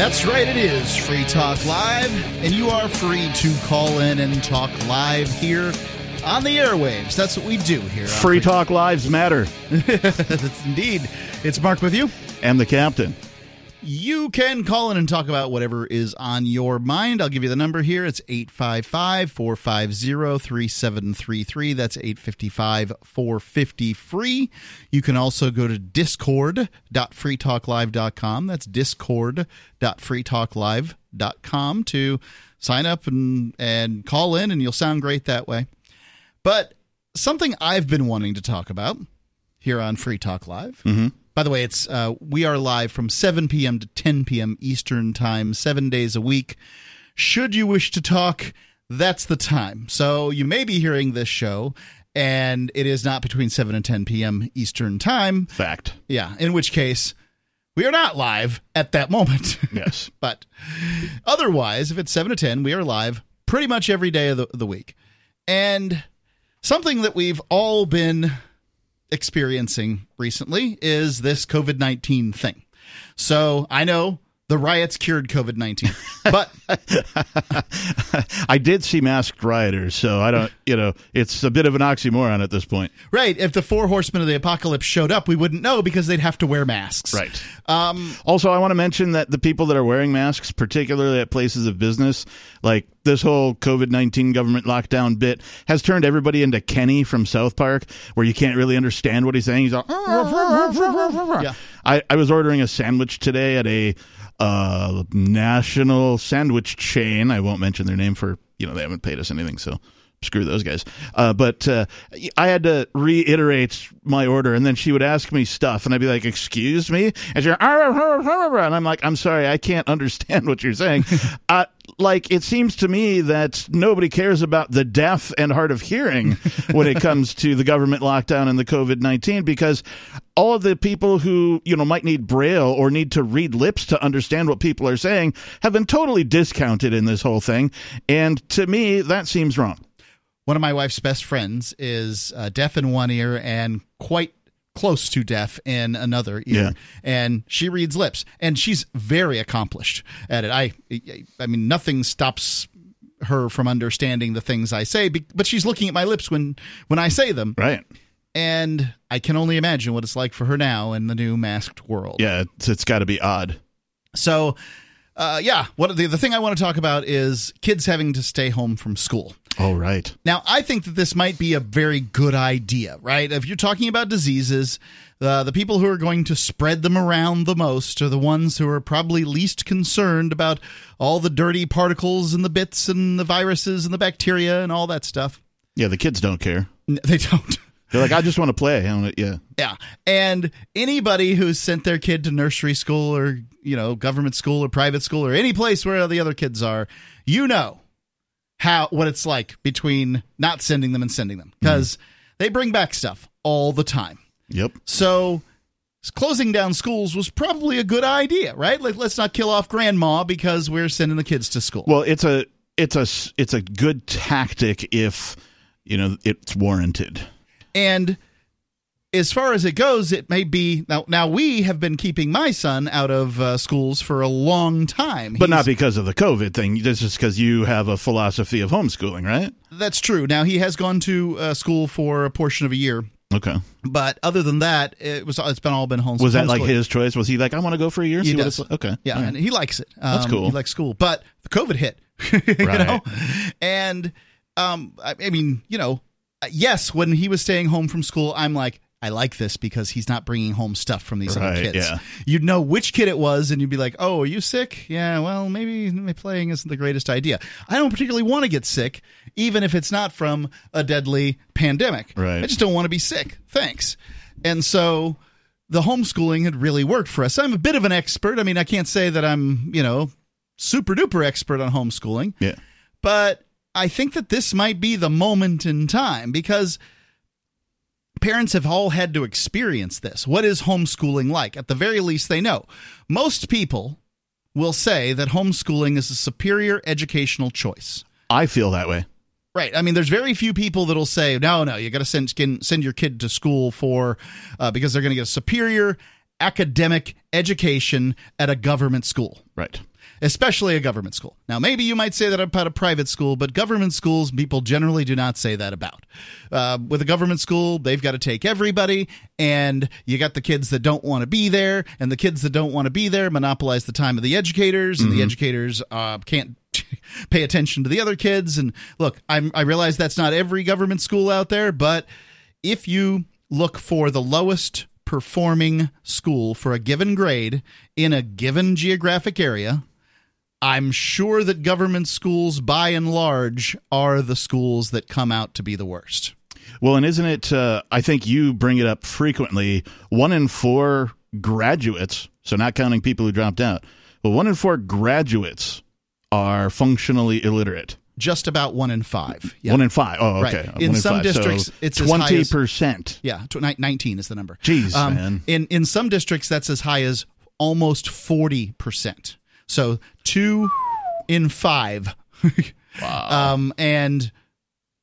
That's right, it is Free Talk Live, and you are free to call in and talk live here on the airwaves. That's what we do here. on Free Talk Lives Matter. Indeed. It's Mark with you. And the captain. You can call in and talk about whatever is on your mind. I'll give you the number here. It's 855 450 3733. That's 855 450 free. You can also go to discord.freetalklive.com. That's discord.freetalklive.com to sign up and, and call in, and you'll sound great that way. But something I've been wanting to talk about here on Free Talk Live. Mm-hmm. By the way, it's uh, we are live from 7 p.m. to 10 p.m. Eastern Time, seven days a week. Should you wish to talk, that's the time. So you may be hearing this show, and it is not between 7 and 10 p.m. Eastern Time. Fact. Yeah, in which case we are not live at that moment. Yes. but otherwise, if it's 7 to 10, we are live pretty much every day of the, the week. And something that we've all been experiencing recently is this COVID 19 thing. So I know the riots cured COVID 19, but I did see masked rioters, so I don't, you know, it's a bit of an oxymoron at this point. right, if the four horsemen of the apocalypse showed up, we wouldn't know because they'd have to wear masks. Right. Um, Also, I want to mention that the people that are wearing masks, particularly at places of business, like this whole COVID 19 government lockdown bit, has turned everybody into Kenny from South Park, where you can't really understand what he's saying. He's all, Yeah. I, I was ordering a sandwich today at a uh, national sandwich chain. I won't mention their name for, you know, they haven't paid us anything, so screw those guys. Uh, but uh, I had to reiterate my order, and then she would ask me stuff, and I'd be like, "Excuse me," and she's, and I'm like, "I'm sorry, I can't understand what you're saying." uh, like it seems to me that nobody cares about the deaf and hard of hearing when it comes to the government lockdown and the COVID nineteen because all of the people who you know might need braille or need to read lips to understand what people are saying have been totally discounted in this whole thing, and to me that seems wrong. One of my wife's best friends is uh, deaf in one ear and quite close to deaf in another ear Yeah. and she reads lips and she's very accomplished at it i i mean nothing stops her from understanding the things i say but she's looking at my lips when when i say them Right. and i can only imagine what it's like for her now in the new masked world Yeah, it's, it's got to be odd. so uh, yeah what the, the thing i want to talk about is kids having to stay home from school Oh, right. now, I think that this might be a very good idea, right? If you're talking about diseases, uh, the people who are going to spread them around the most are the ones who are probably least concerned about all the dirty particles and the bits and the viruses and the bacteria and all that stuff. Yeah, the kids don't care. They don't. They're like, I just want to play. Wanna- yeah. Yeah. And anybody who's sent their kid to nursery school or, you know, government school or private school or any place where the other kids are, you know how what it's like between not sending them and sending them mm-hmm. because they bring back stuff all the time. Yep. So closing down schools was probably a good idea, right? Like let's not kill off grandma because we're sending the kids to school. Well, it's a it's a it's a good tactic if you know it's warranted. And as far as it goes, it may be now. Now we have been keeping my son out of uh, schools for a long time, But not because of the COVID thing. This is because you have a philosophy of homeschooling, right? That's true. Now he has gone to uh, school for a portion of a year, Okay. but other than that, it was it's been all been homes. Was that like his choice? Was he like, I want to go for a year? He does. like? Okay. Yeah, right. and he likes it. Um, That's cool. He likes school, but the COVID hit, you Right. know, and um, I, I mean, you know, Uh, yes, when he was staying home from school, I'm like. I like this because he's not bringing home stuff from these other kids. yeah. You'd know which kid it was, and you'd be like, "Oh, are you sick? Yeah, well, maybe maybe playing isn't the greatest idea." I don't particularly want to get sick, even if it's not from a deadly pandemic. Right. I just don't want to be sick. Thanks. And so the homeschooling had really worked for us. I'm a bit of an expert. I mean, I can't say that I'm, you know, super duper expert on homeschooling, yeah. but I think that this might be the moment in time because parents have all had to experience this. What is homeschooling like? At the very least, they know. Most people will say that homeschooling is a superior educational choice. I feel that way. Right. I mean, there's very few people that'll say, no, no, you got to send send your kid to school for uh, because they're going to get a superior academic education at a government school Right. Especially a government school. Now, maybe you might say that about a private school, but government schools, people generally do not say that about. Uh, with a government school, they've got to take everybody, and you got the kids that don't want to be there, and the kids that don't want to be there monopolize the time of the educators, and the educators uh, can't pay attention to the other kids. And look, I'm, I realize that's not every government school out there, but if you look for the lowest performing school for a given grade in a given geographic area, I'm sure that government schools, by and large, are the schools that come out to be the worst. Well, and isn't it? Uh, I think you bring it up frequently. One in four graduates, so not counting people who dropped out, but one in four graduates are functionally illiterate. Just about one in five. Yeah. One in five. Oh, okay. Right. In some five. districts, so it's twenty percent. yeah, 19 is the number. Jeez, Um, man. In in some districts, that's as high as almost 40 percent. So two in five. Wow. Um, and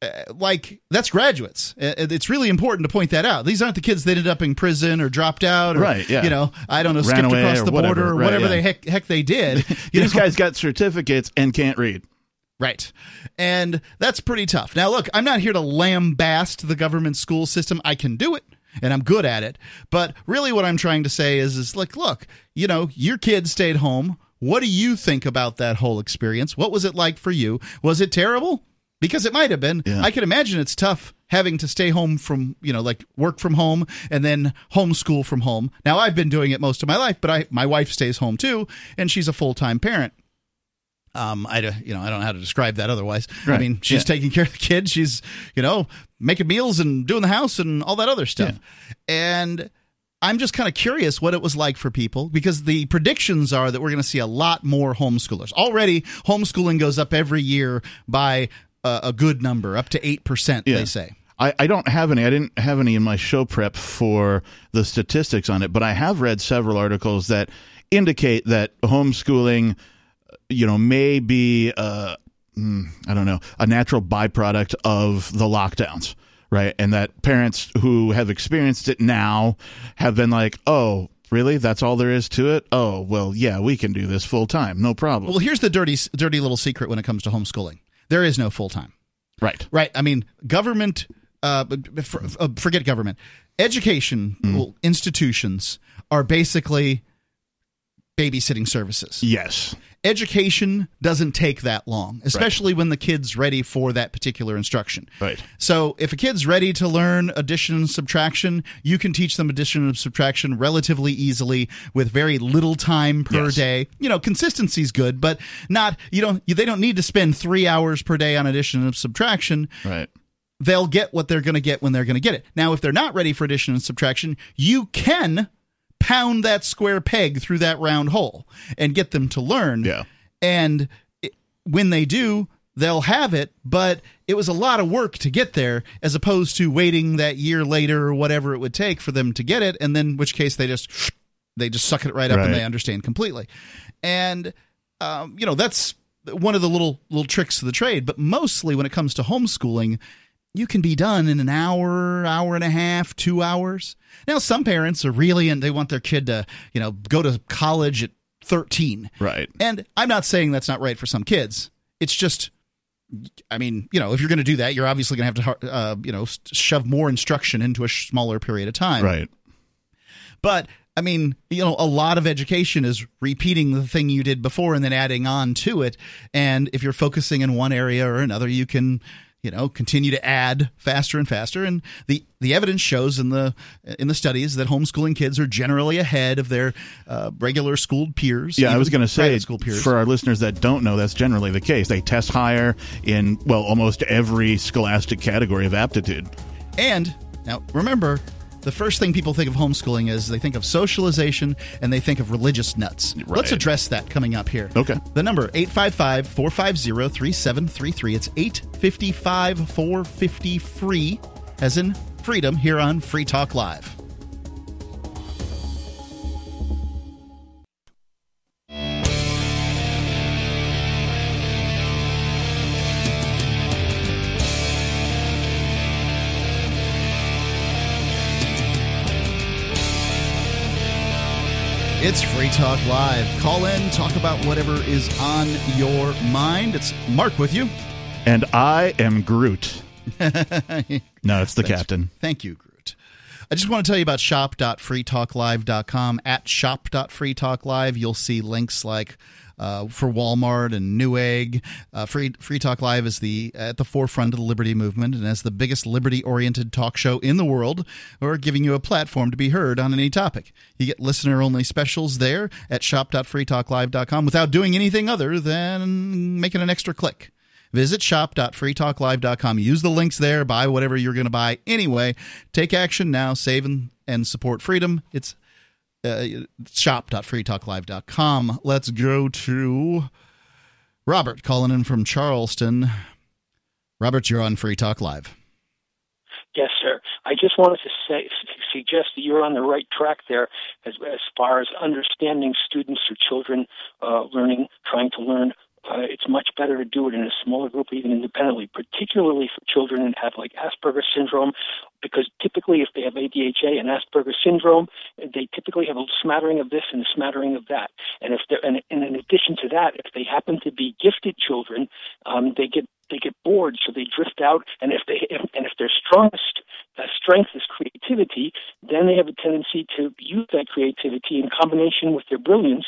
uh, like that's graduates. Uh, It's really important to point that out. These aren't the kids that ended up in prison or dropped out, or Right, yeah. you know, I don't know, Ran skipped across the whatever, border or right, whatever yeah. the heck heck they did. These know? guys got certificates and can't read. Right. And that's pretty tough. Now, look, I'm not here to lambast the government school system. I can do it and I'm good at it. But really, what I'm trying to say is, is like, look, you know, your kid stayed home. What do you think about that whole experience? What was it like for you? Was it terrible? Because it might have been. Yeah. I can imagine it's tough having to stay home from, you know, like work from home and then homeschool from home. Now, I've been doing it most of my life, but I, my wife stays home too, and she's a full time parent. Um, I don't- you know I don't know how to describe that otherwise. I mean, she's Yeah. taking care of the kids. She's you know making meals and doing the house and all that other stuff. And I'm just kind of curious what it was like for people because the predictions are that we're going to see a lot more homeschoolers. Already, homeschooling goes up every year by a, a good number, up to eight percent. They say. I, I don't have any. I didn't have any in my show prep for the statistics on it, but I have read several articles that indicate that homeschooling, you know, may be, uh, mm, I don't know, a natural byproduct of the lockdowns, right? And that parents who have experienced it now have been like, oh, really? That's all there is to it? Oh, well, yeah, we can do this full time, no problem. Well, here's the dirty, dirty little secret when it comes to homeschooling. There is no full time. right. Right. I mean, government, uh, for, uh, forget government. Education well, institutions are basically babysitting services. Yes. Education doesn't take that long, especially when the kid's ready for that particular instruction. Right. So, if a kid's ready to learn addition and subtraction, you can teach them addition and subtraction relatively easily with very little time per Yes. day. You know, consistency's good, but not you don't they don't need to spend 3 hours per day on addition and subtraction Right. they'll get what they're going to get when they're going to get it. Now, if they're not ready for addition and subtraction, you can pound that square peg through that round hole and get them to learn. Yeah. And it, when they do, they'll have it, but it was a lot of work to get there as opposed to waiting that year later or whatever it would take for them to get it and then in which case they just they just suck it right up and they understand completely. And um, you know, that's one of the little little tricks of the trade, but mostly when it comes to homeschooling, you can be done in an hour, hour and a half, two hours. Now, some parents are really and they want their kid to, you know, go to college at 13. Right. And I'm not saying that's not right for some kids. It's just, I mean, you know, if you're going to do that, you're obviously going to have to, uh, you know, shove more instruction into a smaller period of time. Right. But I mean, you know, a lot of education is repeating the thing you did before and then adding on to it. And if you're focusing in one area or another, you can, you know, continue to add faster and faster. And the the evidence shows in the in the studies that homeschooling kids are generally ahead of their uh, regular schooled peers. Yeah, I was going to say school peers. for our listeners that don't know, that's generally the case. They test higher in well almost every scholastic category of aptitude. And now remember, the first thing people think of homeschooling is they think of socialization and they think of religious nuts. Let's address that coming up here. Okay. The number 855-450-3733. It's 855-450 free as in freedom here on Free Talk Live. It's Free Talk Live. Call in, talk about whatever is on your mind. It's Mark with you. And I am Groot. no, it's the Thanks. captain. Thank you, Groot. I just want to tell you about shop.freetalklive.com. At shop.freetalklive, you'll see links like uh, for Walmart and Newegg. Uh, Free Free Talk Live is the at the forefront of the liberty movement, and as the biggest liberty-oriented talk show in the world, we're giving you a platform to be heard on any topic. You get listener-only specials there at shop.freetalklive.com without doing anything other than making an extra click. Visit shop.freetalklive.com. Use the links there. Buy whatever you're going to buy anyway. Take action now. Save and, and support freedom. It's uh, shop.freetalklive.com. Let's go to Robert calling in from Charleston. Robert, you're on Free Talk Live. Yes, sir. I just wanted to say, suggest that you're on the right track there as, as far as understanding students or children uh, learning, trying to learn. Uh, it's much better to do it in a smaller group, even independently, particularly for children that have like Asperger's syndrome, because typically if they have ADHD and Asperger's syndrome, they typically have a smattering of this and a smattering of that. And if they're, and, and in addition to that, if they happen to be gifted children, um, they get they get bored, so they drift out. And if they if, and if their strongest uh, strength is creativity, then they have a tendency to use that creativity in combination with their brilliance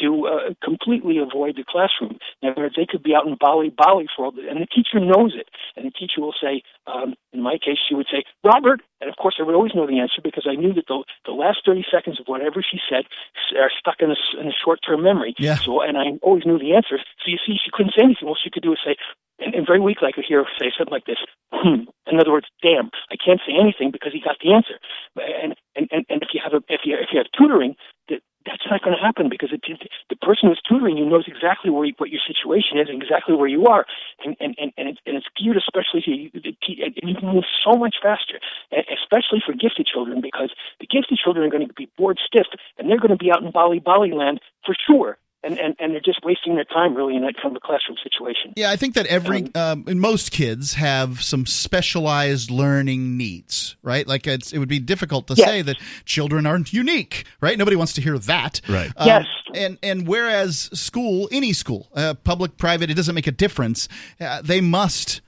to uh, completely avoid the classroom. In other words, they could be out in Bali, Bali for all the, and the teacher knows it. And the teacher will say, um, in my case, she would say, Robert, and of course I would always know the answer because I knew that the, the last 30 seconds of whatever she said are stuck in a, in a short-term memory. Yeah. So, and I always knew the answer. So you see, she couldn't say anything. All she could do is say, and, and very weakly I could hear her say something like this. Hmm. In other words, damn, I can't say anything because he got the answer. And and and, and if you have a if you if you have tutoring, that that's not going to happen because it, the person who's tutoring you knows exactly where you, what your situation is and exactly where you are, and and and, and, it's, and it's geared especially to you, and you can move so much faster, especially for gifted children because the gifted children are going to be bored stiff and they're going to be out in Bali Bali land for sure and, and, and they're just wasting their time really in that kind of a classroom situation. Yeah, I think that every um, most kids have some specialized learning needs, right? Like it's, it would be difficult to yes. say that children aren't unique, right? Nobody wants to hear that, right? Um, yes. And and whereas school, any school, uh, public, private, it doesn't make a difference. Uh, they must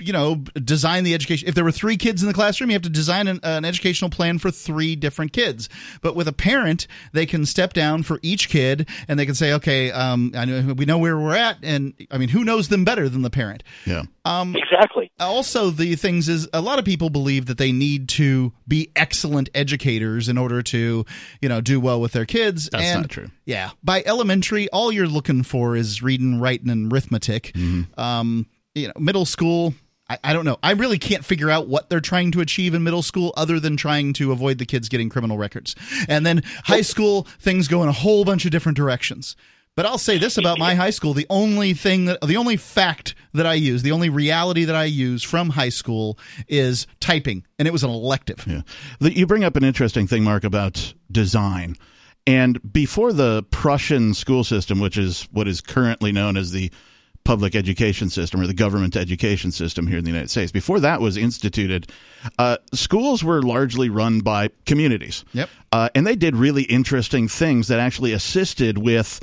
you know design the education. If there were three kids in the classroom you have to design an, an, educational plan for three different kids. But with a parent they can step down for each kid and they can say okay um, I know, we know where we're at and i mean who knows them better than the parent? Yeah. Um, exactly. also the things is a lot of people believe that they need to be excellent educators in order to you know do well with their kids. That's and not true. yeah by elementary all you're looking for is reading writing and arithmetic. Mm-hmm. um, you know middle school I, I, don't know. I really can't figure out what they're trying to achieve in middle school other than trying to avoid the kids getting criminal records. And then high school, things go in a whole bunch of different directions. But I'll say this about my high school: the only thing that, the only fact that I use, the only reality that I use from high school is typing, and it was an elective. Yeah, you bring up an interesting thing, Mark, about design. And before the Prussian school system, which is what is currently known as the public education system or the government education system here in the United States. Before that was instituted, uh, schools were largely run by communities. Yep. Uh, and they did really interesting things that actually assisted with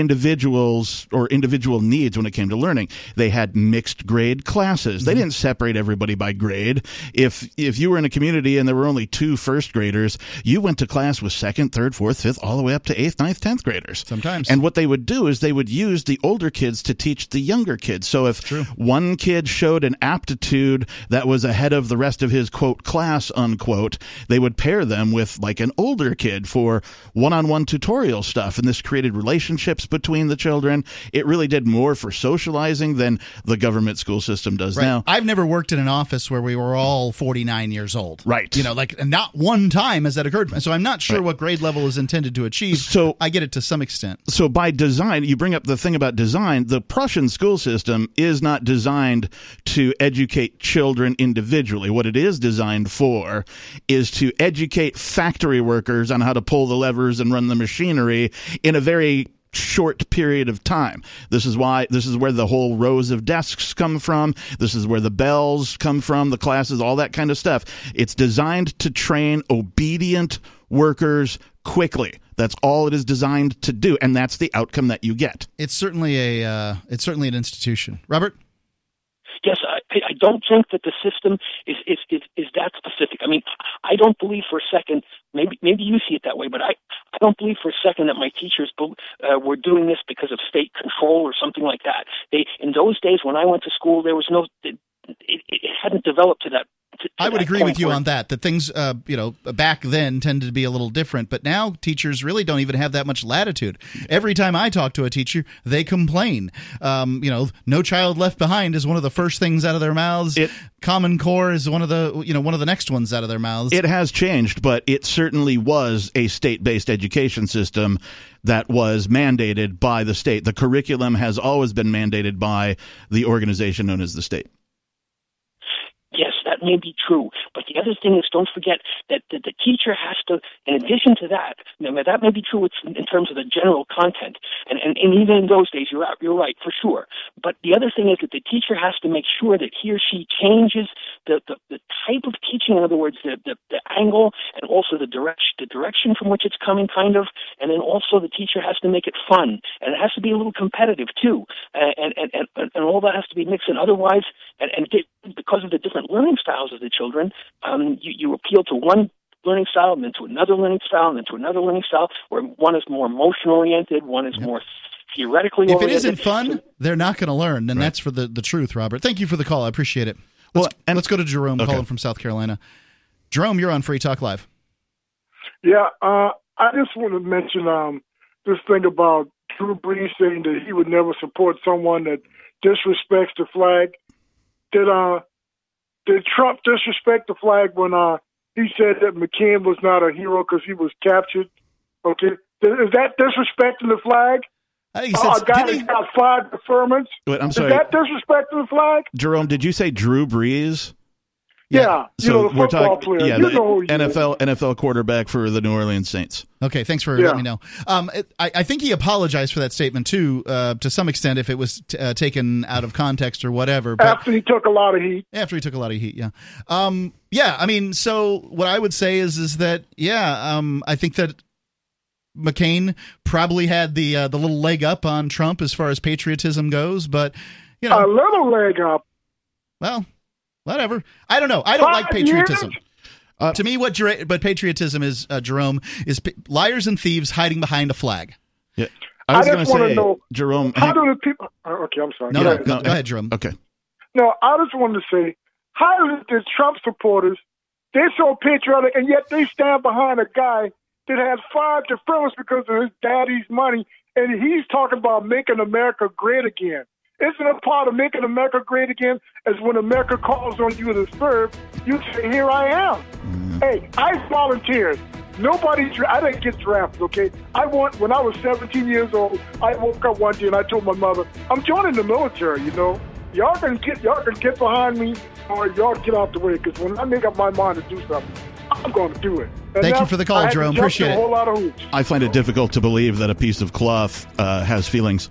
individuals or individual needs when it came to learning. They had mixed grade classes. They Mm-hmm. didn't separate everybody by grade. If if you were in a community and there were only two first graders, you went to class with second, third, fourth, fifth, all the way up to eighth, ninth, tenth graders. Sometimes. And what they would do is they would use the older kids to teach the younger kids. So if True. one kid showed an aptitude that was ahead of the rest of his quote class unquote, they would pair them with like an older kid for one-on-one tutorial stuff and this created relationships between the children. It really did more for socializing than the government school system does Right. now. I've never worked in an office where we were all 49 years old. Right. You know, like not one time has that occurred. So I'm not sure Right. what grade level is intended to achieve. So- I get it to some extent. so by design, you bring up the thing about design. The Prussian school system is not designed to educate children individually. What it is designed for is to educate factory workers on how to pull the levers and run the machinery in a very short period of time. This is why this is where the whole rows of desks come from. This is where the bells come from, the classes, all that kind of stuff. It's designed to train obedient workers quickly. That's all it is designed to do, and that's the outcome that you get. It's certainly a uh, it's certainly an institution. Robert. Yes, I, I don't think that the system is, is is is that specific. I mean, I don't believe for a second. Maybe maybe you see it that way, but I I don't believe for a second that my teachers uh, were doing this because of state control or something like that. They in those days when I went to school, there was no it, it hadn't developed to that to, I would agree with you on that. That things, uh, you know, back then tended to be a little different, but now teachers really don't even have that much latitude. Every time I talk to a teacher, they complain. Um, you know, "No Child Left Behind" is one of the first things out of their mouths. It, Common Core is one of the, you know, one of the next ones out of their mouths. It has changed, but it certainly was a state-based education system that was mandated by the state. The curriculum has always been mandated by the organization known as the state. May be true. But the other thing is, don't forget that the, teacher has to, in addition to that, that may be true in terms of the general content. And, and, and even in those days, you're, you're right, for sure. But the other thing is that the teacher has to make sure that he or she changes the, the, the type of teaching, in other words, the, the, the angle and also the direction, the direction from which it's coming, kind of. And then also the teacher has to make it fun. And it has to be a little competitive, too. And, and, and, and all that has to be mixed in. Otherwise, and, and get, because of the different learning styles of the children, um, you, you appeal to one learning style and then to another learning style and then to another learning style where one is more emotion oriented, one is yep. more theoretically if oriented. If it isn't fun, they're not going to learn, and right. that's for the, the truth, Robert. Thank you for the call. I appreciate it. Let's, well, and let's go to Jerome okay. calling from South Carolina. Jerome, you're on Free Talk Live. Yeah, uh, I just want to mention um, this thing about Drew Brees saying that he would never support someone that disrespects the flag. Did uh, did Trump disrespect the flag when uh, he said that McCain was not a hero because he was captured? Okay, is that disrespecting the flag? I think he said, uh, a guy that got five deferments. Wait, I'm sorry. Is that disrespecting the flag? Jerome, did you say Drew Brees? Yeah, so you know, we're talking. Player. Yeah, you the NFL is. NFL quarterback for the New Orleans Saints. Okay, thanks for yeah. letting me know. Um, it, I, I, think he apologized for that statement too, uh, to some extent, if it was t- uh, taken out of context or whatever. But after he took a lot of heat. After he took a lot of heat, yeah. Um, yeah, I mean, so what I would say is, is that yeah, um, I think that McCain probably had the uh, the little leg up on Trump as far as patriotism goes, but you know, a little leg up. Well, whatever. I don't know. I don't Five like patriotism. Uh, to me, what but patriotism is, uh, Jerome, is p- liars and thieves hiding behind a flag. Yeah, I was going to say, know, Jerome. How do the people? Uh, okay, I'm sorry. No, no, no, go ahead, Jerome. Okay. No, I just wanted to say, how is it that Trump supporters they're so patriotic and yet they stand behind a guy that has five deferments because of his daddy's money, and he's talking about making America great again. Isn't a part of making America great again as when America calls on you to serve, you say, Here I am. Mm-hmm. Hey, I volunteered. Nobody, I didn't get drafted, okay? I want, when I was 17 years old, I woke up one day and I told my mother, I'm joining the military, you know? Y'all can get, y'all can get behind me or y'all get out the way because when I make up my mind to do something, I'm going to do it. And Thank you for the call, Jerome. Appreciate it. I find it difficult to believe that a piece of cloth uh, has feelings.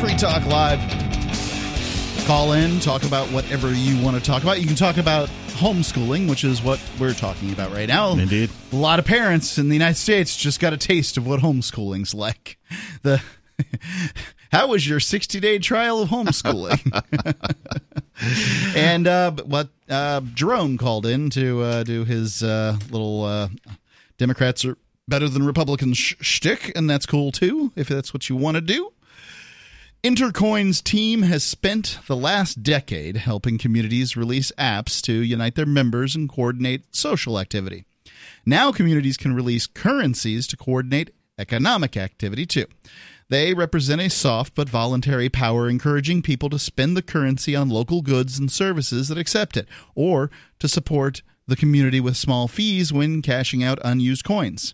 Free Talk Live. Call in, talk about whatever you want to talk about. You can talk about homeschooling, which is what we're talking about right now. Indeed. A lot of parents in the United States just got a taste of what homeschooling's like. The how was your 60 day trial of homeschooling? and uh, what uh, Jerome called in to uh, do his uh, little uh, Democrats are better than Republicans sh- shtick, and that's cool too, if that's what you want to do. Intercoin's team has spent the last decade helping communities release apps to unite their members and coordinate social activity. Now, communities can release currencies to coordinate economic activity too. They represent a soft but voluntary power encouraging people to spend the currency on local goods and services that accept it, or to support the community with small fees when cashing out unused coins.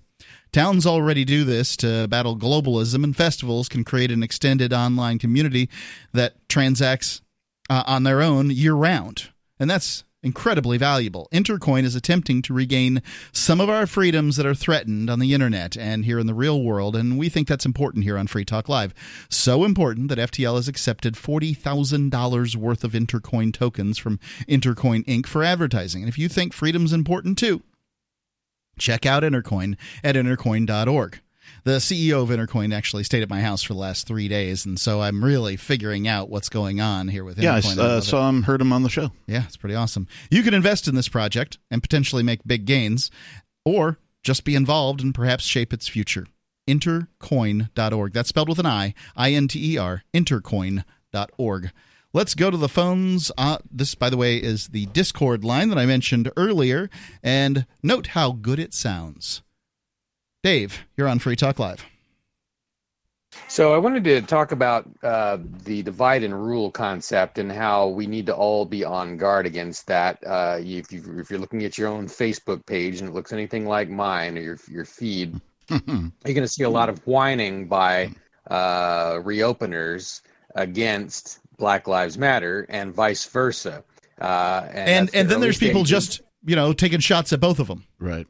Towns already do this to battle globalism, and festivals can create an extended online community that transacts uh, on their own year round. And that's incredibly valuable. Intercoin is attempting to regain some of our freedoms that are threatened on the internet and here in the real world, and we think that's important here on Free Talk Live. So important that FTL has accepted $40,000 worth of Intercoin tokens from Intercoin Inc. for advertising. And if you think freedom's important too, check out Intercoin at intercoin.org. The CEO of Intercoin actually stayed at my house for the last three days, and so I'm really figuring out what's going on here with Intercoin. Yeah, I uh, saw him, heard him on the show. Yeah, it's pretty awesome. You can invest in this project and potentially make big gains, or just be involved and perhaps shape its future. Intercoin.org. That's spelled with an I, I N T E R, intercoin.org. Let's go to the phones. Uh, this, by the way, is the Discord line that I mentioned earlier. And note how good it sounds. Dave, you're on Free Talk Live. So I wanted to talk about uh, the divide and rule concept and how we need to all be on guard against that. Uh, if, you, if you're looking at your own Facebook page and it looks anything like mine or your your feed, you're going to see a lot of whining by uh, reopeners against Black Lives Matter and vice versa. Uh, and and, and then there's people just you know taking shots at both of them. Right.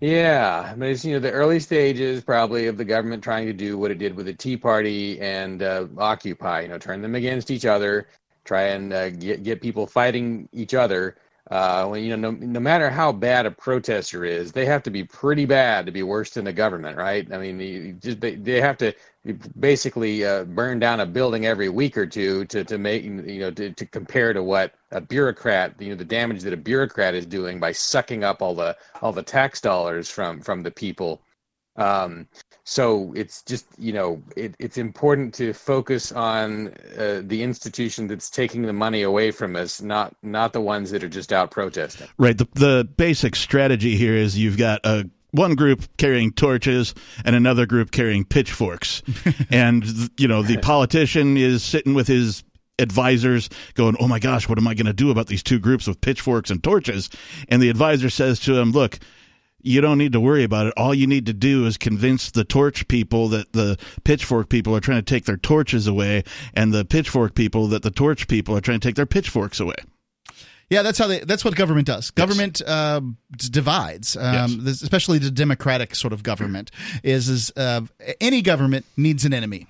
Yeah, but it's you know the early stages probably of the government trying to do what it did with the Tea Party and uh, Occupy. You know, turn them against each other, try and uh, get get people fighting each other. Uh, when you know, no, no matter how bad a protester is, they have to be pretty bad to be worse than the government, right? I mean, just they, they have to basically uh, burn down a building every week or two to, to make you know to, to compare to what a bureaucrat you know the damage that a bureaucrat is doing by sucking up all the all the tax dollars from from the people um, so it's just you know it, it's important to focus on uh, the institution that's taking the money away from us not not the ones that are just out protesting right the, the basic strategy here is you've got a one group carrying torches and another group carrying pitchforks. and, you know, the politician is sitting with his advisors going, Oh my gosh, what am I going to do about these two groups with pitchforks and torches? And the advisor says to him, Look, you don't need to worry about it. All you need to do is convince the torch people that the pitchfork people are trying to take their torches away, and the pitchfork people that the torch people are trying to take their pitchforks away. Yeah, that's how they. That's what government does. Government yes. uh, divides, um, yes. especially the democratic sort of government. Is is uh, any government needs an enemy.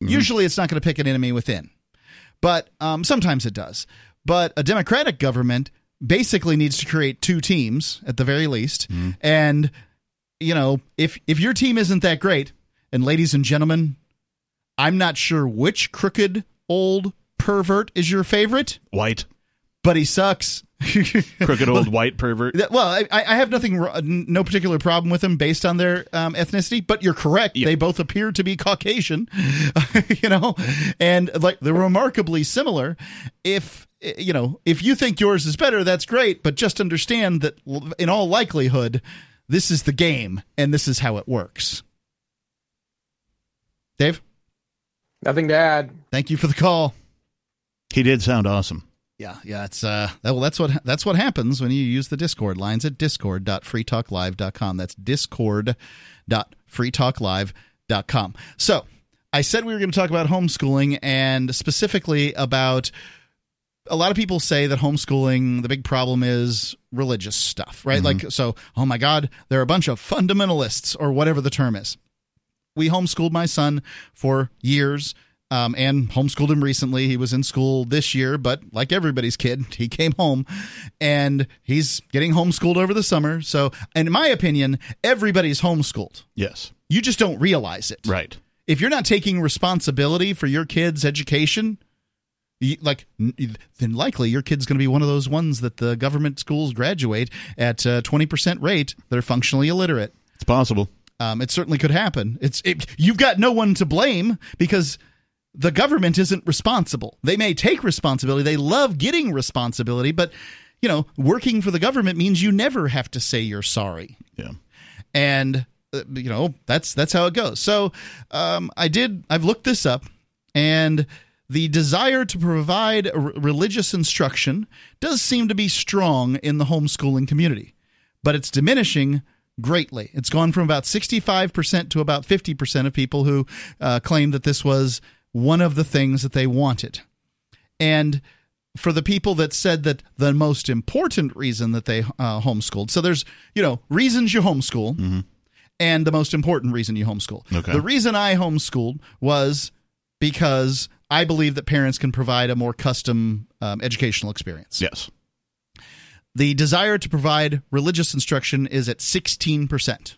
Mm-hmm. Usually, it's not going to pick an enemy within, but um, sometimes it does. But a democratic government basically needs to create two teams at the very least, mm-hmm. and you know, if if your team isn't that great, and ladies and gentlemen, I'm not sure which crooked old pervert is your favorite. White but he sucks. Crooked old white pervert. Well, I, I, have nothing, no particular problem with them based on their um, ethnicity. But you're correct; yep. they both appear to be Caucasian, you know, and like they're remarkably similar. If you know, if you think yours is better, that's great. But just understand that, in all likelihood, this is the game, and this is how it works. Dave, nothing to add. Thank you for the call. He did sound awesome. Yeah, yeah, it's uh well that's what that's what happens when you use the Discord lines at discord.freetalklive.com. That's discord.freetalklive.com. So, I said we were going to talk about homeschooling and specifically about a lot of people say that homeschooling the big problem is religious stuff, right? Mm-hmm. Like so, oh my god, there are a bunch of fundamentalists or whatever the term is. We homeschooled my son for years um, and homeschooled him recently. He was in school this year, but like everybody's kid, he came home and he's getting homeschooled over the summer. So, in my opinion, everybody's homeschooled. Yes. You just don't realize it. Right. If you're not taking responsibility for your kid's education, like then likely your kid's going to be one of those ones that the government schools graduate at a 20% rate that are functionally illiterate. It's possible. Um, it certainly could happen. It's it, you've got no one to blame because the government isn't responsible. They may take responsibility. They love getting responsibility, but you know, working for the government means you never have to say you're sorry. Yeah. And uh, you know that's that's how it goes. So um, I did. I've looked this up, and the desire to provide r- religious instruction does seem to be strong in the homeschooling community, but it's diminishing greatly. It's gone from about 65% to about 50% of people who uh, claim that this was one of the things that they wanted. And for the people that said that the most important reason that they uh, homeschooled, so there's, you know, reasons you homeschool and the most important reason you homeschool. Okay. The reason I homeschooled was because I believe that parents can provide a more custom um, educational experience. Yes. The desire to provide religious instruction is at 16%.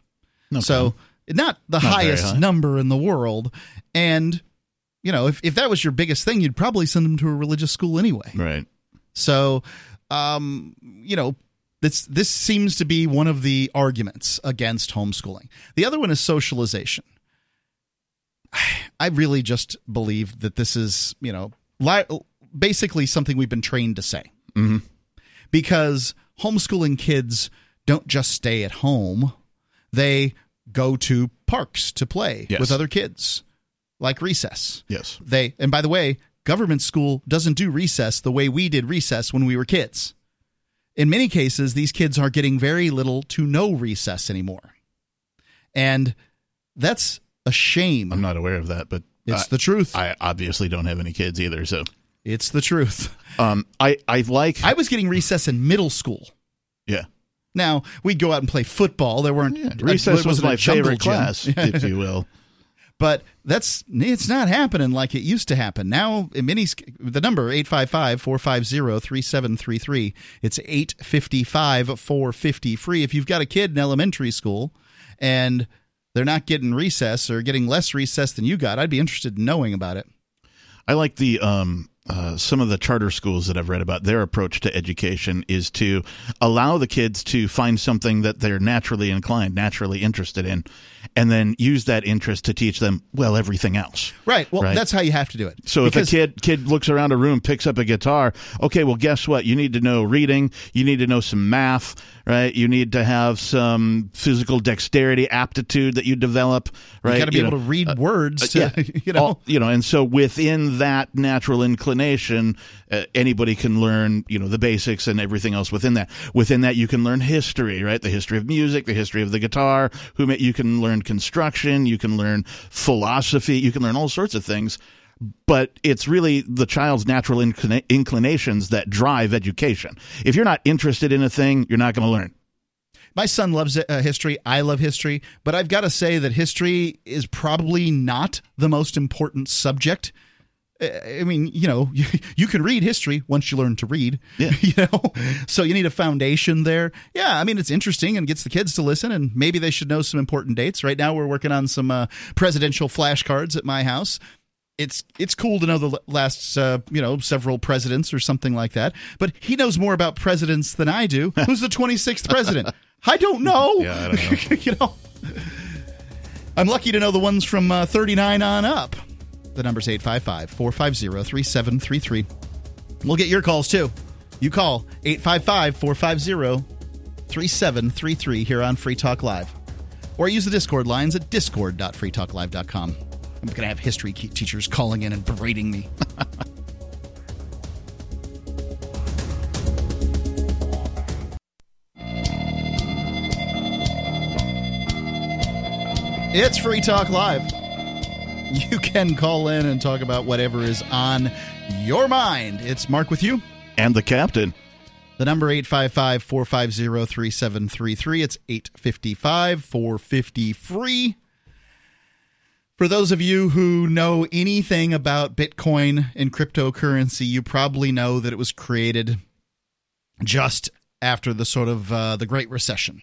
So, not the very highest high. number in the world. And, you know, if, if that was your biggest thing, you'd probably send them to a religious school anyway. Right. So, um, you know, this this seems to be one of the arguments against homeschooling. The other one is socialization. I really just believe that this is, you know, li- basically something we've been trained to say. Mhm. Because homeschooling kids don't just stay at home; they go to parks to play Yes. with other kids, like recess Yes. they and by the way government school doesn't do recess the way we did recess when we were kids in many cases these kids are getting very little to no recess anymore and that's a shame I'm not aware of that, but it's I, the truth I obviously don't have any kids either. So it's the truth um, I I like i was getting recess in middle school yeah. now we'd go out and play football there weren't Yeah, recess was my favorite gym. class, if you will. but that's it's not happening like it used to happen now in many the number 855-450-3733 it's 855-450 free if you've got a kid in elementary school and they're not getting recess or getting less recess than you got. I'd be interested in knowing about it. I like the um, uh, some of the charter schools that I've read about. Their approach to education is to allow the kids to find something that they're naturally inclined, naturally interested in, and then use that interest to teach them well everything else. right well Right. that's how you have to do it So Because- if a kid kid looks around a room, picks up a guitar, okay, well, guess what? You need to know reading. You need to know some math, right? You need to have some physical dexterity, aptitude that you develop, right? you got to be You able know, to read words to, yeah. you know All- you know, and so within that natural inclination, uh, anybody can learn, you know, the basics and everything else within that. Within that, you can learn history, right? The history of music, the history of the guitar. Who you can learn construction, you can learn philosophy, you can learn all sorts of things. But it's really the child's natural inclina- inclinations that drive education. If you're not interested in a thing, you're not going to learn. My son loves uh, history. I love history, but I've got to say that history is probably not the most important subject. I mean, you know, you, you can read history once you learn to read. Yeah. You know, so you need a foundation there. Yeah, I mean, it's interesting and gets the kids to listen, and maybe they should know some important dates. Right now, we're working on some uh, presidential flashcards at my house. It's it's cool to know the last uh, you know several presidents or something like that. But he knows more about presidents than I do. Who's the twenty sixth president? I don't know. Yeah, I don't know. you know, I'm lucky to know the ones from uh, 39 on up. The number's 855 450 3733. We'll get your calls too. You call 855 450 3733 here on Free Talk Live. Or use the Discord lines at discord.freetalklive.com. I'm going to have history teachers calling in and berating me. It's Free Talk Live. You can call in and talk about whatever is on your mind. It's Mark with you. And the captain. The number 855 450 3733. It's 855 450 free. For those of you who know anything about Bitcoin and cryptocurrency, you probably know that it was created just after the sort of uh, the Great Recession.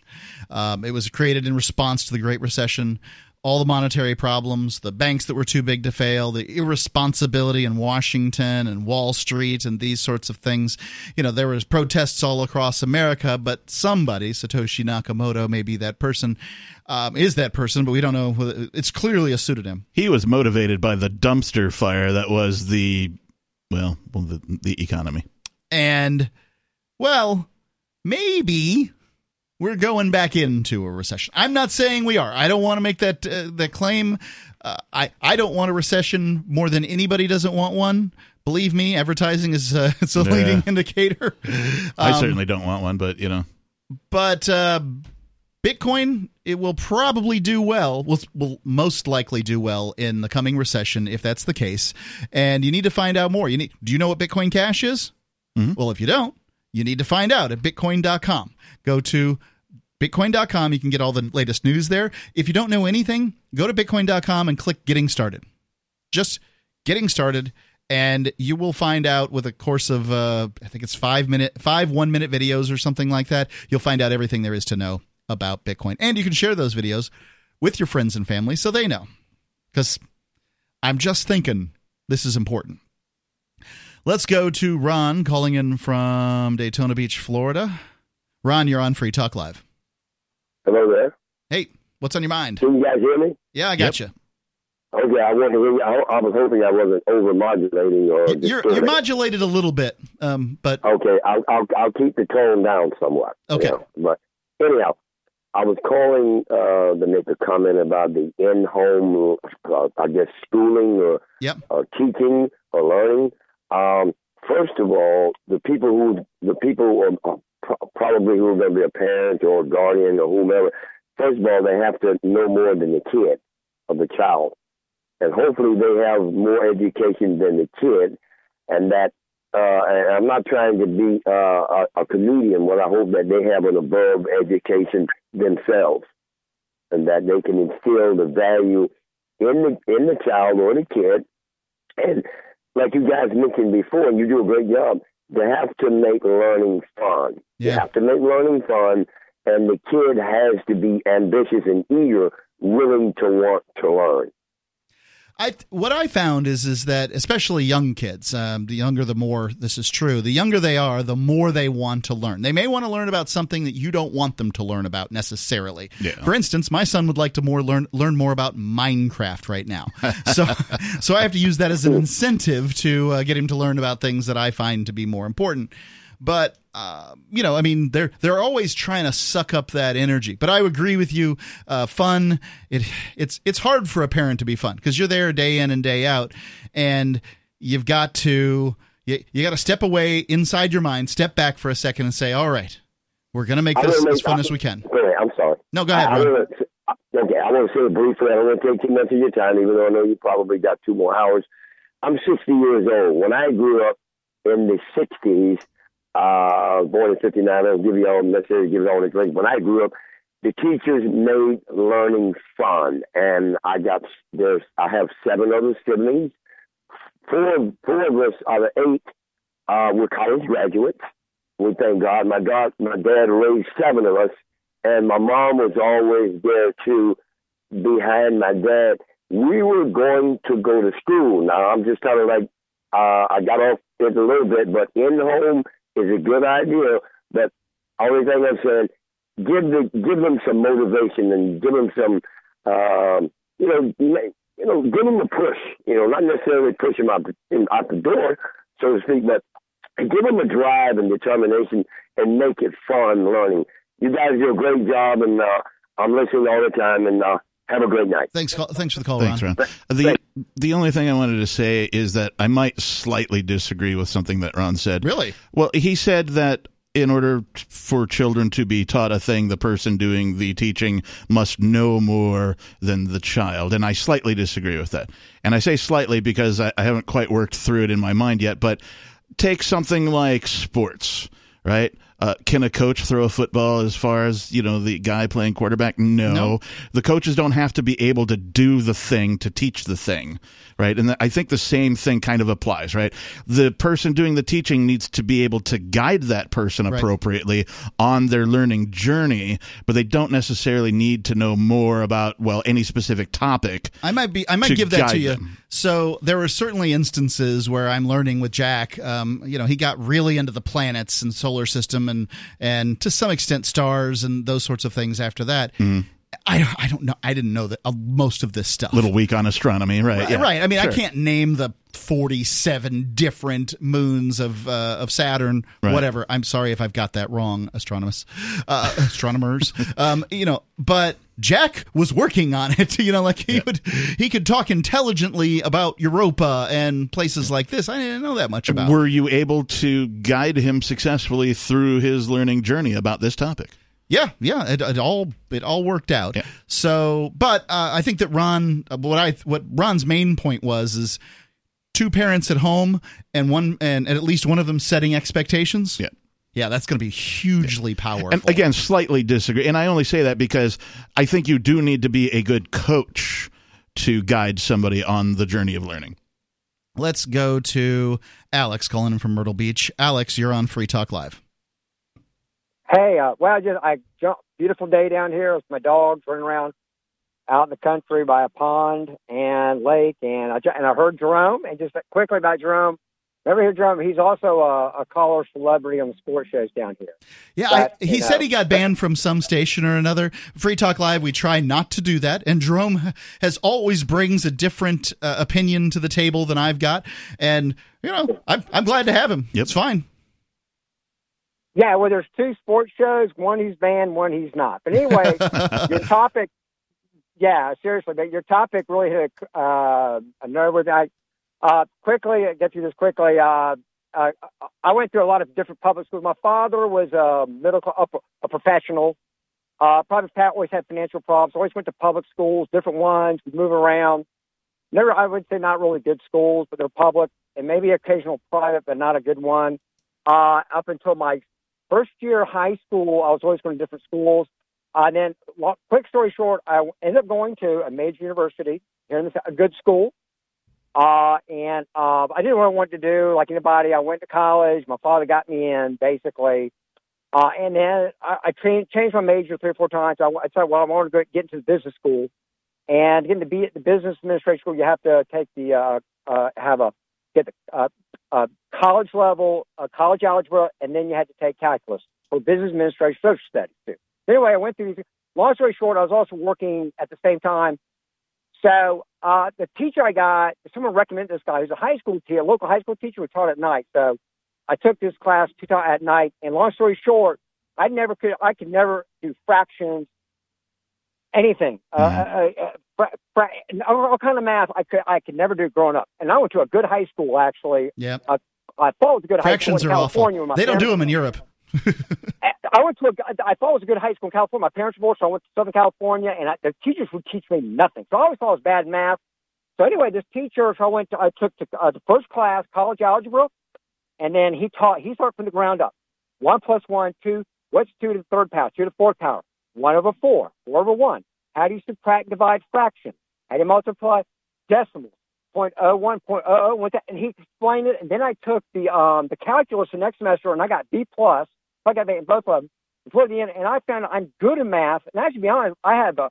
Um, it was created in response to the Great Recession. All the monetary problems, the banks that were too big to fail, the irresponsibility in Washington and Wall Street, and these sorts of things. You know, there was protests all across America, but somebody, Satoshi Nakamoto, maybe that person, um, is that person, but we don't know. It's clearly a pseudonym. He was motivated by the dumpster fire that was the, well, well the, the economy. And, well, maybe we're going back into a recession. I'm not saying we are. I don't want to make that uh, that claim. Uh, I I don't want a recession more than anybody doesn't want one. Believe me, advertising is uh, it's a Yeah. leading indicator. I Um, certainly don't want one, but you know, but uh, Bitcoin it will probably do well. Will will most likely do well in the coming recession if that's the case. And you need to find out more. You need. Do you know what Bitcoin Cash is? Mhm. Well, if you don't, you need to find out at Bitcoin.com. Go to Bitcoin.com. You can get all the latest news there. If you don't know anything, go to Bitcoin.com and click Getting Started. Just getting started and you will find out with a course of uh, i think it's five minute five one minute videos or something like that you'll find out everything there is to know about bitcoin and you can share those videos with your friends and family so they know because i'm just thinking this is important let's go to ron calling in from daytona beach florida ron you're on free talk live Hello there. hey what's on your mind Can you guys hear me? yeah i got you Okay, I want to hear you. I, I was hoping I wasn't over modulating or. you're, you're modulated a little bit um, but Okay, I'll, I'll I'll keep the tone down somewhat. you Okay. know. But anyhow, I was calling uh, to make a comment about the in-home, uh, I guess, schooling or Yep. or teaching or learning. Um, first of all, the people who the people who are pro- probably who are going to be a parent or a guardian or whomever. First of all, they have to know more than the kid or the child, and hopefully they have more education than the kid, and that uh, and I'm not trying to be uh, a, a comedian, but I hope that they have an above education themselves, and that they can instill the value in the in the child or the kid, and like you guys mentioned before, and you do a great job. They have to make learning fun. You Yeah. have to make learning fun, and the kid has to be ambitious and eager, willing to want to learn. I what I found is is that especially young kids, um, the younger the more this is true. The younger they are, the more they want to learn. They may want to learn about something that you don't want them to learn about necessarily. Yeah. For instance, my son would like to more learn learn more about Minecraft right now. So so I have to use that as an incentive to uh, get him to learn about things that I find to be more important. But uh, you know, I mean, they're they're always trying to suck up that energy. But I agree with you. Uh, fun. It it's it's hard for a parent to be fun because you're there day in and day out, and you've got to you, you got to step away inside your mind, step back for a second, and say, "All right, we're gonna make this as fun as we can." Ahead. I'm sorry. No, go ahead. I, I wanna, okay, I want to say it briefly. I don't want to take too much of your time, even though I know you probably got two more hours. I'm 60 years old. When I grew up in the 60s, uh, born in 59, I don't give you all necessarily give you all the drink. When I grew up, the teachers made learning fun, and I got there's I have seven other siblings. Four four of us out of eight uh, were college graduates. We thank God. My God, my dad raised seven of us, and my mom was always there too, behind my dad. We were going to go to school. Now I'm just kind of like uh, I got off it a little bit, but in the home is a good idea. But only thing I'm saying, give the give them some motivation and give them some, um, you know, you know, give them a push. You know, not necessarily push them out the out the door, so to speak, but give them a drive and determination and make it fun learning. You guys do a great job, and uh, I'm listening all the time. And uh, have a great night. Thanks, thanks for the call, Thanks, Ron. Ron. The the only thing I wanted to say is that I might slightly disagree with something that Ron said. Really? Well, he said that in order for children to be taught a thing, the person doing the teaching must know more than the child. And I slightly disagree with that. And I say slightly because I, I haven't quite worked through it in my mind yet. But take something like sports, right? Uh, can a coach throw a football as far as you know the guy playing quarterback? No. No. The coaches don't have to be able to do the thing to teach the thing, right? And I think the same thing kind of applies, right? The person doing the teaching needs to be able to guide that person Right. appropriately on their learning journey, but they don't necessarily need to know more about well any specific topic. I might be. I might give that to you. them. So there are certainly instances where I'm learning with Jack. Um, you know, he got really into the planets and solar system, and and to some extent stars and those sorts of things. After that, Mm-hmm. I, I don't know. I didn't know that uh, most of this stuff. Little weak on astronomy, right? Right. yeah. right. I mean, Sure. I can't name the 47 different moons of uh, of Saturn, Right. whatever. I'm sorry if I've got that wrong, astronomers, uh, astronomers. um, you know, but Jack was working on it. You know, like he would he could talk intelligently about Europa and places like this. I didn't know that much about. Were you able to guide him successfully through his learning journey about this topic? Yeah, yeah, it, it all it all worked out. Yeah. So, but uh, I think that Ron, uh, what I what Ron's main point was is two parents at home and one and, and at least one of them setting expectations. Yeah. Yeah, that's going to be hugely powerful. And again, slightly disagree. And I only say that because I think you do need to be a good coach to guide somebody on the journey of learning. let's go to Alex calling in from Myrtle Beach. Alex, you're on Free Talk Live. Hey, uh, well, just I jumped. Beautiful day down here with my dogs running around out in the country by a pond and lake, and I and I heard Jerome. And just quickly about Jerome, remember here, Jerome? He's also a, a caller celebrity on the sports shows down here. Yeah, I, he you said he got banned from some station or another. Free Talk Live, we try not to do that. And Jerome has always brings a different uh, opinion to the table than I've got. And, you know, I'm, I'm glad to have him. Yep. It's fine. Yeah, well, there's two sports shows. One he's banned, one he's not. But anyway, your topic, yeah, seriously, but your topic really hit a, uh, a nerve with I uh, quickly I get through this quickly. Uh, uh, I went through a lot of different public schools. My father was a middle a, a professional. Uh, private Pat always had financial problems. Always went to public schools, different ones. We move around. Never, I would say, not really good schools, but they're public, and maybe occasional private, but not a good one. Uh, up until my first year of high school, I was always going to different schools. Uh, and then, lo- quick story short, I ended up going to a major university here in the, a good school. Uh, and uh, I didn't I wanted to do like anybody. I went to college. My father got me in, basically. Uh, and then I, I tra- changed my major three or four times. I, I said, well, I want to go get into the business school. And getting to be at the business administration school, you have to take the, uh, uh, have a, get the, uh, uh, college level, uh, college algebra, and then you had to take calculus for business administration, social studies too. Anyway, I went through these. Long story short, I was also working at the same time. So uh, the teacher I got, someone recommended this guy. He was a high school teacher, a local high school teacher who taught at night. So I took this class two times at night. And long story short, I never could, I could never do fractions, anything. Uh, uh, uh, fra- fra- all all kind of math I could, I could never do growing up. And I went to a good high school actually. Yeah. Uh, I thought it was a good Fractions high school in awful. California. my They don't do them in Europe. I went to a, I thought it was a good high school in California. My parents were, so I went to Southern California, and I, the teachers would teach me nothing. So I always thought it was bad math. So anyway, this teacher, so I went to, I took to, uh, the first class, college algebra, and then he taught, he started from the ground up. One plus one, two. What's two to the third power? Two to the fourth power. One over four. Four over one. How do you subtract, divide fractions? How do you multiply decimals? Point oh one, point oh oh, and he explained it. And then I took the um the calculus the next semester, and I got B plus. I got in both of them before the end, and I found I'm good at math. And actually, to be honest, I had a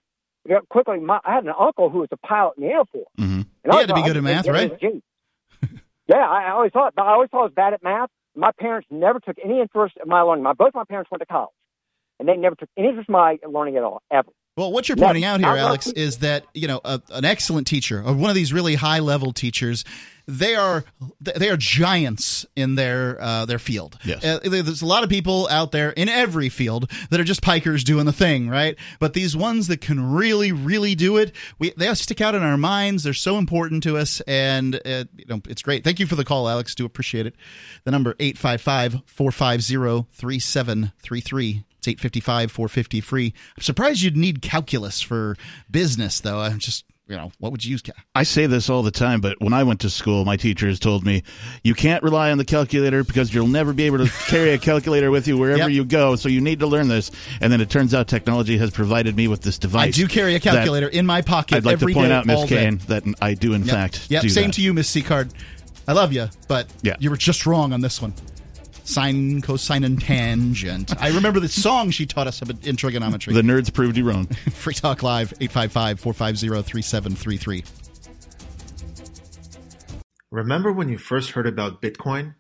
quickly. My, I had an uncle who was a pilot in the Air Force. Mm-hmm. And He I had to be good at math, right? get a G. yeah, I, I always thought. I always thought I was bad at math. My parents never took any interest in my learning. My both my parents went to college, and they never took any interest in my learning at all, ever. Well, what you're Yeah, pointing out here, I'm not- Alex, is that you know a, an excellent teacher, or one of these really high level teachers, they are they are giants in their uh, their field. Yes. Uh, there's a lot of people out there in every field that are just pikers doing the thing, right? But these ones that can really, really do it, we they stick out in our minds. They're so important to us, and uh, you know it's great. Thank you for the call, Alex. Do appreciate it. The number 855-450-3733. It's 855 450 free. I'm surprised you'd need calculus for business, though. I'm just, you know, what would you use? I say this all the time, but when I went to school, my teachers told me you can't rely on the calculator because you'll never be able to carry a calculator with you wherever Yep. you go. So you need to learn this. And then it turns out technology has provided me with this device. I do carry a calculator in my pocket I'd like to point day, out, Miss. Kane, that I do in Yep. fact. Yep. do Same that. to you, Miss Seacard. I love you, but Yeah. you were just wrong on this one. Sine, cosine, and tangent. I remember the song she taught us about in trigonometry. The nerds proved you wrong. Free Talk Live, 855 450 3733. Remember when you first heard about Bitcoin?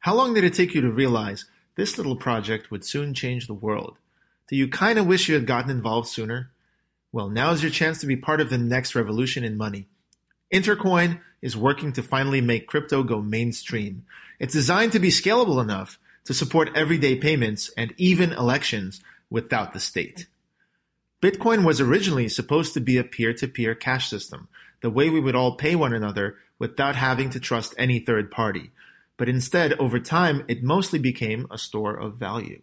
How long did it take you to realize this little project would soon change the world? Do you kind of wish you had gotten involved sooner? Well, now is your chance to be part of the next revolution in money. Intercoin is working to finally make crypto go mainstream. It's designed to be scalable enough to support everyday payments and even elections without the state. Bitcoin was originally supposed to be a peer to peer cash system, the way we would all pay one another without having to trust any third party. But instead, over time, it mostly became a store of value.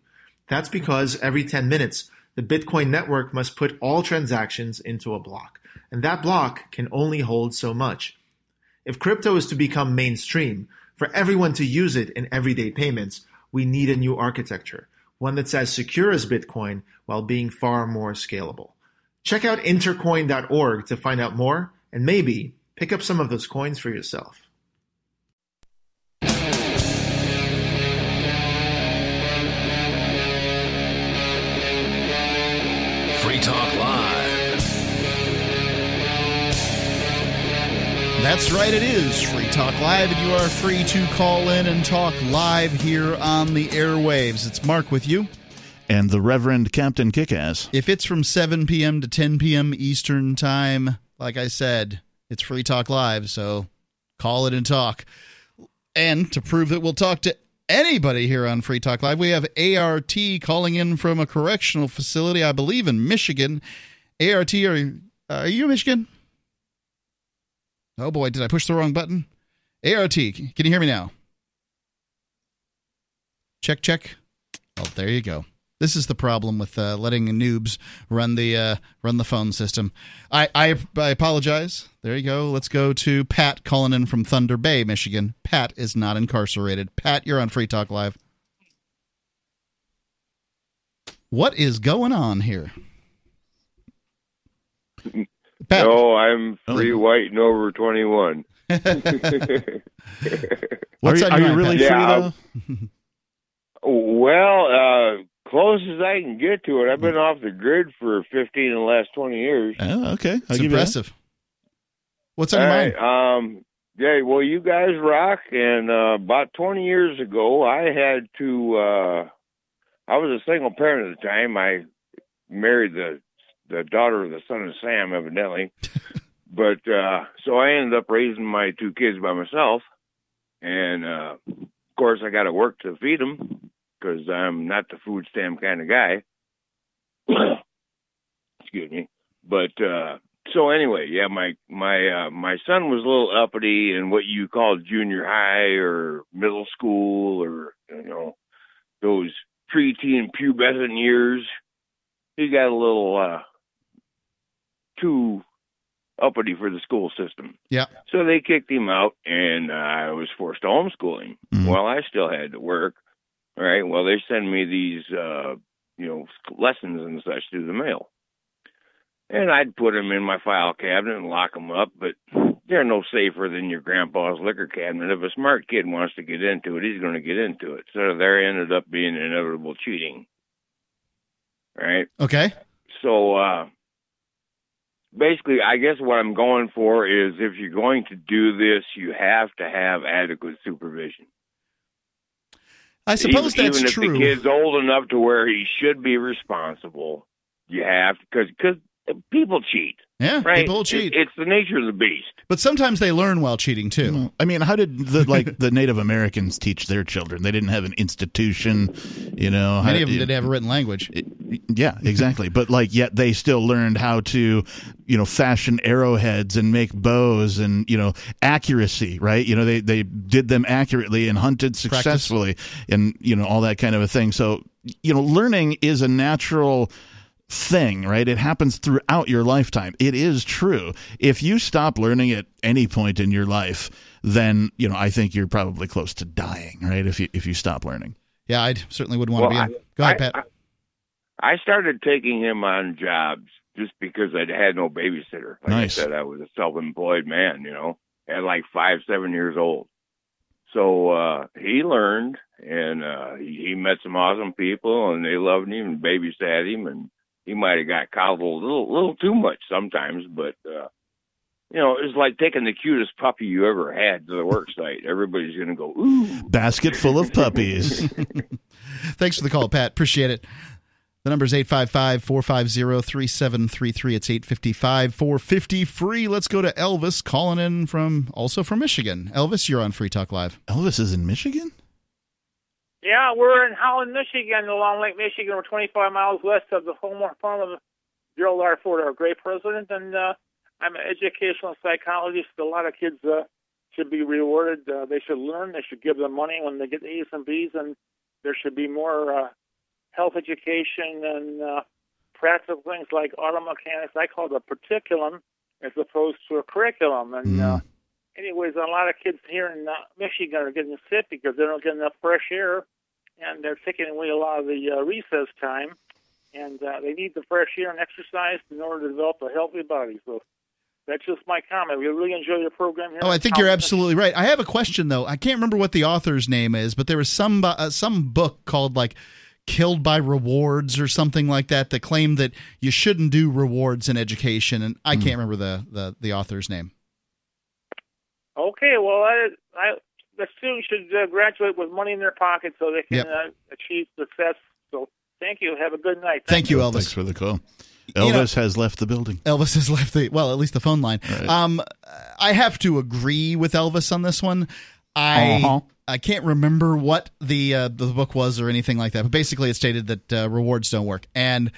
That's because every 10 minutes, the Bitcoin network must put all transactions into a block, and that block can only hold so much. If crypto is to become mainstream, for everyone to use it in everyday payments, we need a new architecture, one that's as secure as Bitcoin while being far more scalable. Check out intercoin.org to find out more and maybe pick up some of those coins for yourself. Free Talk That's right, it is Free Talk Live, and you are free to call in and talk live here on the airwaves. It's Mark with you. And the Reverend Captain Kickass. If it's from 7 p.m. to 10 p.m. Eastern Time, like I said, it's Free Talk Live, so call it and talk. And to prove that we'll talk to anybody here on Free Talk Live, we have ART calling in from a correctional facility, I believe, in Michigan. ART, are, are you in Michigan? Oh boy, did I push the wrong button? ART, can you hear me now? Check, check. Oh, there you go. This is the problem with uh, letting noobs run the uh, run the phone system. I, I I apologize. There you go. Let's go to Pat calling in from Thunder Bay, Michigan. Pat is not incarcerated. Pat, you're on Free Talk Live. What is going on here? Pat. No, I'm free, white, and over 21. What's What's are on you, your are you really Pat? free though? Well, uh, close as I can get to it. I've been off the grid for 15 of the last 20 years. Oh, okay. I'll It's give you that. impressive. What's on your All mind? right, um, yeah, well, you guys rock. And uh, about 20 years ago, I had to. Uh, I was a single parent at the time. I married the the daughter of the son of Sam, evidently. but uh, so I ended up raising my two kids by myself, and uh, of course, I got to work to feed them because I'm not the food stamp kind of guy. Excuse me, but. uh so anyway, yeah, my my uh, my son was a little uppity in what you call junior high or middle school or you know those preteen pubescent years. He got a little uh, too uppity for the school system. Yeah. So they kicked him out, and I was forced to homeschool him. Mhm. Well, I still had to work. All right. Well, they send me these, uh, you know, lessons and such through the mail, and I'd put them in my file cabinet and lock them up. But they're no safer than your grandpa's liquor cabinet. If a smart kid wants to get into it, he's going to get into it. So there ended up being inevitable cheating. Right. Okay. So uh basically I guess what I'm going for is if you're going to do this you have to have adequate supervision. I suppose even, that's even if true. the kid's old enough to where he should be responsible, you have because because people cheat, yeah, right? people cheat. It- it's the nature of the beast. but sometimes they learn while cheating too. Mm. I mean, how did the like the Native Americans teach their children? They didn't have an institution, you know. Many how- of them didn't have a written language. Yeah, exactly. but like, yet they still learned how to, you know, fashion arrowheads and make bows and you know accuracy, right? You know, they they did them accurately and hunted successfully, and you know all that kind of a thing. So you know, learning is a natural thing, right? It happens throughout your lifetime. It is true. If you stop learning at any point in your life, then you know I think you're probably close to dying, right? If you if you stop learning. Yeah, I certainly would want Well, to be. In. Go ahead, I, Pat. I, I started taking him on jobs just because I had no babysitter. Like Nice. I said, I was a self-employed man, you know, at like five, seven years old. So uh he learned, and uh he, he met some awesome people, and they loved him and babysat him, and he might have got coddled a little, little too much sometimes, but uh you know, it's like taking the cutest puppy you ever had to the work site. Everybody's going to go, ooh. Basket full of puppies. Thanks for the call, Pat. Appreciate it. The number's 855 450 3733. It's 855 450 free. Let's go to Elvis calling in from also from Michigan. Elvis, you're on Free Talk Live. Elvis is in Michigan? Yeah, we're in Holland, Michigan, along Lake Michigan. We're 25 miles west of the home farm of Gerald R. Ford, our great president, and uh, I'm an educational psychologist. A lot of kids uh, should be rewarded. Uh, they should learn. They should give them money when they get A's and B's, and there should be more uh, health education and uh, practical things like auto mechanics. I call it a particulum as opposed to a curriculum. And uh, anyways, a lot of kids here in uh, Michigan are getting sick because they don't get enough fresh air, and they're taking away a lot of the uh, recess time. And uh, they need the fresh air and exercise in order to develop a healthy body. So that's just my comment. We really enjoy your program here. Oh, I think you're absolutely right. I have a question though. I can't remember what the author's name is, but there was some uh, some book called like "Killed by Rewards" or something like that that claimed that you shouldn't do rewards in education, and I can't remember the the, the author's name. Okay, well, I, I, the students should uh, graduate with money in their pocket so they can Yep. uh, achieve success. So thank you. Have a good night. Thank you, Elvis. Thanks for the call. You know- Elvis has left the building. Elvis has left the well, at least the phone line. Um, I have to agree with Elvis on this one. I Uh-huh. I can't remember what the uh, the book was or anything like that, but basically it stated that uh, rewards don't work, and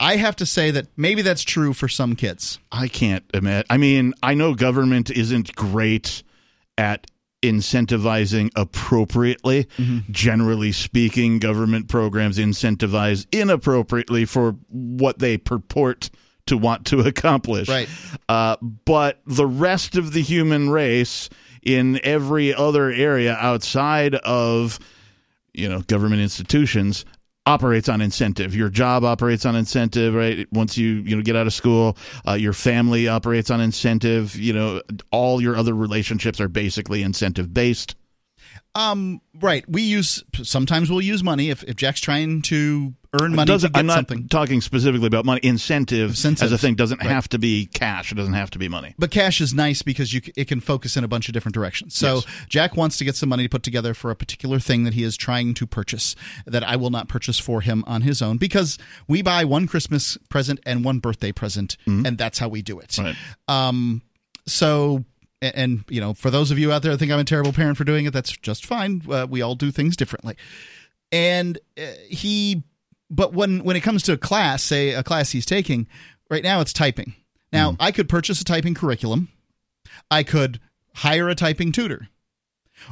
I have to say that maybe that's true for some kids. I can't admit. I mean, I know government isn't great at incentivizing appropriately. Mm-hmm. Generally speaking, government programs incentivize inappropriately for what they purport to want to accomplish. Right. Uh, but the rest of the human race in every other area outside of you know government institutions operates on incentive. Your job operates on incentive right? Once you you know get out of school uh, your family operates on incentive you know all your other relationships are basically incentive based. Um, right. We use sometimes we'll use money. If if Jack's trying to earn money doesn't get i'm not something. talking specifically about money incentive as a Incentives. thing doesn't Right. have to be cash it doesn't have to be money But cash is nice because you it can focus in a bunch of different directions. So Yes. Jack wants to get some money to put together for a particular thing that he is trying to purchase that I will not purchase for him on his own because we buy one Christmas present and one birthday present, and that's how we do it. Right. Um, so. And you know, for those of you out there that think I'm a terrible parent for doing it, that's just fine. Uh, we all do things differently. And uh, he, but when when it comes to a class, say a class he's taking, right now it's typing. Now mm-hmm. I could purchase a typing curriculum. I could hire a typing tutor.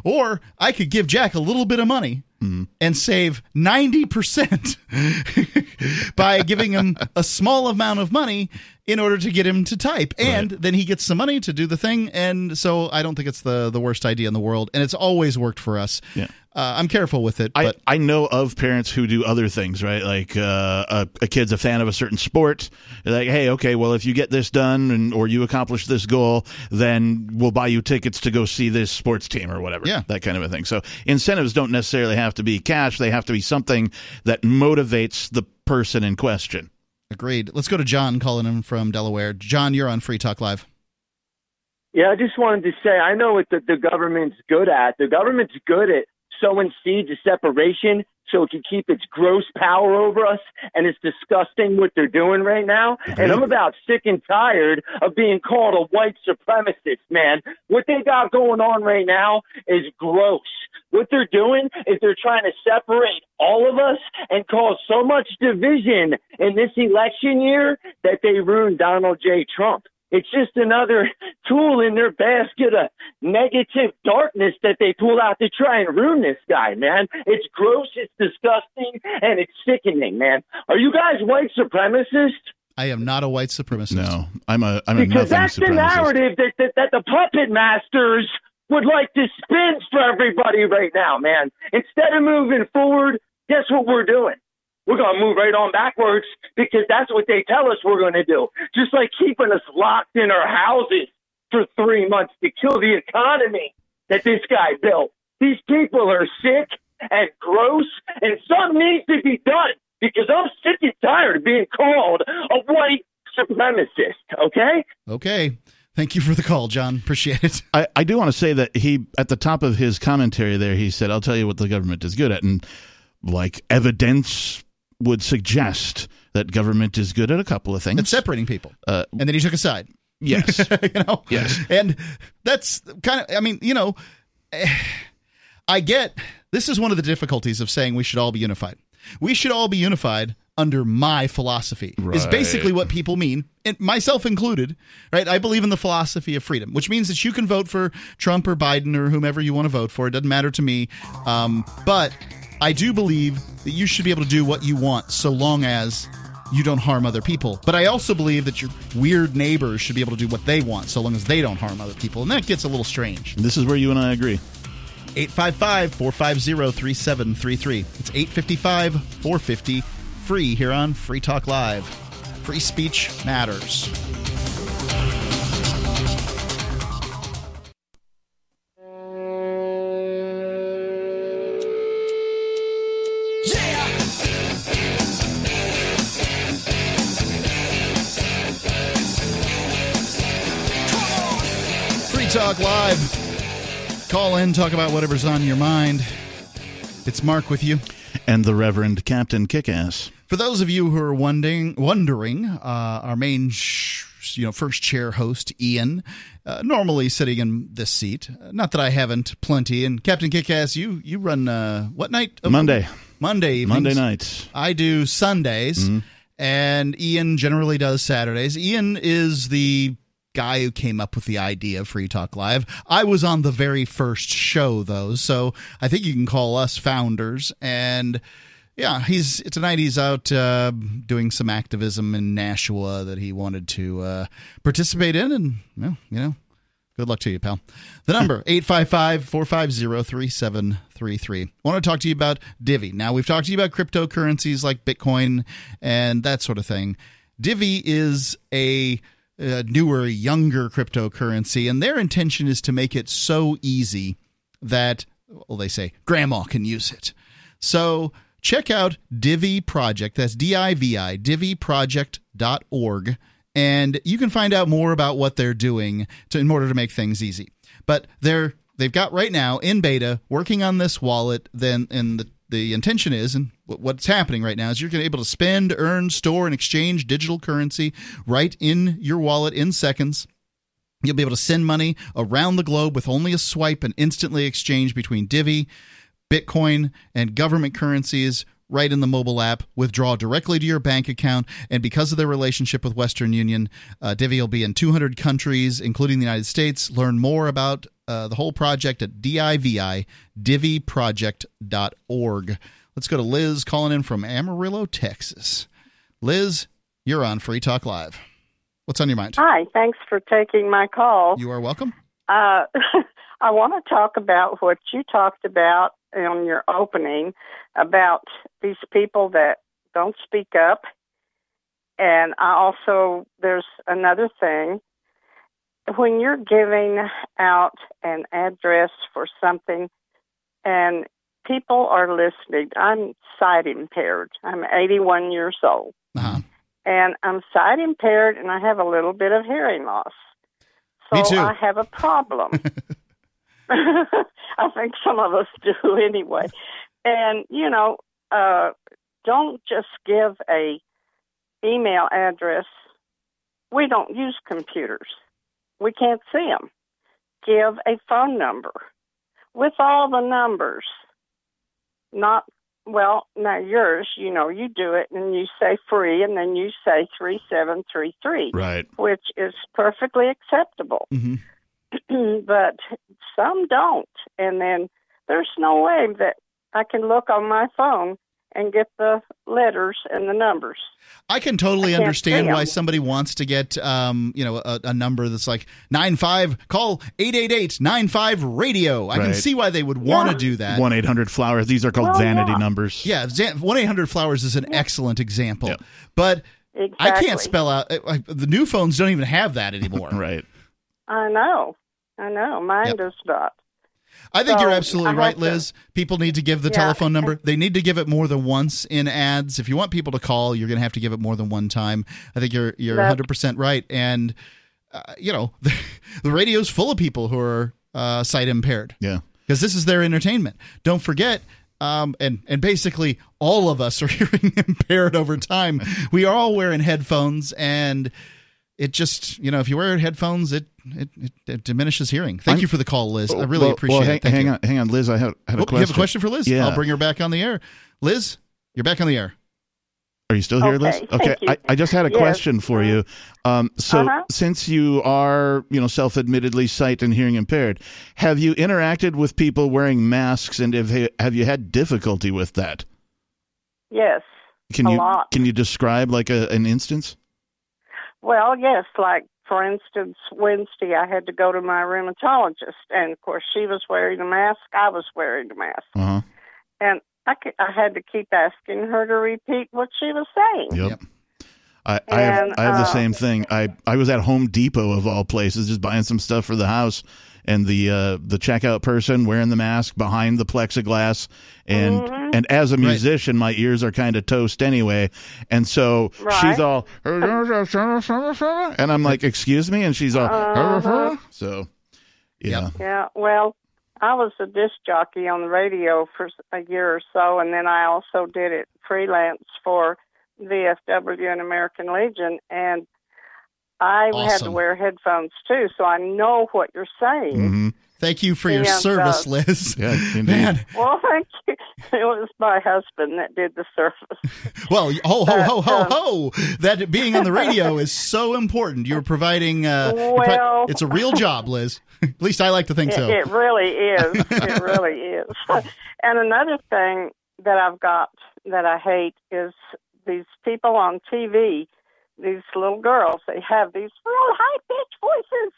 Or I could give Jack a little bit of money mm-hmm. and save 90% by giving him a small amount of money in order to get him to type. And then he gets some money to do the thing. And so I don't think it's the, the worst idea in the world. And it's always worked for us. Yeah. Uh, I'm careful with it. I, But I know of parents who do other things, right? Like uh, a, a kid's a fan of a certain sport. They're like, hey, okay, well, if you get this done and or you accomplish this goal, then we'll buy you tickets to go see this sports team or whatever. Yeah. that kind of a thing. So incentives don't necessarily have to be cash; they have to be something that motivates the person in question. agreed. Let's go to John calling him from Delaware. John, you're on Free Talk Live. Yeah, I just wanted to say I know what the, the government's good at. The government's good at sowing seeds of separation so it can keep its gross power over us, and it's disgusting what they're doing right now. And I'm about sick and tired of being called a white supremacist, man. What they got going on right now is gross. What they're doing is they're trying to separate all of us and cause so much division in this election year that they ruined Donald J. Trump. It's just another tool in their basket of negative darkness that they pull out to try and ruin this guy, man. It's gross, it's disgusting, and it's sickening, man. Are you guys white supremacists? I am not a white supremacist. No, I'm a I'm a Because that's the narrative that, that, that the puppet masters would like to spin for everybody right now, man. Instead of moving forward, guess what we're doing? We're going to move right on backwards because that's what they tell us we're going to do. Just like keeping us locked in our houses for three months to kill the economy that this guy built. These people are sick and gross, and something needs to be done because I'm sick and tired of being called a white supremacist, okay? Okay. Thank you for the call, John. Appreciate it. I, I do want to say that he at the top of his commentary there he said i'll tell you what the government is good at and like evidence would suggest that government is good at a couple of things. It's separating people. Uh, and then he took a side. Yes. you know? Yes. And that's kind of, I mean, you know, eh, I get this is one of the difficulties of saying we should all be unified. We should all be unified under my philosophy, is basically what people mean, and myself included, right? I believe in the philosophy of freedom, which means that you can vote for Trump or Biden or whomever you want to vote for. It doesn't matter to me. Um, but I do believe that you should be able to do what you want so long as you don't harm other people. But I also believe that your weird neighbors should be able to do what they want so long as they don't harm other people. And that gets a little strange. This is where you and I agree. 855 450 3733. It's 855 450 free here on Free Talk Live. Free speech matters. Free Talk Live. Call in, talk about whatever's on your mind. It's Mark with you. And the Reverend Captain Kickass. For those of you who are wondering, wondering, uh, our main, sh- you know, first chair host Ian, uh, normally sitting in this seat. Not that I haven't plenty. And Captain Kickass, you you run uh, what night? Monday. Monday evenings. Monday nights. I do Sundays, and Ian generally does Saturdays. Ian is the guy who came up with the idea of Free Talk Live. I was on the very first show, though, so I think you can call us founders. And yeah, he's tonight. He's out uh, doing some activism in Nashua that he wanted to uh, participate in, and well, you know. Good luck to you, pal. The number, 855-450-3733. I want to talk to you about Divi. Now, we've talked to you about cryptocurrencies like Bitcoin and that sort of thing. Divi is a, uh newer, younger cryptocurrency, and their intention is to make it so easy that, well, they say, grandma can use it. So check out Divi Project. That's D-I-V-I, diviproject.org. And you can find out more about what they're doing to, in order to make things easy. But they're they've got right now in beta working on this wallet. Then and the the intention is, and what's happening right now is you're going to be able to spend, earn, store, and exchange digital currency right in your wallet in seconds. You'll be able to send money around the globe with only a swipe and instantly exchange between Divi, Bitcoin, and government currencies right in the mobile app. Withdraw directly to your bank account. And because of their relationship with Western Union, uh, Divi will be in 200 countries, including the United States. Learn more about uh, the whole project at DIVI, diviproject.org. Let's go to Liz calling in from Amarillo, Texas. Liz, you're on Free Talk Live. What's on your mind? Hi, thanks for taking my call. You are welcome. Uh, I want to talk about what you talked about in your opening about these people that don't speak up. And I also, there's another thing. When you're giving out an address for something and people are listening, I'm sight impaired. I'm 81 years old. Uh-huh. And I'm sight impaired and I have a little bit of hearing loss. So Me too. I have a problem. I think some of us do anyway. And you know, uh, don't just give a email address. We don't use computers. We can't see them. Give a phone number with all the numbers. Not well, now yours, you know, you do it and you say free and then you say 3733, Right. which is perfectly acceptable. Mm-hmm. but some don't. And then there's no way that I can look on my phone and get the letters and the numbers. I can totally I understand why somebody wants to get, um, you know, a, a number that's like nine five. Call eight eight eight nine five radio. I can see why they would want to do that. 1 800 Flowers. These are called Well, vanity yeah. numbers. Yeah, one eight hundred flowers is an excellent example, but I can't spell out. The new phones don't even have that anymore. right. I know. I know. Mine Yep. does not. I think So, you're absolutely have right, to- Liz. People need to give the Yeah. telephone number. They need to give it more than once in ads. If you want people to call, you're going to have to give it more than one time. I think you're you're That- 100 percent right. And uh, you know, the, the radio's full of people who are uh, sight impaired. Yeah. because this is their entertainment. Don't forget, um, and and basically all of us are hearing impaired over time. We are all wearing headphones, and it just you know if you wear headphones, it it, it, it diminishes hearing. Thank I'm- you for the call, Liz. I really Well- appreciate well, hang, it. Thank hang you. on, hang on, Liz. I had, had a Oh, question. you have a question for Liz? Yeah. I'll bring her back on the air. Liz, you're back on the air. Are you still here, Okay, Liz? thank Okay, you. I, I just had a Yes. question for you. Um, so, Uh-huh. since you are, you know, self-admittedly sight and hearing impaired, have you interacted with people wearing masks, and have have you had difficulty with that? Yes, Can a you lot. can you describe like a, an instance? Well, yes, like for instance, Wednesday I had to go to my rheumatologist, and of course she was wearing a mask, I was wearing a mask, Uh huh. and I, c- I had to keep asking her to repeat what she was saying. Yep. I, I have I have the uh, same thing. I I was at Home Depot of all places, just buying some stuff for the house, and the uh, the checkout person wearing the mask behind the plexiglass, and Mm-hmm. and as a musician, my ears are kind of toast anyway, and so Right. she's all, and I'm like, excuse me, and she's all, Uh-huh. so yeah, Yeah, well, I was a disc jockey on the radio for a year or so, and then I also did it freelance for VFW and American Legion, and I had to wear headphones too, so I know what you're saying. Mm-hmm. Thank you for your service, uh, Liz. Yeah. Man, Well, thank you. It was my husband that did the service. well, ho ho ho ho um, ho! That being on the radio is so important. You're providing. Uh, you're pro- Well- it's a real job, Liz. At least I like to think it, so. it really is. it really is. and another thing that I've got that I hate is these people on TV, these little girls, they have these real high pitched voices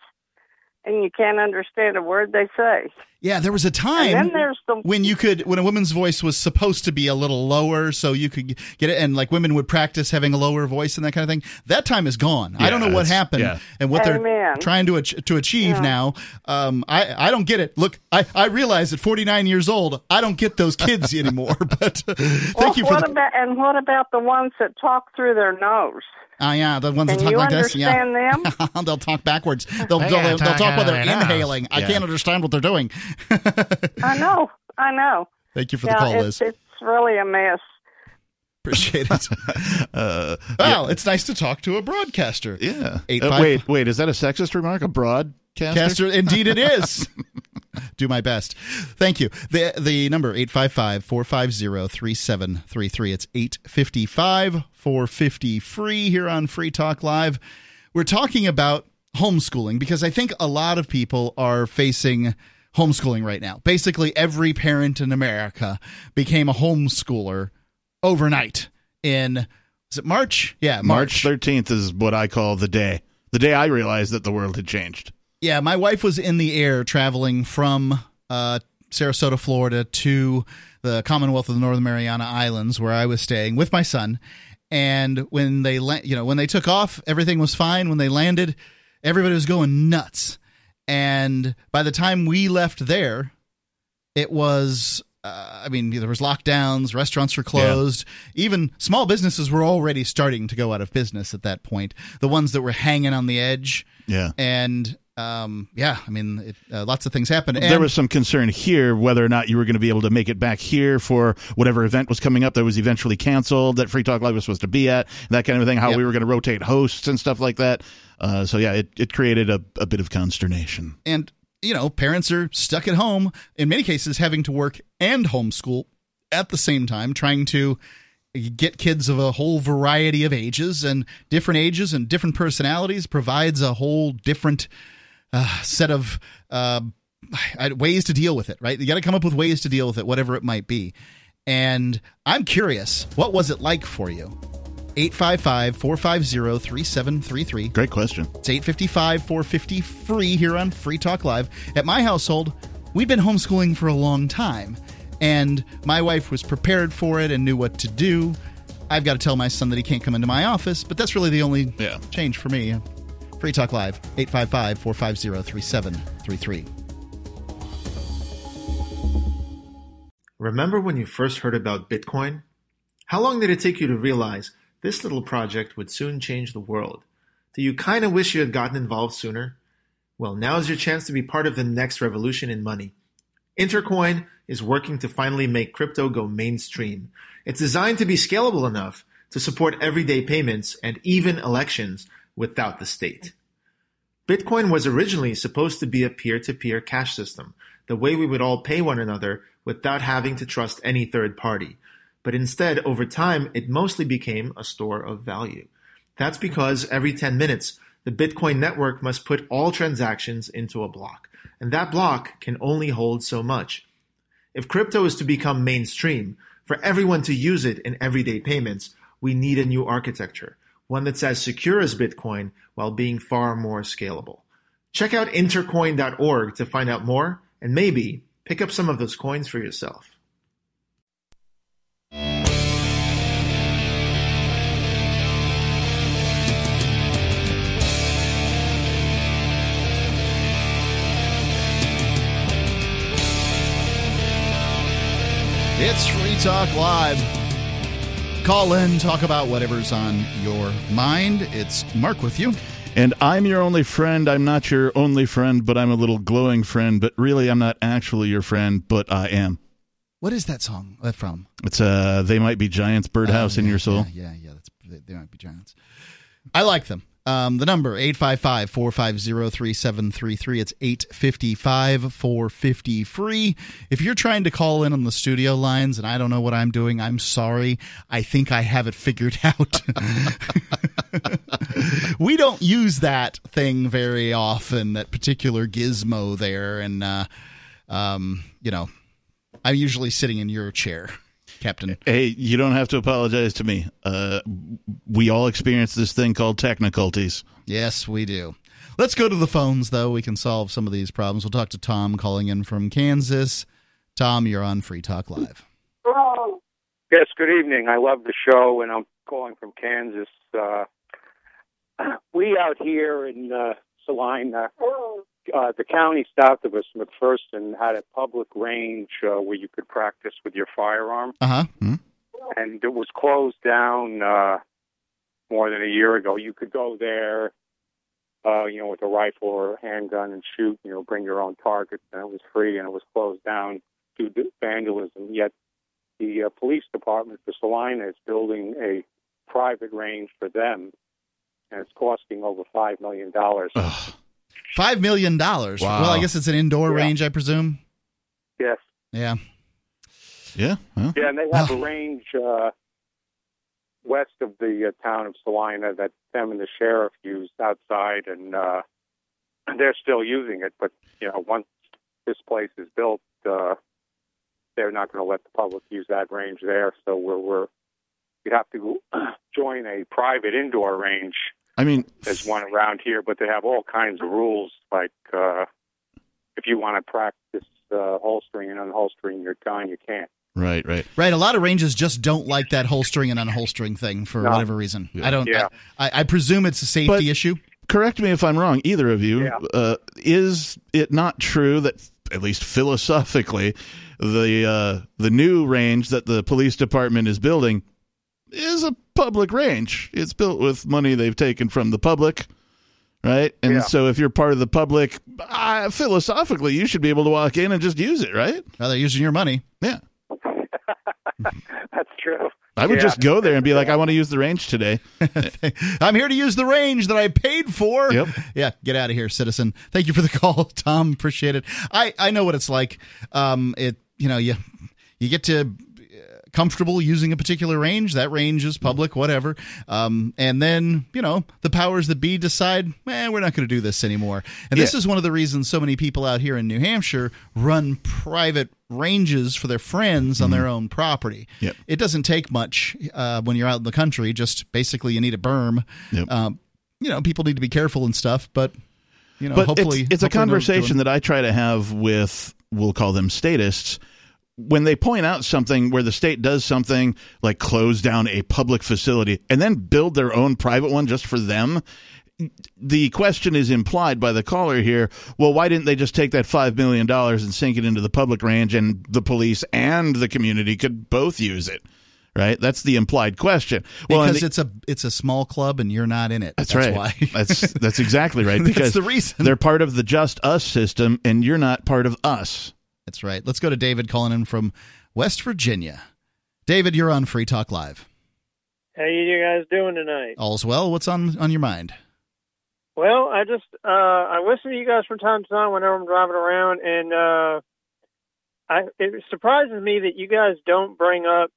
and you can't understand a word they say. Yeah, there was a time And then there's the when you could when a woman's voice was supposed to be a little lower so you could get it and like women would practice having a lower voice and that kind of thing that time is gone i don't know what happened yeah. and what they're trying to ach- to achieve Yeah. now um i i don't get it look i i realize at 49 years old i don't get those kids anymore but uh, thank well, you for what the about and what about the ones that talk through their nose? Oh yeah the ones Can that talk like this yeah understand them? they'll talk backwards they'll, They they'll, gotta they'll talk talk while they're their nose. inhaling i can't understand what they're doing I know, I know. thank you for the call it's, liz it's really a mess. appreciate it uh, well it's nice to talk to a broadcaster yeah. Eight Uh, wait, wait, is that a sexist remark? A broadcaster? Caster, indeed it is. Do my best. Thank you. The the number 855-450-3733. It's 855-450 free here on Free Talk Live. We're talking about homeschooling because I think a lot of people are facing homeschooling right now. Basically every parent in America became a homeschooler overnight in is it March? Yeah, March 13th is what I call the day. The day I realized that the world had changed. Yeah, my wife was in the air traveling from uh, Sarasota, Florida to the Commonwealth of the Northern Mariana Islands where I was staying with my son. And when they la- you know, when they took off, everything was fine. When they landed, everybody was going nuts. And by the time we left there, it was uh, I mean, there was lockdowns, restaurants were closed. Even small businesses were already starting to go out of business at that point. The ones that were hanging on the edge Yeah. and um, yeah, I mean, it, uh, lots of things happened. And there was some concern here whether or not you were going to be able to make it back here for whatever event was coming up that was eventually canceled that Free Talk Live was supposed to be at, that kind of thing, how Yep. we were going to rotate hosts and stuff like that. Uh, so, yeah, it, it created a, a bit of consternation. and you know, parents are stuck at home in many cases, having to work and homeschool at the same time, trying to get kids of a whole variety of ages and different ages and different personalities provides a whole different uh, set of uh, ways to deal with it, right? You got to come up with ways to deal with it, whatever it might be. And I'm curious, what was it like for you? 855 450 3733. Great question. It's 855 450 free here on Free Talk Live. At my household, we've been homeschooling for a long time, and my wife was prepared for it and knew what to do. I've got to tell my son that he can't come into my office, but that's really the only Yeah. change for me. Free Talk Live, 855 450 3733. Remember when you first heard about Bitcoin? How long did it take you to realize this little project would soon change the world? Do you kind of wish you had gotten involved sooner? Well, now is your chance to be part of the next revolution in money. Intercoin is working to finally make crypto go mainstream. It's designed to be scalable enough to support everyday payments and even elections without the state. Bitcoin was originally supposed to be a peer to peer cash system, the way we would all pay one another without having to trust any third party. But instead, over time, it mostly became a store of value. That's because every 10 minutes, the Bitcoin network must put all transactions into a block, and that block can only hold so much. If crypto is to become mainstream, for everyone to use it in everyday payments, we need a new architecture, one that's as secure as Bitcoin while being far more scalable. Check out intercoin.org to find out more and maybe pick up some of those coins for yourself. It's Free Talk Live. Call in, talk about whatever's on your mind. It's Mark with you. And I'm your only friend. I'm not your only friend, but I'm a little glowing friend. But really, I'm not actually your friend, but I am. What is that song uh, from? It's uh, they might be giants, birdhouse Oh, in your soul. Yeah, yeah, yeah, that's they, they might be giants. I like them. Um, the number 855-450-3733. It's 855-450 free. If you're trying to call in on the studio lines and I don't know what I'm doing, I'm sorry. I think I have it figured out. we don't use that thing very often, that particular gizmo there and uh, um, you know, I'm usually sitting in your chair. Captain. Hey, you don't have to apologize to me. Uh, we all experience this thing called techniculties. Yes, we do. Let's go to the phones, though. We can solve some of these problems. We'll talk to Tom calling in from Kansas. Tom, you're on Free Talk Live. Yes, good evening. I love the show, and I'm calling from Kansas. Uh, we out here in uh, Salina, uh, the county south of us, McPherson, had a public range uh, where you could practice with your firearm, Uh huh. and it was closed down uh, more than a year ago. You could go there, uh, you know, with a rifle or a handgun and shoot. You know, bring your own targets, and it was free, and it was closed down due to vandalism. Yet the uh, police department for Salina is building a private range for them, and it's costing over five million dollars. Five million dollars. Wow. Well, I guess it's an indoor Yeah. range, I presume. Yes, Yeah. Yeah. Well, yeah, and they have a range uh, west of the uh, town of Salina that them and the sheriff used outside, and uh, they're still using it. But you know, once this place is built, uh, they're not going to let the public use that range there. So we're we're you have to join a private indoor range. I mean, There's one around here, but they have all kinds of rules. Like uh, if you want to practice uh, holstering and unholstering your gun, you can't. right, right. Right. A lot of ranges just don't like that holstering and unholstering thing for No. whatever reason. I don't. Yeah. I, I presume it's a safety But- issue. Correct me if I'm wrong, either of you. Yeah. Uh, is it not true that, at least philosophically, the uh, the new range that the police department is building is a public range? It's built with money they've taken from the public, right? And Yeah. so, if you're part of the public, uh, philosophically, you should be able to walk in and just use it, right? Well, they're using your money. Yeah. That's true. I would Yeah. just go there and be like, I want to use the range today. I'm here to use the range that I paid for. Yep. Yeah, get out of here, citizen. Thank you for the call, Tom. Appreciate it. I I know what it's like. Um, it you know you you get to comfortable using a particular range. That range is public, whatever. Um, and then you know the powers that be decide, man, we're not going to do this anymore. And this is one of the reasons so many people out here in New Hampshire run private ranges for their friends on their own property. Yep. It doesn't take much uh, when you're out in the country. Just basically, you need a berm. Yep. Um, you know, people need to be careful and stuff, but you know, but hopefully, it's, it's a hopefully one's conversation that I try to have with, we'll call them statists. When they point out something where the state does something like close down a public facility and then build their own private one just for them, the question is implied by the caller here. Well, why didn't they just take that $5 million and sink it into the public range and the police and the community could both use it? Right? That's the implied question. Well, because the- it's a it's a small club and you're not in it. that's, right. Why. that's that's exactly right. That's Because the reason. they're part of the just us system, and you're not part of us. That's right. Let's go to David calling in from West Virginia. David, you're on Free Talk Live. How you guys doing tonight? All's well. What's on on your mind? Well, I just uh I listen to you guys from time to time whenever I'm driving around, and uh I it surprises me that you guys don't bring up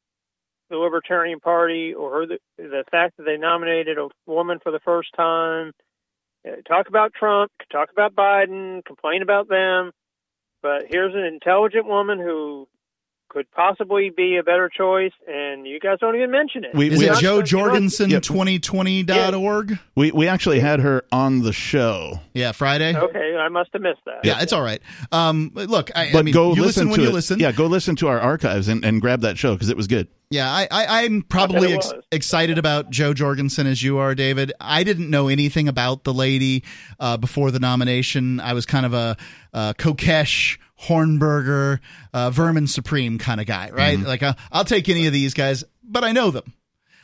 the Libertarian Party or the the fact that they nominated a woman for the first time. Uh, talk about Trump, talk about Biden, complain about them, but here's an intelligent woman who could possibly be a better choice, and you guys don't even mention it. We- Is we it actually- Jo Yep. Jorgensen 2020.org? We we actually had her on the show. Yeah, Friday. Okay, I must have missed that. Yeah, it's all right. Um, look, I, But I mean, go you listen listen when to you it. listen. Yeah, go listen to our archives and, and grab that show because it was good. Yeah, I, I, I'm probably ex- excited about Jo Jorgensen as you are, David. I didn't know anything about the lady uh, before the nomination. I was kind of a, a Kokesh, Hornberger, uh, Vermin Supreme kind of guy, right? Like, uh, I'll take any of these guys, but I know them.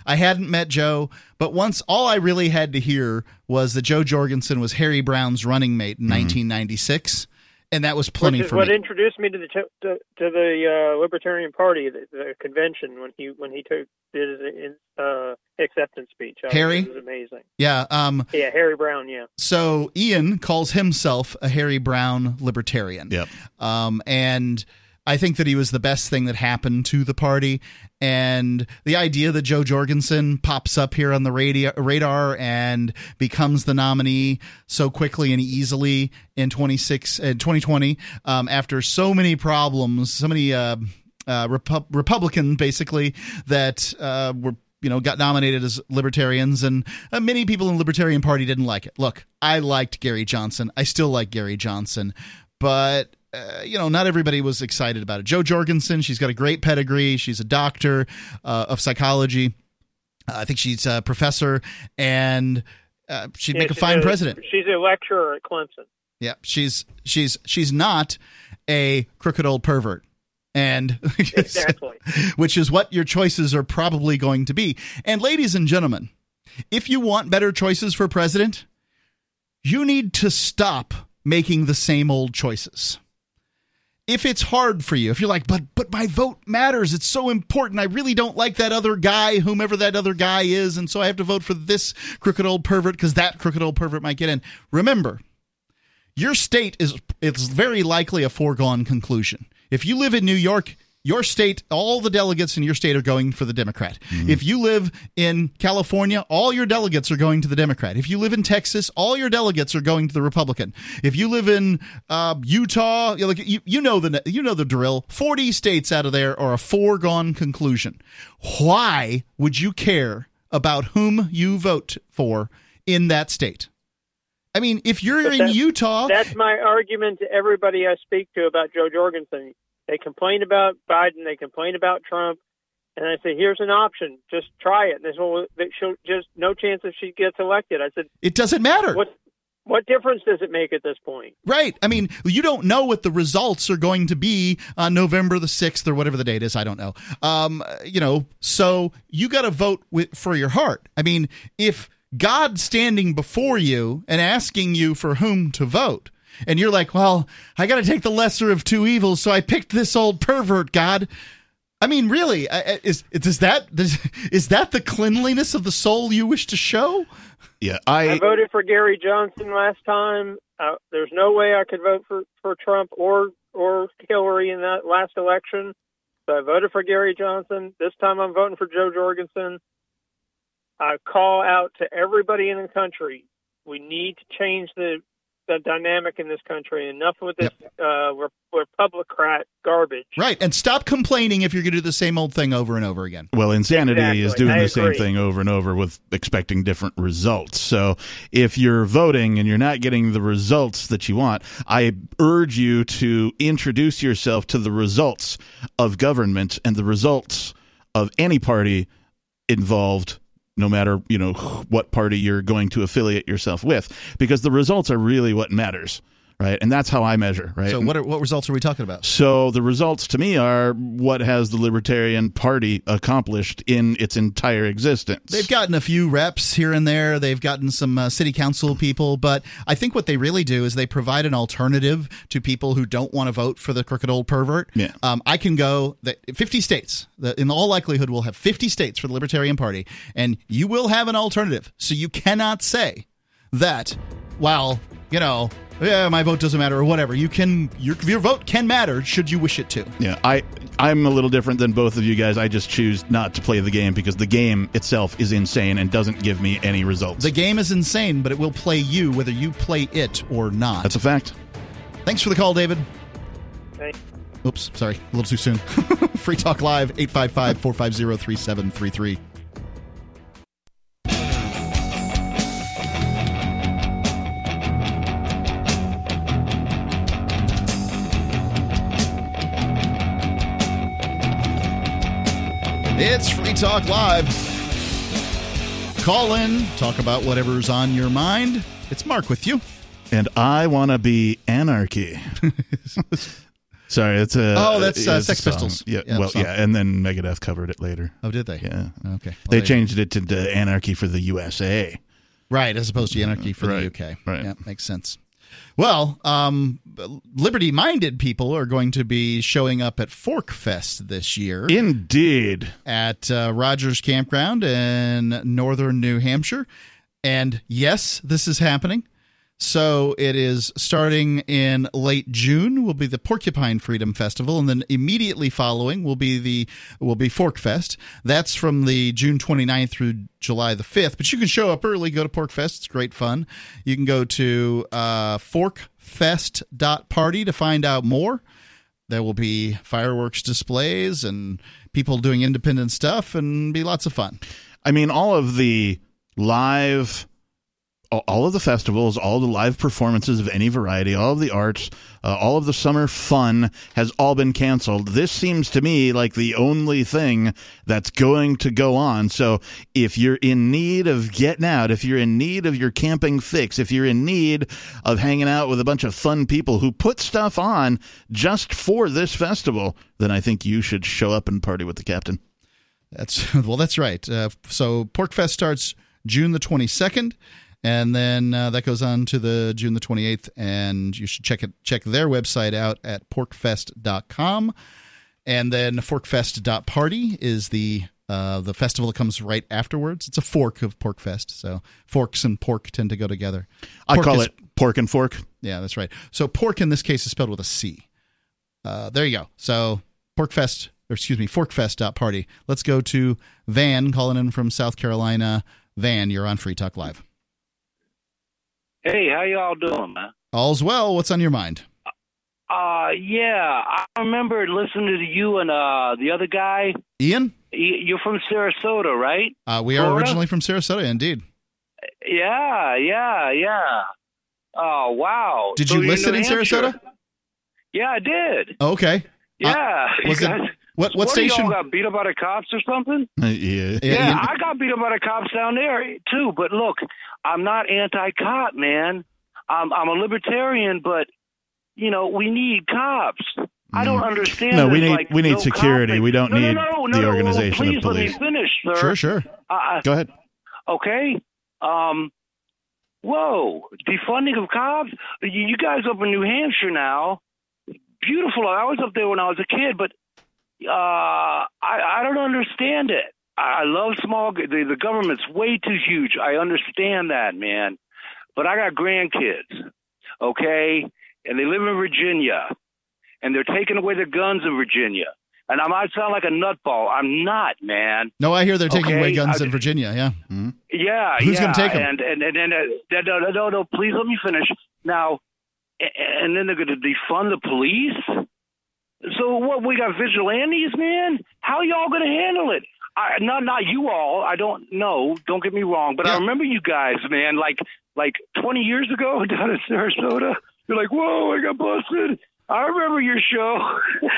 I hadn't met Jo, but once all I really had to hear was that Jo Jorgensen was Harry Browne's running mate in 1996, and that was plenty Which is for what me. introduced me to the to, to, to the uh, Libertarian Party, the, the convention when he when he took did his uh, acceptance speech. I Harry? it was amazing. yeah, um, Yeah, Harry Browne. Yeah. So Ian calls himself a Harry Browne libertarian. Yep. Um, and I think that he was the best thing that happened to the party. And the idea that Jo Jorgensen pops up here on the radio, radar and becomes the nominee so quickly and easily in 26 uh, 2020 um, after so many problems, so many uh, uh, Repu- Republican basically that uh, were you know got nominated as libertarians and uh, many people in the libertarian party didn't like it. Look i liked gary johnson. I still like gary johnson. But uh, you know, not everybody was excited about it. Jo Jorgensen, she's got a great pedigree. She's a doctor uh, of psychology. Uh, I think she's a professor, and uh, she'd Yeah, make a fine president. She's a lecturer at Clemson. Yeah, she's she's she's not a crooked old pervert. And Exactly. which is what your choices are probably going to be. And ladies and gentlemen, if you want better choices for president, you need to stop making the same old choices. If it's hard for you, if you're like, but but my vote matters, it's so important. I really don't like that other guy, whomever that other guy is, and so I have to vote for this crooked old pervert because that crooked old pervert might get in. Remember, your state is it's very likely a foregone conclusion. If you live in New York, your state, all the delegates in your state are going for the Democrat. If you live in California, all your delegates are going to the Democrat. If you live in Texas, all your delegates are going to the Republican. If you live in uh, Utah, you, like, you, you know the you know the drill. Forty states out of there are a foregone conclusion. Why would you care about whom you vote for in that state? I mean, if you're But in that's- Utah, That's my argument to everybody I speak to about Jo Jorgensen. They complain about Biden. They complain about Trump. And I say, here's an option. Just try it. And they said, well, she'll just no chance if she gets elected. I said, it doesn't matter. what what difference does it make at this point? Right. I mean, you don't know what the results are going to be on November the 6th or whatever the date is. I don't know. Um, you know, so you got to vote with, for your heart. I mean, if God's standing before you and asking you for whom to vote, and you're like, well, I got to take the lesser of two evils, so I picked this old pervert, God. I mean, really, I- I- is is that is that the cleanliness of the soul you wish to show? Yeah, I, I voted for Gary Johnson last time. Uh, there's no way I could vote for, for Trump or or Hillary in that last election. So I voted for Gary Johnson. This time I'm voting for Jo Jorgensen. I call out to everybody in the country. We need to change the the dynamic in this country. Enough with this uh, Re- Republicrat garbage. Right, and stop complaining if you're going to do the same old thing over and over again. Well, insanity is doing I the same thing over and over with expecting different results. So, if you're voting and you're not getting the results that you want, I urge you to introduce yourself to the results of government and the results of any party involved no matter you know what party you're going to affiliate yourself with because the results are really what matters right? And that's how I measure, right? So what are, what results are we talking about? So the results to me are what has the Libertarian Party accomplished in its entire existence. They've gotten a few reps here and there. They've gotten some uh, city council people, but I think what they really do is they provide an alternative to people who don't want to vote for the crooked old pervert. Yeah. Um, I can go that 50 states. The, in all likelihood, we'll have 50 states for the Libertarian Party, and you will have an alternative. So you cannot say that, well, you know, yeah, my vote doesn't matter or whatever. You can your your vote can matter should you wish it to. Yeah, I I'm a little different than both of you guys. I just choose not to play the game because the game itself is insane and doesn't give me any results. The game is insane, but it will play you whether you play it or not. That's a fact. Thanks for the call, David. Thanks. Oops, sorry, a little too soon. Free Talk Live, 855 450 3733. It's Free Talk Live. Call in, talk about whatever's on your mind. It's Mark with you. And I want to be anarchy. Sorry, it's a Oh, that's, uh, Sex. Pistols. Yeah, Yeah, well, yeah, and then Megadeth covered it later. Oh, did they? Yeah, Okay. Well, they changed it to, to anarchy for the USA. Right, as opposed to anarchy for Right, the UK. right. Yeah, makes sense. Well, um, liberty minded people are going to be showing up at Fork Fest this year. Indeed. At uh, Rogers Campground in northern New Hampshire. And yes, this is happening. So it is starting in late June will be the Porcupine Freedom Festival, and then immediately following will be the will be Fork Fest. That's from the June 29th through July the 5th. But you can show up early, go to PorcFest. It's great fun. You can go to uh, forkfest.party to find out more. There will be fireworks displays and people doing independent stuff, and be lots of fun. I mean, all of the live, all- of the festivals, all the live performances of any variety, all of the arts, uh, all of the summer fun has all been canceled. This seems to me like the only thing that's going to go on. So if you're in need of getting out, if you're in need of your camping fix, if you're in need of hanging out with a bunch of fun people who put stuff on just for this festival, then I think you should show up and party with the captain. That's well, that's right. Uh, so PorcFest starts June the twenty second, and then uh, that goes on to the June the twenty eighth. And you should check it check their website out at porcfest.com. And then forkfest.party is the uh, the festival that comes right afterwards. It's a fork of PorcFest, so forks and pork tend to go together. I call is- it pork and fork. yeah, that's right. So pork in this case is spelled with a C. Uh, there you go. So PorcFest, or excuse me, Forkfest.party. Let's go to Van calling in from South Carolina. Van, you're on Free Talk Live. Hey, how y'all doing, man? All's well. What's on your mind? Uh, yeah, I remember listening to you and uh the other guy. Ian? You're from Sarasota, right? Uh, we are Florida? originally from Sarasota, indeed. Yeah, yeah, yeah. Oh, wow. Did So you listen in Sarasota? Yeah, I did. Okay. Yeah. you was it- guys- what- what do station- Y'all got beat up by the cops or something? Uh, yeah. Yeah, I got beat up by the cops down there too. But look, I'm not anti-cop, man. I'm I'm a libertarian, but you know we need cops. I don't understand. Mm. No, we need- like, we need no security. cop- We don't no, need no, no, the no, organization of please police. Let me finish, sir. Sure, sure. Uh, Go ahead. Okay. Um. Whoa, defunding of cops. You, you guys up in New Hampshire now? Beautiful. I was up there when I was a kid, but uh, I I don't understand it. I I love small. The, the government's way too huge. I understand that, man. But I got grandkids, okay, and they live in Virginia, and they're taking away their guns in Virginia. And I might sound like a nutball. I'm not, man. No, I hear they're taking away guns I- in Virginia. Yeah. Yeah, Who's yeah. gonna take 'em? And and and then uh, no, no, no, no, please let me finish. Now, and then they're going to defund the police. So what? We got vigilantes, man. How y'all going to handle it? I, not not you all. I don't know. Don't get me wrong, but I remember you guys, man. Like like 20 years ago down in Sarasota. You're like, whoa, I got busted. I remember your show.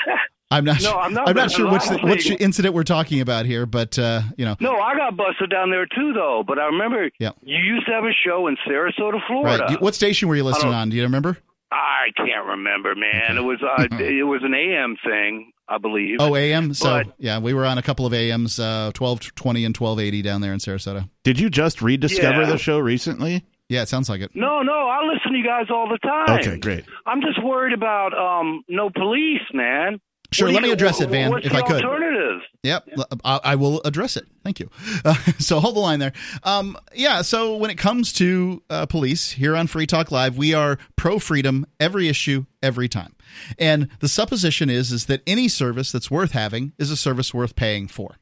I'm not. No, sure, I'm not- I'm not sure which not which incident we're talking about here, but uh, you know, no, I got busted down there too, though. But I remember Yeah. you used to have a show in Sarasota. Florida. You- What station were you listening on? Do you remember? I can't remember, man. It was uh, it was an AM thing, I believe. Oh, AM. So But- yeah, we were on a couple of AMs, uh, twelve twenty and twelve eighty down there in Sarasota. Did you just rediscover Yeah. the show recently? Yeah, it sounds like it. No, no, I listen to you guys all the time. Okay, great. I'm just worried about um no police, man. Sure, let me address it, Van, if I could. Alternative. Yep, I, I will address it. Thank you. Uh, so hold the line there. Um, yeah, so when it comes to uh, police here on Free Talk Live, we are pro freedom every issue, every time. And the supposition is is that any service that's worth having is a service worth paying for,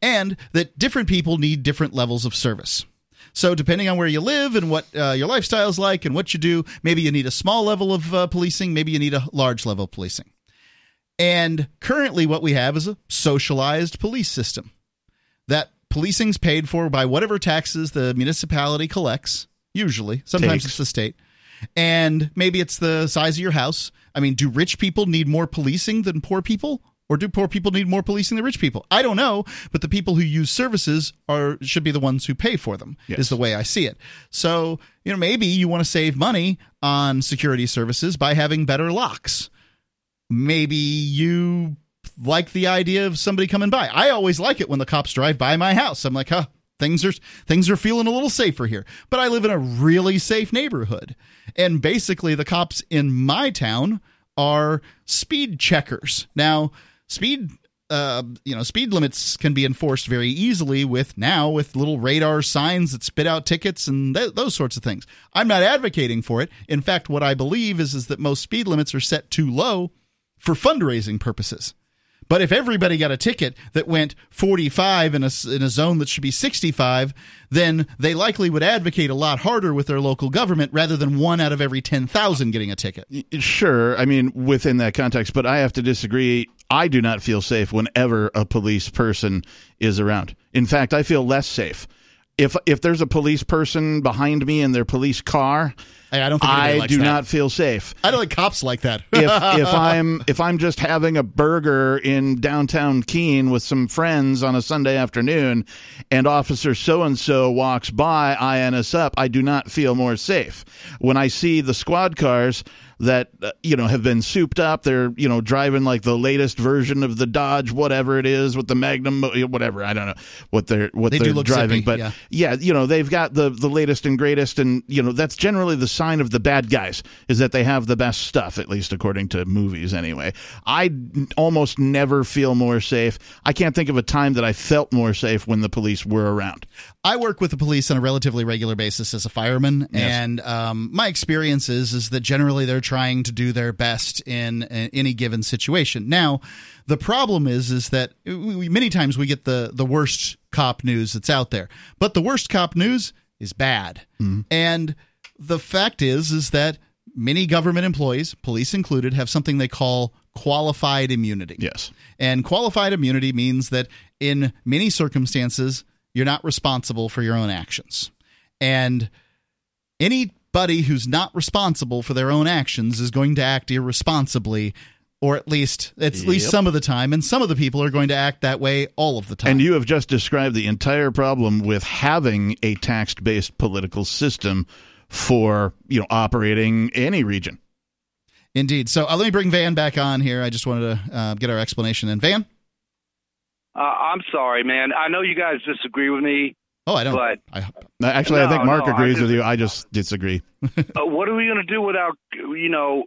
and that different people need different levels of service. So, depending on where you live and what uh, your lifestyle is like and what you do, maybe you need a small level of uh, policing, maybe you need a large level of policing. And currently, what we have is a socialized police system that policing's paid for by whatever taxes the municipality collects, usually. Sometimes Takes. it's the state. And maybe it's the size of your house. I mean, do rich people need more policing than poor people? Or do poor people need more policing than rich people? I don't know, but the people who use services are should be the ones who pay for them. Is the way I see it. So, you know, maybe you want to save money on security services by having better locks maybe you like the idea of somebody coming by. I always like it when the cops drive by my house. I'm like, huh, things are things are feeling a little safer here. But I live in a really safe neighborhood. And basically the cops in my town are speed checkers. Now, speed uh, you know, speed limits can be enforced very easily with now with little radar signs that spit out tickets and th- those sorts of things. I'm not advocating for it. In fact, what I believe is is that most speed limits are set too low for fundraising purposes. But if everybody got a ticket that went 45 in a, in a zone that should be 65, then they likely would advocate a lot harder with their local government rather than one out of every 10,000 getting a ticket. Sure, I mean within that context, but I have to disagree. I do not feel safe whenever a police person is around. In fact, I feel less safe if if there's a police person behind me in their police car. I don't think I do that. not feel safe. I don't think cops like that. if if I'm if I'm just having a burger in downtown Keene with some friends on a Sunday afternoon, and Officer so and so walks by eyeing us up, I do not feel more safe. When I see the squad cars that uh, you know have been souped up, they're you know driving like the latest version of the Dodge, whatever it is, with the Magnum, uh, whatever I don't know what they're what they they're look driving, zippy, but yeah. yeah, you know, they've got the the latest and greatest, and you know that's generally the sign of the bad guys is that they have the best stuff, at least according to movies. Anyway, I almost never feel more safe. I can't think of a time that I felt more safe when the police were around. I work with the police on a relatively regular basis as a fireman, Yes. and um, my experience is is that generally they're trying to do their best in, any given situation. Now, the problem is is that we, many times we get the the worst cop news that's out there, but the worst cop news is bad, mm-hmm. and the fact is is that many government employees, police included, have something they call qualified immunity. Yes. And qualified immunity means that in many circumstances, you're not responsible for your own actions. And anybody who's not responsible for their own actions is going to act irresponsibly, or at least at least some of the time. And some of the people are going to act that way all of the time. And you have just described the entire problem with having a tax-based political system for you know operating any region. Indeed. So uh, let me bring Van back on here. I just wanted to uh, get our explanation. And Van? Uh, I'm sorry, man. I know you guys disagree with me. Oh, I don't. But Actually, I think Mark no, agrees just- with you. I just disagree. uh, what are we going to do without, you know,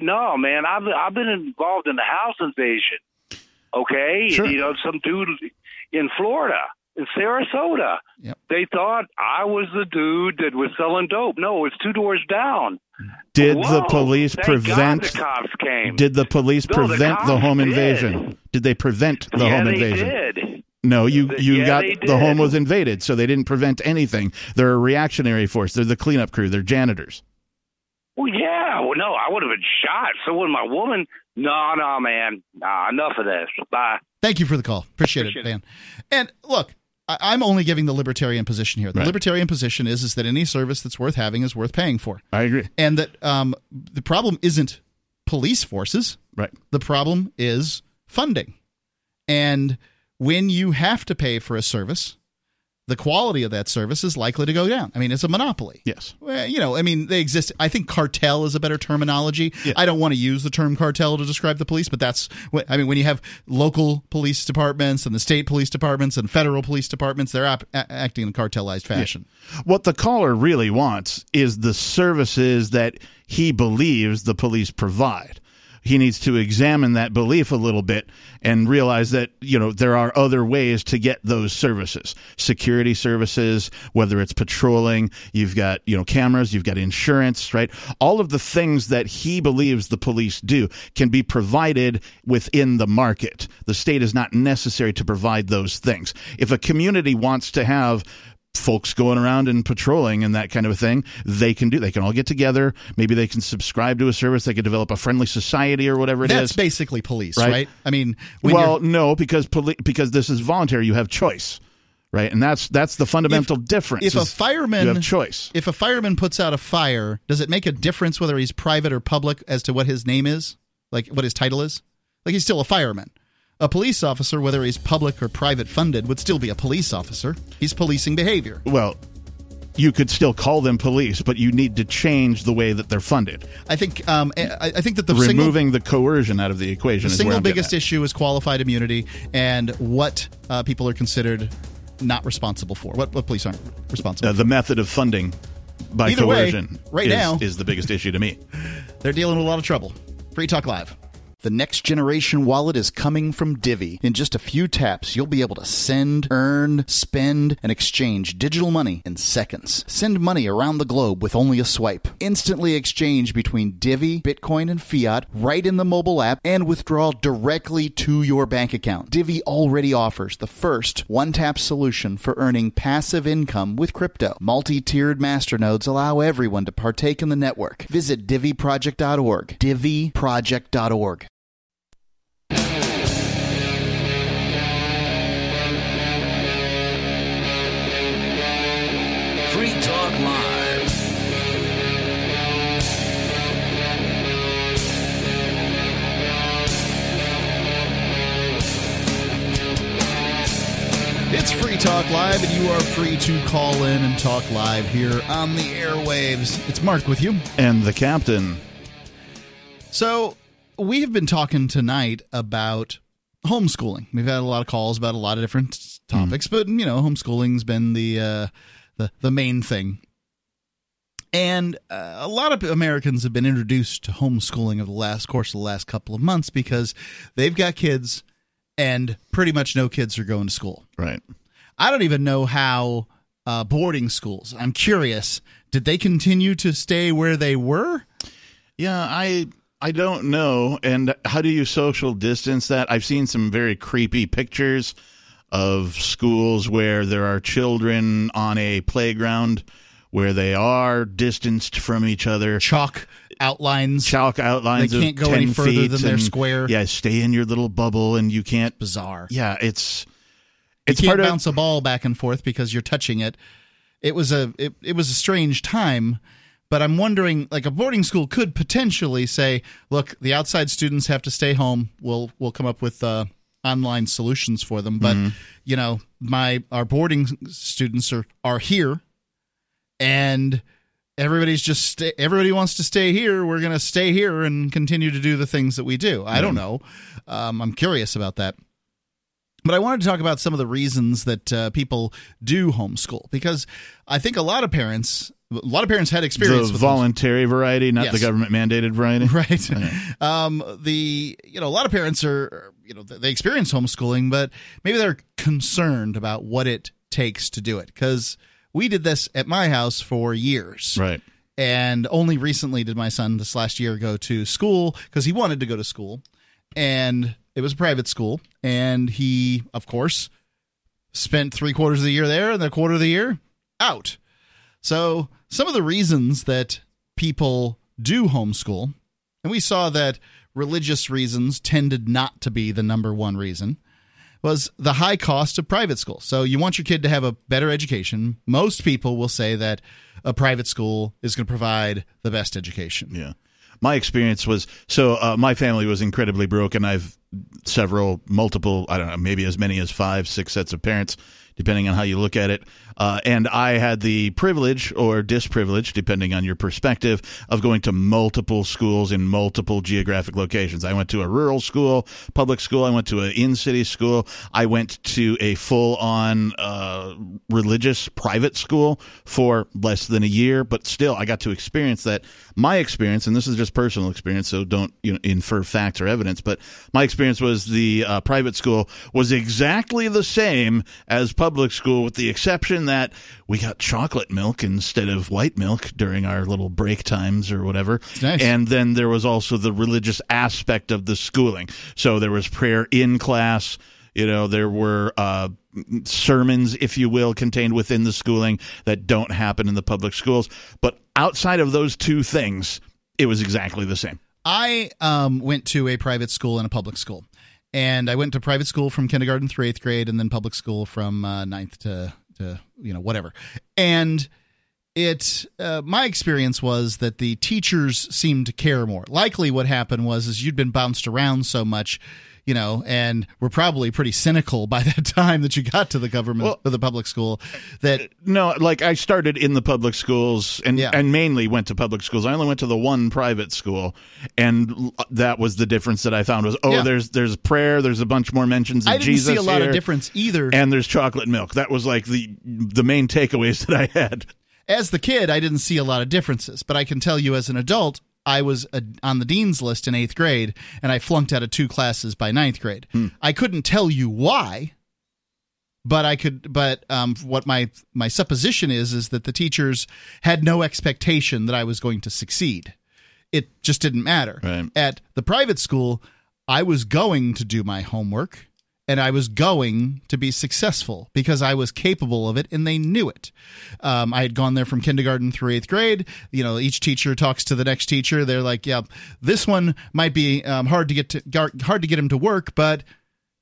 no, man. I've I've been involved in the house invasion. Okay, Sure. you know, some dude in Florida, in Sarasota. Yep. They thought I was the dude that was selling dope. No, it's two doors down. Did the Whoa, police thank God prevent? the cops came. Did the police No, prevent the, cops home did. invasion? Did they prevent the yeah, home they invasion? did. No, you you yeah, got the home was invaded, so they didn't prevent anything. They're a reactionary force. They're the cleanup crew. They're janitors. Well, yeah. Well, no, I would have been shot. So would my woman. No, no, man. Nah, enough of this. Bye. Thank you for the call. Appreciate, it, Van. And look, I- I'm only giving the libertarian position here. The Right. libertarian position is is that any service that's worth having is worth paying for, I agree. and that um, the problem isn't police forces. Right. The problem is funding, and when you have to pay for a service, the quality of that service is likely to go down. I mean, it's a monopoly. Yes. Well, you know, I mean, they exist. I think cartel is a better terminology. I don't want to use the term cartel to describe the police, but that's what I mean. When you have local police departments and the state police departments and federal police departments, they're ap- acting in a cartelized fashion. What the caller really wants is the services that he believes the police provide. He needs to examine that belief a little bit and realize that, you know, there are other ways to get those services. Security services, whether it's patrolling, you've got, you know, cameras, you've got insurance, right? All of the things that he believes the police do can be provided within the market. The state is not necessary to provide those things. If a community wants to have folks going around and patrolling and that kind of a thing they can do they can all get together. Maybe they can subscribe to a service. They could develop a friendly society or whatever it is. That's basically police, Right. right? I mean, well no because poli- because this is voluntary you have choice right? And that's that's the fundamental difference if a fireman you have choice. if a fireman puts out a fire does it make a difference whether he's private or public as to what his name is? Like what his title is? Like he's still a fireman a police officer whether he's public or private funded would still be a police officer. He's policing behavior. Well you could still call them police but you need to change the way that they're funded. I think um, I, I think that the single, removing the coercion out of the equation the single biggest issue is qualified immunity and what uh, people are considered not responsible for what, what police aren't responsible Uh, the method of funding by Either way, coercion right is, now- is the biggest issue to me. They're dealing with a lot of trouble. Free Talk Live. The next generation wallet is coming from Divi. In just a few taps, you'll be able to send, earn, spend, and exchange digital money in seconds. Send money around the globe with only a swipe. Instantly exchange between Divi, Bitcoin, and fiat right in the mobile app and withdraw directly to your bank account. Divi already offers the first one tap solution for earning passive income with crypto. Multi tiered masternodes allow everyone to partake in the network. Visit DiviProject.org. DiviProject.org. It's Free Talk Live, and you are free to call in and talk live here on the airwaves. It's Mark with you. and the captain So, we have been talking tonight about homeschooling. We've had a lot of calls about a lot of different topics, but you know, homeschooling's been the uh, the the main thing. And uh, a lot of Americans have been introduced to homeschooling over the last course of the last couple of months because they've got kids, and pretty much no kids are going to school. Right. I don't even know how uh, boarding schools. I'm curious. Did they continue to stay where they were? Yeah, I I don't know. And how do you social distance that? I've seen some very creepy pictures of schools where there are children on a playground where they are distanced from each other. Chalk outlines. Chalk outlines. They can't go any 10 further than their and- square. Yeah, stay in your little bubble, and you can't. Bizarre. Yeah, it's It's it's you can't part of bounce a ball back and forth because you're touching it. It was a it, it was a strange time, but I'm wondering like a boarding school could potentially say, look, the outside students have to stay home. We'll we'll come up with uh, online solutions for them, but Mhm. you know, my our boarding students are are here and everybody's just stay, everybody wants to stay here. We're going to stay here and continue to do the things that we do. I don't know. Um, I'm curious about that. But I wanted to talk about some of the reasons that uh, people do homeschool because I think a lot of parents, a lot of parents had experience the with voluntary variety, not the government mandated variety. right um the you know a lot of parents are you know they experience homeschooling but maybe they're concerned about what it takes to do it because we did this at my house for years. Right. and only recently did my son this last year go to school because he wanted to go to school. And it was a private school. And he of course spent three quarters of the year there and the quarter of the year out. So some of the reasons that people do homeschool and we saw that religious reasons tended not to be the number one reason was the high cost of private school. So you want your kid to have a better education. Most people will say that a private school is going to provide the best education. Yeah. My experience was so uh, my family was incredibly broke, and I've several, multiple, I don't know, maybe as many as five, six sets of parents, depending on how you look at it. Uh, and I had the privilege or disprivilege, depending on your perspective, of going to multiple schools in multiple geographic locations. I went to a rural school, public school. I went to an in city school. I went to a full on uh, religious private school for less than a year, but still, I got to experience that. My experience, and this is just personal experience, so don't you know, infer facts or evidence, but my experience was the uh, private school was exactly the same as public school, with the exception that we got chocolate milk instead of white milk during our little break times or whatever. nice. And then there was also the religious aspect of the schooling. So there was prayer in class. You know, there were uh, sermons, if you will, contained within the schooling that don't happen in the public schools. But outside of those two things, it was exactly the same. I um, went to a private school and a public school. And I went to private school from kindergarten through eighth grade, and then public school from uh, ninth to, to you know whatever. And it uh, my experience was that the teachers seemed to care more. Likely, what happened was is you'd been bounced around so much, you know, and were probably pretty cynical by that time that you got to the government or the public school. That no, like I started in the public schools and and mainly went to public schools. I only went to the one private school, and that was the difference that I found was oh, Yeah. there's there's prayer, there's a bunch more mentions of I didn't Jesus see a lot of difference either. and there's chocolate milk. That was like the the main takeaways that I had. as the kid, I didn't see a lot of differences, but I can tell you as an adult, I was uh on the dean's list in eighth grade, and I flunked out of two classes by ninth grade. I couldn't tell you why, but I could. But um, what my my supposition is is that the teachers had no expectation that I was going to succeed. It just didn't matter. At the private school, I was going to do my homework and I was going to be successful because I was capable of it and they knew it. Um, I had gone there from kindergarten through eighth grade. You know, each teacher talks to the next teacher. They're like, yeah, this one might be um, hard to get to, hard to get him to work, but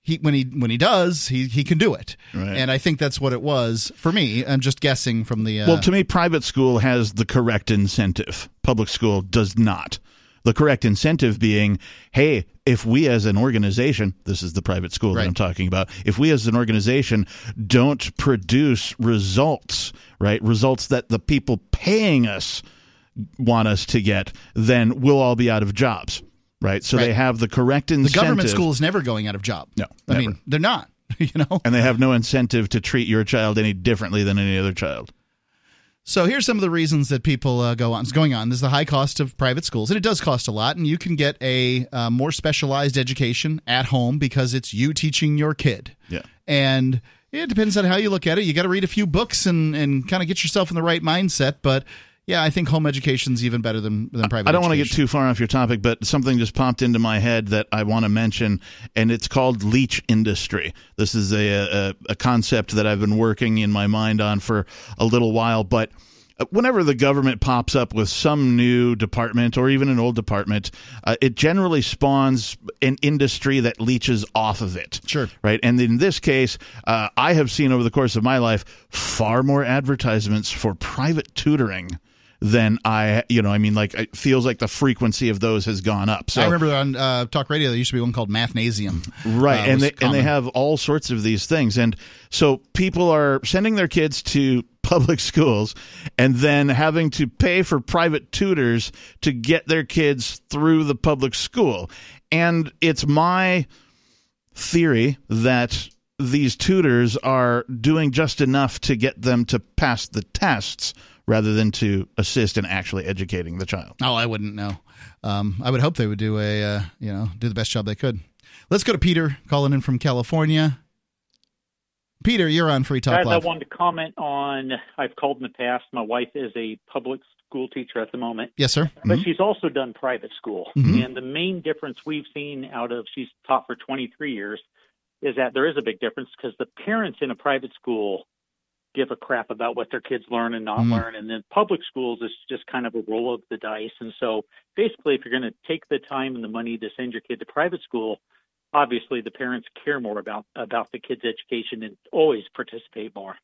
he, when he when he does, he he can do it. Right. And I think that's what it was for me. I'm just guessing from the uh, well, to me, private school has the correct incentive. Public school does not. The correct incentive being, hey, if we as an organization, this is the private school that I'm talking about, if we as an organization don't produce results, right, results that the people paying us want us to get, then we'll all be out of jobs, right? So they have the correct incentive. the government school is never going out of job. No, I never. mean they're not. You know. and they have no incentive to treat your child any differently than any other child. So here's some of the reasons that people uh, go on. Is going on. There's the high cost of private schools, and it does cost a lot. And you can get a uh, more specialized education at home because it's you teaching your kid. Yeah. And it depends on how you look at it. You got to read a few books and and kind of get yourself in the right mindset. But yeah, I think home education's even better than than private. I don't want to get too far off your topic, but something just popped into my head that I want to mention, and it's called leech industry. This is a, a, a concept that I've been working in my mind on for a little while, but whenever the government pops up with some new department or even an old department, uh, it generally spawns an industry that leeches off of it. Sure. Right. And in this case, uh, I have seen over the course of my life far more advertisements for private tutoring than I, you know, I mean, like it feels like the frequency of those has gone up. So I remember on uh, talk radio there used to be one called Mathnasium. right uh, and they and they have all sorts of these things and so people are sending their kids to public schools and then having to pay for private tutors to get their kids through the public school and it's my theory that these tutors are doing just enough to get them to pass the tests rather than to assist in actually educating the child Oh, I wouldn't know. Um, I would hope they would do a uh, you know do the best job they could. Let's go to Peter calling in from California. Peter, you're on Free Talk Guys, I wanted to comment on. I've called in the past. My wife is a public school teacher at the moment. Yes, sir. But Mhm. she's also done private school. Mhm. And the main difference we've seen out of she's taught for 23 years is that there is a big difference because the parents in a private school give a crap about what their kids learn and not Mhm. learn. And then public schools is just kind of a roll of the dice. And so basically, if you're going to take the time and the money to send your kid to private school, obviously the parents care more about about the kid's education and always participate more.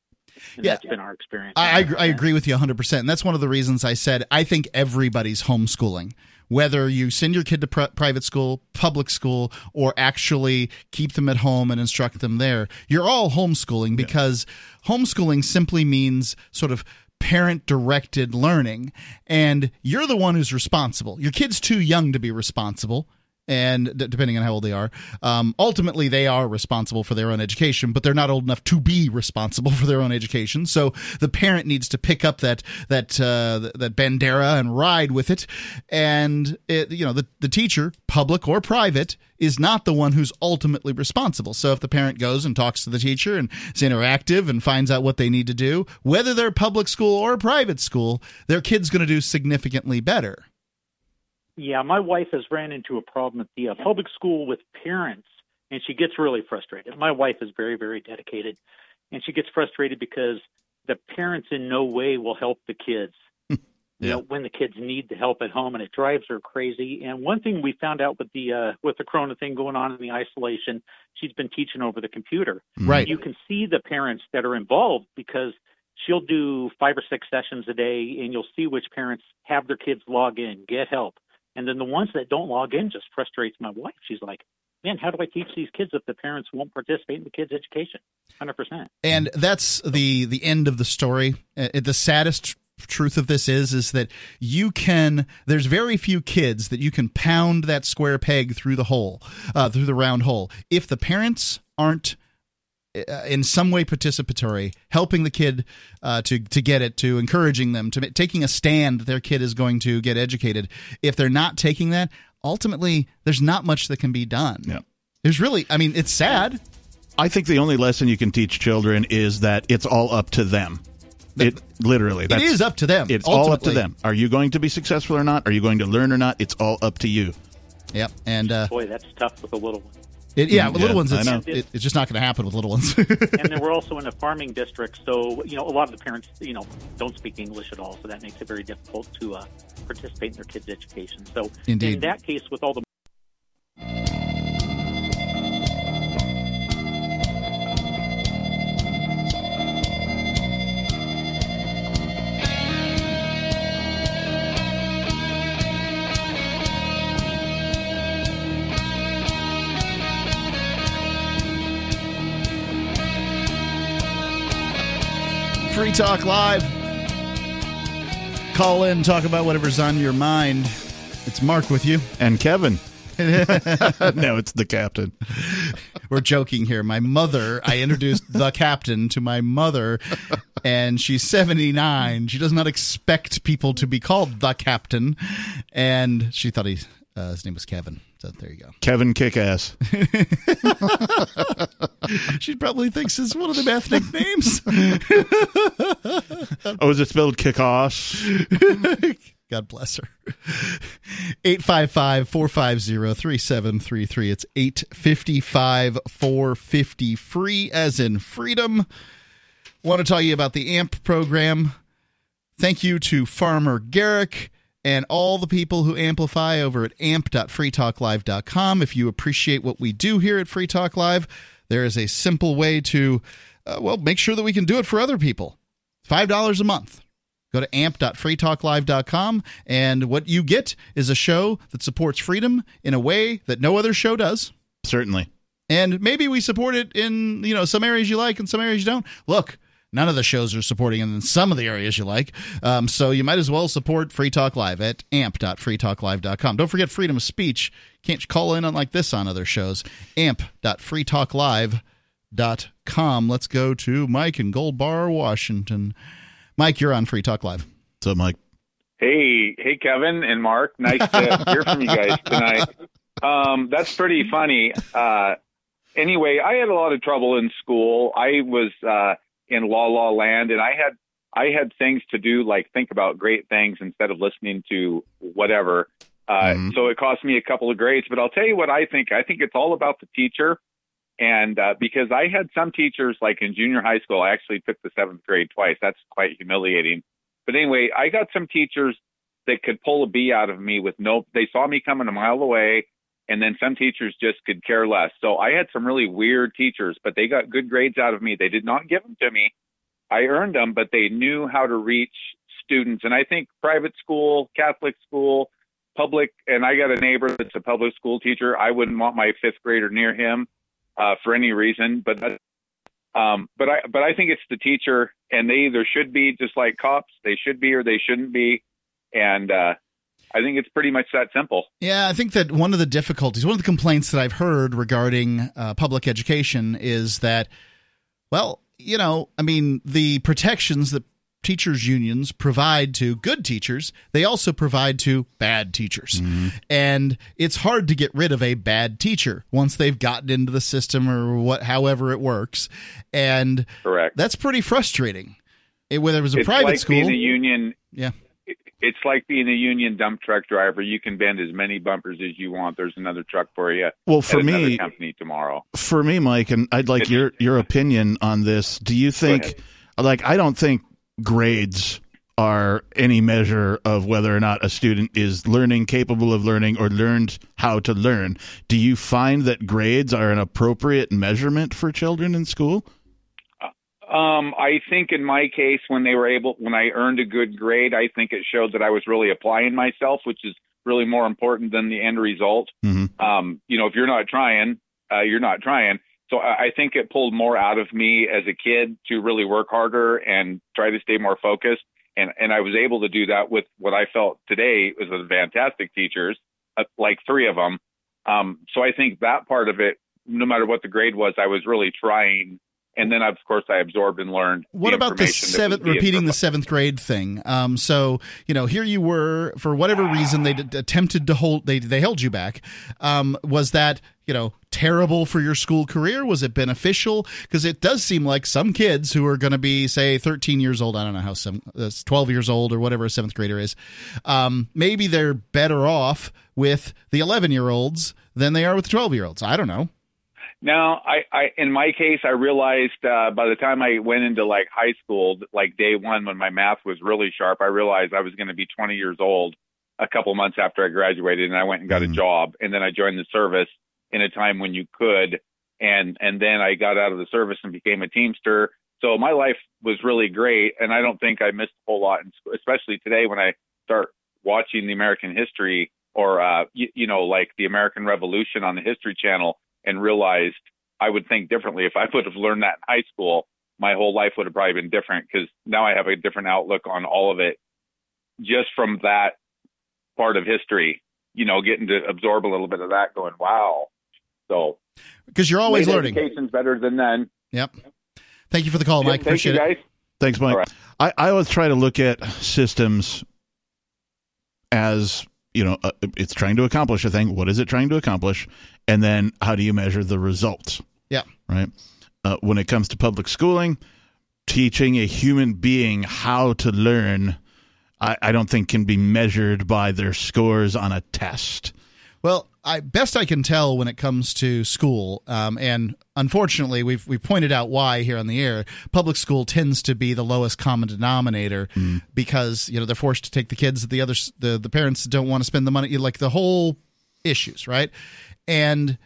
And Yeah. that's been our experience. I, I, I agree with you 100%. And that's one of the reasons I said I think everybody's homeschooling. Whether you send your kid to pri- private school, public school, or actually keep them at home and instruct them there, you're all homeschooling because homeschooling simply means sort of parent directed learning. And you're the one who's responsible. Your kid's too young to be responsible and d- depending on how old they are, um, ultimately they are responsible for their own education, but they're not old enough to be responsible for their own education. So the parent needs to pick up that that uh, that bandera and ride with it. And it, you know, the the teacher, public or private, is not the one who's ultimately responsible. So if the parent goes and talks to the teacher and is interactive and finds out what they need to do, whether they're public school or private school, their kid's going to do significantly better. Yeah, my wife has ran into a problem at the uh, public school with parents, and she gets really frustrated. My wife is very, very dedicated, and she gets frustrated because the parents in no way will help the kids. You know, when the kids need the help at home, and it drives her crazy. And one thing we found out with the uh, with the Corona thing going on in the isolation, she's been teaching over the computer. Right. You can see the parents that are involved because she'll do five or six sessions a day, and you'll see which parents have their kids log in, get help, and then the ones that don't log in just frustrates my wife. She's like, "Man, how do I teach these kids if the parents won't participate in the kids' education?" Hundred percent. and that's the the end of the story uh, the saddest truth of this is is that you can there's very few kids that you can pound that square peg through the hole uh, through the round hole if the parents aren't in some way participatory, helping the kid uh, to to get it, to encouraging them, to taking a stand that their kid is going to get educated. If they're not taking that, ultimately, there's not much that can be done. Yeah. There's really, I mean, it's sad. I think the only lesson you can teach children is that it's all up to them. It literally. It is up to them, It's all up to them. Are you going to be successful or not? Are you going to learn or not? It's all up to you. Yep. And uh, Boy, that's tough with a little ones. It, yeah, with Yeah, little ones, I it's, know. it, it's just not going to happen with little ones. and then we're also in a farming district, so you know a lot of the parents, you know, don't speak English at all, so that makes it very difficult to uh, participate in their kids' education. So Indeed. in that case, with all the Talk Live. Call in, talk about whatever's on your mind. It's Mark with you. And Kevin. no, it's the captain. We're joking here. My mother, I introduced the captain to my mother, and she's 79. She does not expect people to be called the captain. And she thought he, uh, his name was Kevin. So there you go. Kevin Kickass. She probably thinks it's one of the ethnic names. oh, is it spelled Kickass? God bless her. 855 450 3733. It's 855 450 free, as in freedom. Want to tell you about the AMP program. Thank you to Farmer Garrick and all the people who amplify over at amp.freetalklive.com. If you appreciate what we do here at Free Talk Live, there is a simple way to, uh, well, make sure that we can do it for other people. $5 a month. Go to amp.freetalklive.com, and what you get is a show that supports freedom in a way that no other show does. Certainly. And maybe we support it in you know some areas you like and some areas you don't. Look, none of the shows are supporting it in some of the areas you like. Um, so you might as well support Free Talk Live at amp.freetalklive.com. Don't forget freedom of speech. Can't call in on like this on other shows. amp.freetalklive.com. Let's go to Mike in Gold Bar, Washington. Mike, you're on Free Talk Live. What's up, Mike? Hey, hey, Kevin and Mark. Nice to hear from you guys tonight. Um, that's pretty funny. Uh, anyway, I had a lot of trouble in school. I was uh, in La La Land, and I had I had things to do, like think about great things instead of listening to whatever. Uh, So it cost me a couple of grades. But I'll tell you what I think. I think it's all about the teacher. And uh, because I had some teachers, like in junior high school, I actually took the seventh grade twice. That's quite humiliating. But anyway, I got some teachers that could pull a B out of me with no, they saw me coming a mile away. And then some teachers just could care less. So I had some really weird teachers, but they got good grades out of me. They did not give them to me. I earned them, but they knew how to reach students. And I think private school, Catholic school, public, and I got a neighbor that's a public school teacher. I wouldn't want my fifth grader near him uh, for any reason, but um, but I but I think it's the teacher, and they either should be just like cops, they should be or they shouldn't be, and uh, I think it's pretty much that simple. Yeah, I think that one of the difficulties, one of the complaints that I've heard regarding uh, public education is that, well, you know, I mean, the protections that teachers unions provide to good teachers they also provide to bad teachers Mm-hmm. and it's hard to get rid of a bad teacher once they've gotten into the system or what however it works and correct that's pretty frustrating it, whether it was a it's private like school being a union. yeah It's like being a union dump truck driver. You can bend as many bumpers as you want. There's another truck for you. Well, for me- company tomorrow. for me, Mike, and I'd like your your opinion on this. Do you think, like, I don't think grades are any measure of whether or not a student is learning, capable of learning, or learned how to learn. Do you find that grades are an appropriate measurement for children in school? Um, I think in my case, when they were able, when I earned a good grade, I think it showed that I was really applying myself, which is really more important than the end result. Mm-hmm. Um, you know, if you're not trying, uh, you're not trying. So I, I think it pulled more out of me as a kid to really work harder and try to stay more focused. And and I was able to do that with what I felt today was a fantastic teachers, uh, like three of them. Um, so I think that part of it, no matter what the grade was, I was really trying. And then of course I absorbed and learned. What about the that was seventh, repeating the seventh grade thing? Um, so you know, here you were for whatever reason they d- attempted to hold they they held you back. Um, was that you know terrible for your school career? Was it beneficial? Because it does seem like some kids who are going to be say 13 years old, I don't know how some that's 12 years old or whatever a seventh grader is, um, maybe they're better off with the 11 year olds than they are with the 12 year olds. I don't know. Now, I, I, in my case, I realized uh, by the time I went into like high school, like day one, when my math was really sharp, I realized I was going to be 20 years old a couple months after I graduated, and I went and got a job, and then I joined the service in a time when you could, and and then I got out of the service and became a Teamster. So my life was really great, and I don't think I missed a whole lot, in school, especially today when I start watching the American history or uh, you, you know like the American Revolution on the History Channel and realized I would think differently if I would have learned that in high school. My whole life would have probably been different because now I have a different outlook on all of it, just from that part of history. You know, getting to absorb a little bit of that, going, "Wow!" So Because you're always learning. Education's better than then. Yep. Thank you for the call, Yeah, Mike. thank you, Appreciate it. guys. Thanks, Mike. I, I always try to look at systems as you know, uh, it's trying to accomplish a thing. What is it trying to accomplish? And then how do you measure the results? Yeah. Right. Uh, when it comes to public schooling, teaching a human being how to learn, I, I don't think can be measured by their scores on a test. Well, I best I can tell when it comes to school, um, and unfortunately, we've we've pointed out why here on the air. Public school tends to be the lowest common denominator because you know they're forced to take the kids that the others the the parents don't want to spend the money like the whole issues right, and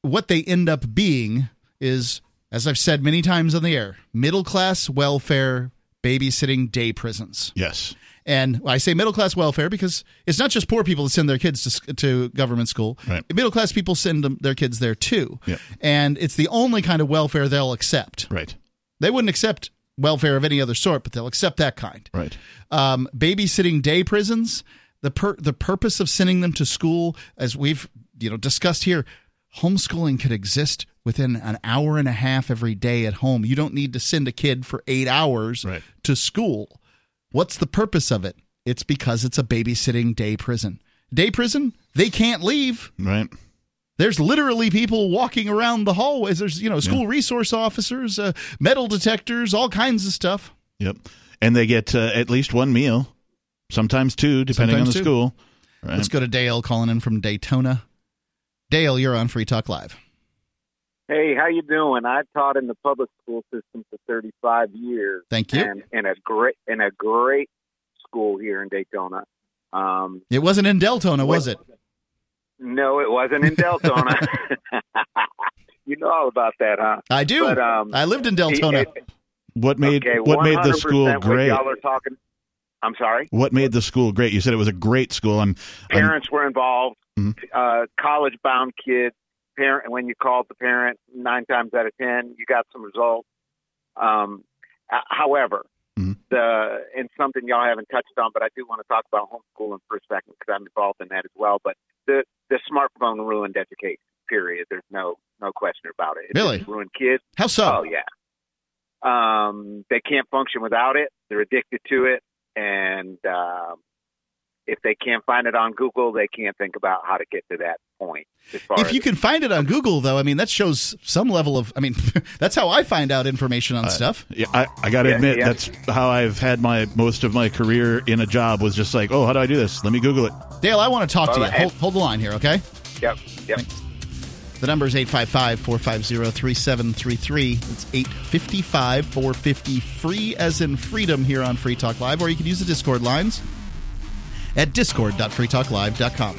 what they end up being is, as I've said many times on the air, middle class welfare babysitting day prisons. Yes. And I say middle class welfare because it's not just poor people that send their kids to, to government school. Right. Middle class people send them, their kids there too. Yeah. And it's the only kind of welfare they'll accept. Right. They wouldn't accept welfare of any other sort, but they'll accept that kind. Right. Um, babysitting day prisons. The per- the purpose of sending them to school, as we've you know discussed here, homeschooling could exist within an hour and a half every day at home. You don't need to send a kid for eight hours to school. What's the purpose of it? It's because it's a babysitting day prison. Day prison, they can't leave. Right. There's literally people walking around the hallways. There's, you know, school resource officers, uh, metal detectors, all kinds of stuff. Yep. And they get uh, at least one meal, sometimes two, depending Sometimes on the two. school. Right. Let's go to Dale calling in from Daytona. Dale, you're on Free Talk Live. Hey, how you doing? I taught in the public school system for 35 years. Thank you. And in a great in a great school here in Daytona. Um, It wasn't in Deltona, was it? no, it wasn't in Deltona. you know all about that, huh? I do. But, um, I lived in Deltona. it- what made okay, what made the school great? Y'all are talking. I'm sorry. What made the school great? You said it was a great school. I'm, I'm Parents were involved. Mhm. Uh, college-bound kids. Parent. And when you called the parent, nine times out of ten, you got some results. Um, h- however, the and something y'all haven't touched on, but I do want to talk about homeschooling for a second because I'm involved in that as well. But the the smartphone ruined education. Period. There's no no question about it. It Really? ruined kids. How so? Oh yeah. Um, they can't function without it. They're addicted to it, and um, if they can't find it on Google, they can't think about how to get to that point. As far If as you can find it on Google, though, I mean, that shows some level of. I mean, that's how I find out information on uh, stuff. Yeah, I, I got to Yeah, admit yeah. that's how I've had my most of my career in a job was just like, oh, how do I do this? Let me Google it. Dale, I want to talk to you. Hold, hold the line here, okay? Yep. Yep. The number is 855 450 3733. It's 855 450 free as in freedom here on Free Talk Live, or you can use the Discord lines at discord.freetalklive.com.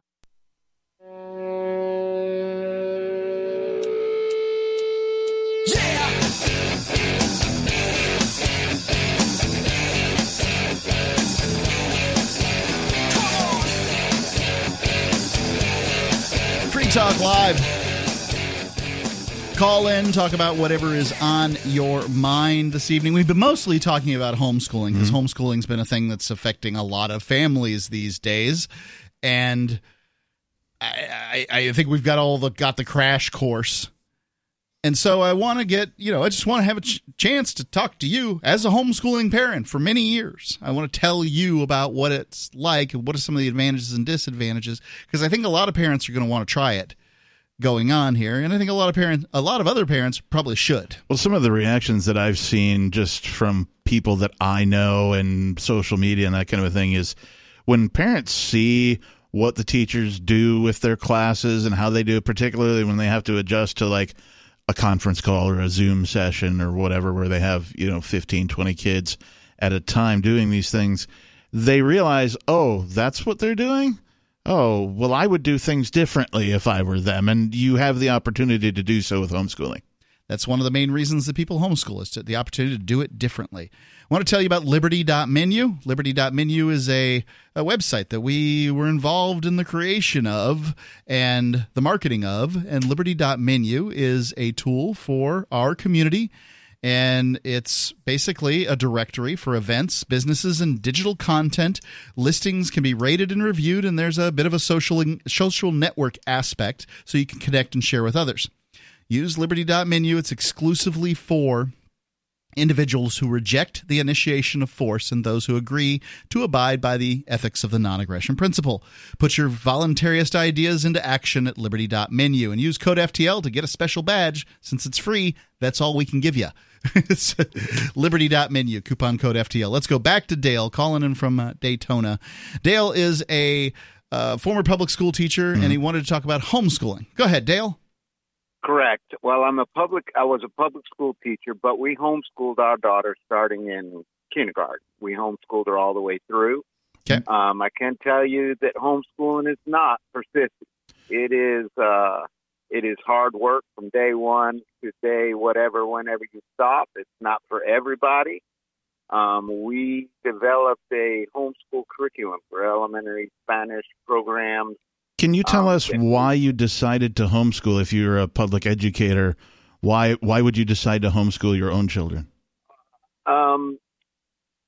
Free Talk Live. Call in, talk about whatever is on your mind this evening. We've been mostly talking about homeschooling because mm-hmm. homeschooling's been a thing that's affecting a lot of families these days, and I, I, think we've got all the got the crash course. And so I want to get, you know, I just want to have a ch- chance to talk to you as a homeschooling parent for many years. I want to tell you about what it's like and what are some of the advantages and disadvantages because I think a lot of parents are going to want to try it going on here and I think a lot of parents a lot of other parents probably should. Well, some of the reactions that I've seen just from people that I know and social media and that kind of a thing is when parents see what the teachers do with their classes and how they do it, particularly when they have to adjust to like a conference call or a Zoom session or whatever, where they have, you know, 15, 20 kids at a time doing these things, they realize, oh, that's what they're doing? Oh, well, I would do things differently if I were them. And you have the opportunity to do so with homeschooling. That's one of the main reasons that people homeschool is to, the opportunity to do it differently. I want to tell you about Liberty.menu. Liberty.menu is a, a website that we were involved in the creation of and the marketing of. And Liberty.menu is a tool for our community. And it's basically a directory for events, businesses, and digital content. Listings can be rated and reviewed, and there's a bit of a social social network aspect so you can connect and share with others. Use Liberty.menu. It's exclusively for individuals who reject the initiation of force and those who agree to abide by the ethics of the non aggression principle. Put your voluntarist ideas into action at liberty.menu and use code FTL to get a special badge. Since it's free, that's all we can give you. it's liberty.menu, coupon code FTL. Let's go back to Dale, calling in from uh, Daytona. Dale is a uh, former public school teacher and he wanted to talk about homeschooling. Go ahead, Dale. Correct. Well, I'm a public. I was a public school teacher, but we homeschooled our daughter starting in kindergarten. We homeschooled her all the way through. Okay. Um, I can tell you that homeschooling is not persistent. It is. Uh, it is hard work from day one to day whatever. Whenever you stop, it's not for everybody. Um, we developed a homeschool curriculum for elementary Spanish programs. Can you tell Um, us why you decided to homeschool if you're a public educator? Why why would you decide to homeschool your own children? Um,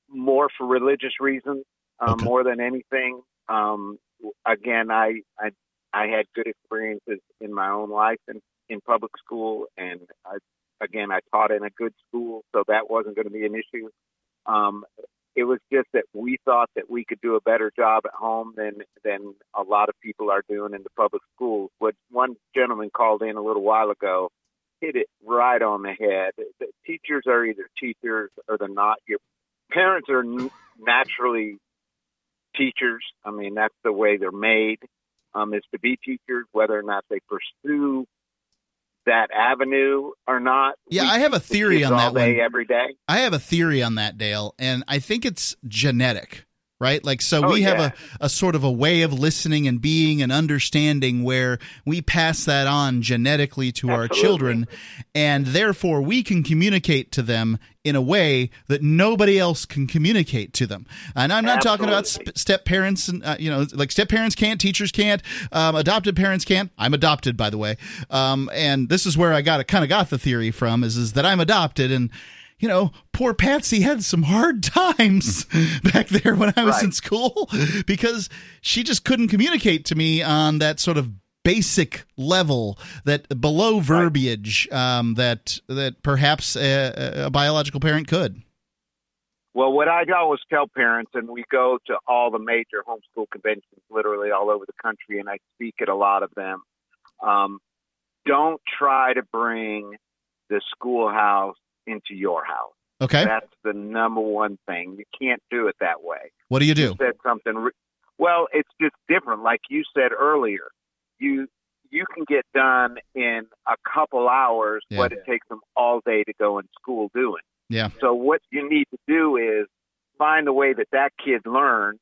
more for religious reasons, um, more than anything. Um, again, I, I I had good experiences in my own life in, in public school, and I, again, I taught in a good school, so that wasn't going to be an issue. Um, it was just that we thought that we could do a better job at home than than a lot of people are doing in the public schools. What one gentleman called in a little while ago hit it right on the head. The teachers are either teachers or they're not. Your parents are naturally teachers. I mean, that's the way they're made. Um, is to be teachers, whether or not they pursue that avenue or not. Yeah, We I have a theory on all that day, one. every day. I have a theory on that, Dale, and I think it's genetic, right? Like, so Oh, we have yeah. a, a sort of a way of listening and being and understanding where we pass that on genetically to our children, and therefore we can communicate to them in a way that nobody else can communicate to them. And I'm not talking about sp- step parents, and uh, you know, like step parents can't, teachers can't, um, adopted parents can't. I'm adopted, by the way, um, and this is where I got it, kind of got the theory from is is that I'm adopted and you know, poor Patsy had some hard times back there when I was in school because she just couldn't communicate to me on that sort of basic level that below verbiage um, that that perhaps a, a biological parent could. Well, what I always tell parents, and we go to all the major homeschool conventions, literally all over the country, and I speak at a lot of them. Um, don't try to bring the schoolhouse into your house. Okay. That's the number one thing. You can't do it that way. What do you do? said something. Re- well, it's just different. Like you said earlier, you you can get done in a couple hours Yeah. what it takes them all day to go in school doing. Yeah. So what you need to do is find a way that that kid learns.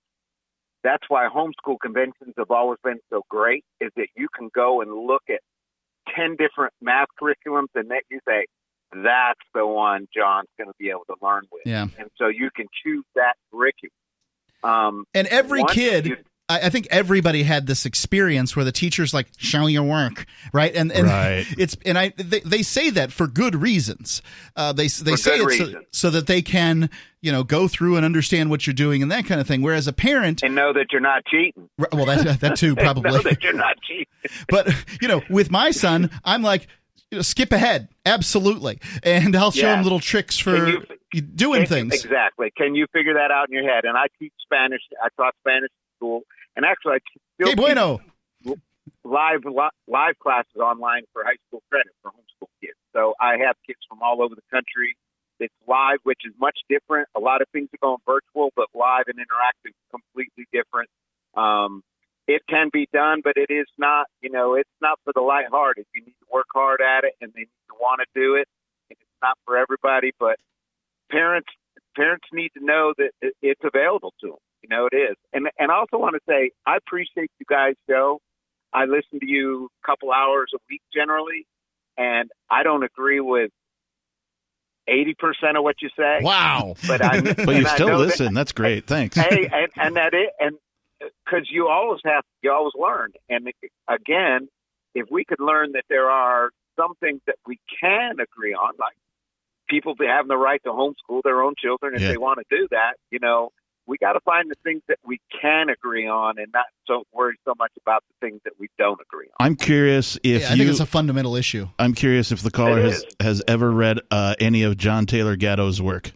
That's why homeschool conventions have always been so great. Is that you can go and look at ten different math curriculums, and that you say that's the one John's going to be able to learn with. Yeah. And so you can choose that curriculum. Um, And every kid. you- I I think everybody had this experience where the teacher's like, "Show your work," right? And, and Right. it's and I they, they say that for good reasons. Uh, they they For say it so, so that they can you know go through and understand what you're doing and that kind of thing. Whereas a parent, and know that you're not cheating. Right, well, that that too know probably. that you're not cheating. but you know, with my son, I'm like, you know, skip ahead, absolutely, and I'll show Yeah. him little tricks for Can doing things. Exactly. Can you figure that out in your head? And I teach Spanish. I taught Spanish in school, and actually, I still Hey, bueno. live live classes online for high school credit for homeschool kids. So I have kids from all over the country. It's live, which is much different. A lot of things are going virtual, but live and interactive completely different. Um, it can be done, but it is not. You know, it's not for the lighthearted. You need to work hard at it, and they need to want to do it. And it's not for everybody, but parents parents need to know that it's available to them. You know, it is. And and I also want to say I appreciate you guys' show. I listen to you a couple hours a week generally, and I don't agree with eighty percent of what you say. Wow! But I but you and I still know that- listen. That's great. Thanks. hey, and, and that it, and because you always have, you always learn. And again, if we could learn that there are some things that we can agree on, like people having the right to homeschool their own children if Yeah. they want to do that, you know, we got to find the things that we can agree on and not so worry so much about the things that we don't agree on. I'm curious if yeah, I you. think it's a fundamental issue. I'm curious if the caller has has ever read uh, any of John Taylor Gatto's work.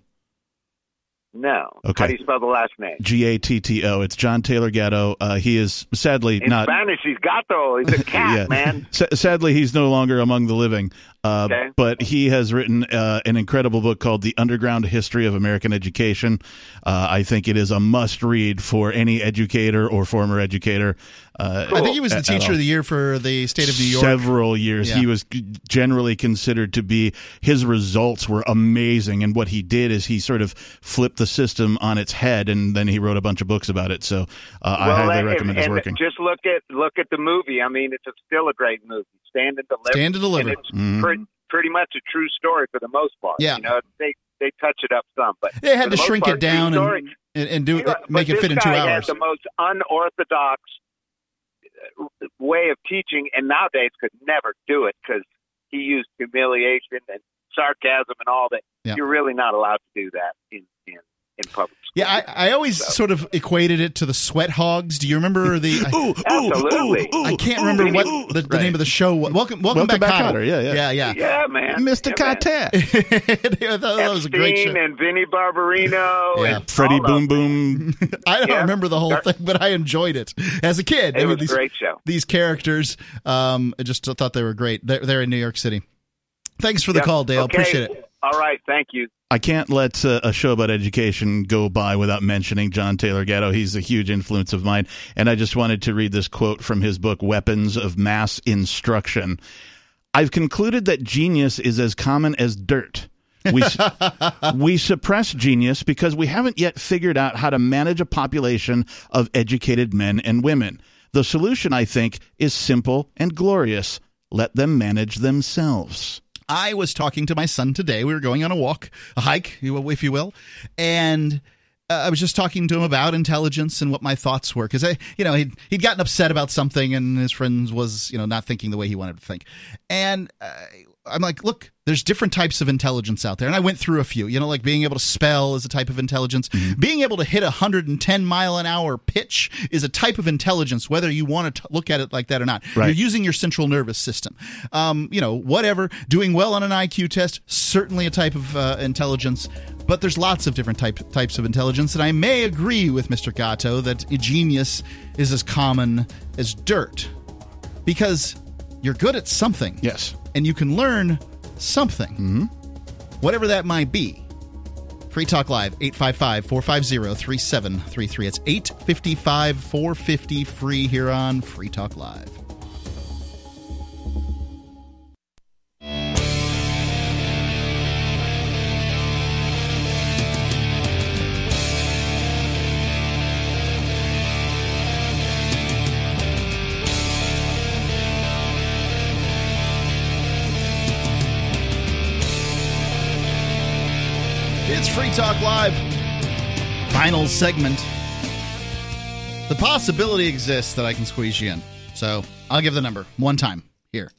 No. Okay. How do you spell the last name? G A T T O. It's John Taylor Gatto. Uh, he is sadly In not. Spanish, he's gato. He's a cat, yeah. man. Sa- sadly, he's no longer among the living. Uh, Okay. But he has written uh, an incredible book called "The Underground History of American Education." Uh, I think it is a must-read for any educator or former educator. Uh, I think he was the at- at teacher all. of the year for the state of New York. Several years. Yeah. He was generally considered to be, his results were amazing. And what he did is he sort of flipped the system on its head and then he wrote a bunch of books about it. So uh, I highly and- recommend his and working. Just look at look at the movie. I mean, it's a, still a great movie. Stand and deliver. Stand and Deliver. it's Mhm. pretty, pretty much a true story for the most part. Yeah. You know, they they touch it up some, but They had for to the shrink part, it down and, and and do Yeah, make it fit in two hours. The most unorthodox way of teaching, and nowadays could never do it because he used humiliation and sarcasm and all that. Yeah. You're really not allowed to do that in in, in public Yeah, I, I always sort of equated it to the Sweat Hogs. Do you remember the? Absolutely. I can't remember what the, the name of the show. was. Welcome, welcome, Welcome back, back, Kotter. Kotter. Yeah, yeah. yeah, yeah. Yeah, man. Mr. Yeah, man. Kotter. that, that was a great show. Epstein and Vinnie Barbarino. Yeah. and Freddie Boom Boom. I don't Yeah. remember the whole Dar- thing, but I enjoyed it as a kid. It I mean, was a these, great show. These characters, um, I just thought they were great. They're, they're in New York City. Thanks for the Yep. call, Dale. Okay. Appreciate it. All right. Thank you. I can't let uh, a show about education go by without mentioning John Taylor Gatto. He's a huge influence of mine. And I just wanted to read this quote from his book, Weapons of Mass Instruction. I've concluded that genius is as common as dirt. We, we suppress genius because we haven't yet figured out how to manage a population of educated men and women. The solution, I think, is simple and glorious. Let them manage themselves. I was talking to my son today. We were going on a walk, a hike, if you will, and uh, I was just talking to him about intelligence and what my thoughts were. Because I, you know, he'd he'd gotten upset about something and his friends was, you know, not thinking the way he wanted to think, and uh, I'm like, look, there's different types of intelligence out there, and I went through a few. You know, like being able to spell is a type of intelligence. Being able to hit a 110 mile an hour pitch is a type of intelligence, whether you want to look at it like that or not. Right. You're using your central nervous system. Um, you know, whatever. Doing well on an IQ test, certainly a type of uh, intelligence. But there's lots of different type, types of intelligence, and I may agree with Mr. Gatto that genius is as common as dirt because you're good at something. Yes. And you can learn something, mm-hmm. whatever that might be. Free Talk Live, 855 450 3733. It's 855 450 free here on Free Talk Live. It's Free Talk Live. Final segment. The possibility exists that I can squeeze you in. So I'll give the number one time here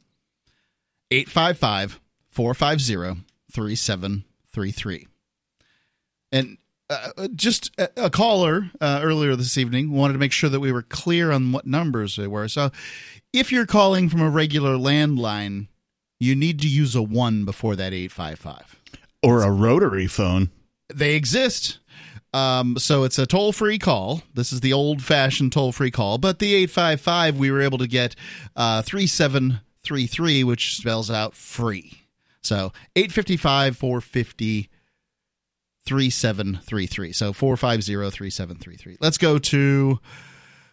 855 450 3733. And uh, just a, a caller uh, earlier this evening wanted to make sure that we were clear on what numbers they were. So if you're calling from a regular landline, you need to use a 1 before that 855 Or a rotary phone. they exist. Um, so it's a toll free call. This is the old fashioned toll free call, but the 855 we were able to get uh, 3733, which spells out free. So 855 450 3733. So 450 3733. Let's go to.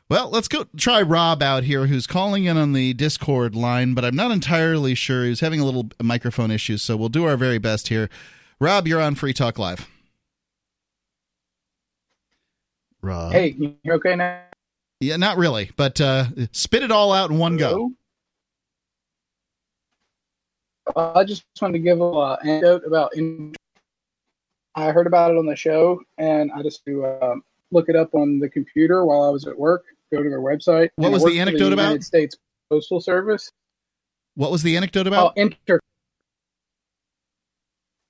Well, let's go try Rob out here, who's calling in on the Discord line, but I'm not entirely sure. He's having a little microphone issues, so we'll do our very best here. Rob, you're on Free Talk Live. Rob. Hey, you okay now? Yeah, not really, but uh, spit it all out in one go. Uh, I just wanted to give a uh, anecdote about. In- I heard about it on the show, and I just to uh, look it up on the computer while I was at work. Go to their website. What was the work for anecdote about? United States Postal Service. What was the anecdote about? Oh, inter.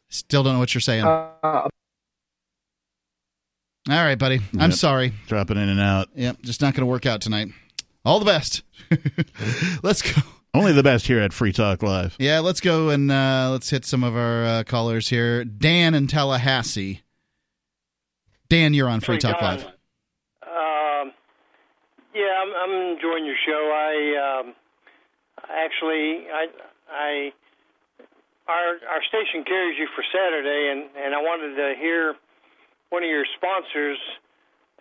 Still don't know what you're saying. Uh, all right, buddy. I'm Yep. sorry. Dropping in and out. Yep, just not going to work out tonight. All the best. let's go. Only the best here at Free Talk Live. Yeah, let's go and uh, let's hit some of our uh, callers here. Dan in Tallahassee. Dan, you're on Free Hey, Talk Live. I'm enjoying your show. I um, actually, I, I, our our station carries you for Saturday, and and I wanted to hear one of your sponsors'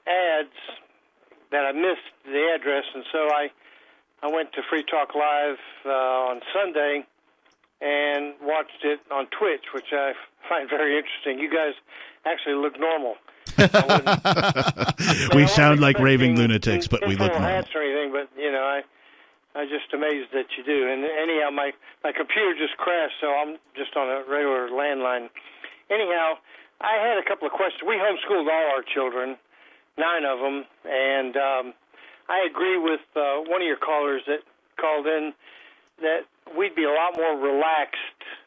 ads that I missed the address, and so I I went to Free Talk Live uh, on Sunday and watched it on Twitch, which I find very interesting. You guys actually look normal. We sound like raving lunatics, but we look tinfoil normal. hats or anything, but you know, I I just amazed that you do. And anyhow, my my computer just crashed, so I'm just on a regular landline. Anyhow, I had a couple of questions. We homeschooled all our children, nine of them, and um, I agree with uh, one of your callers that called in that we'd be a lot more relaxed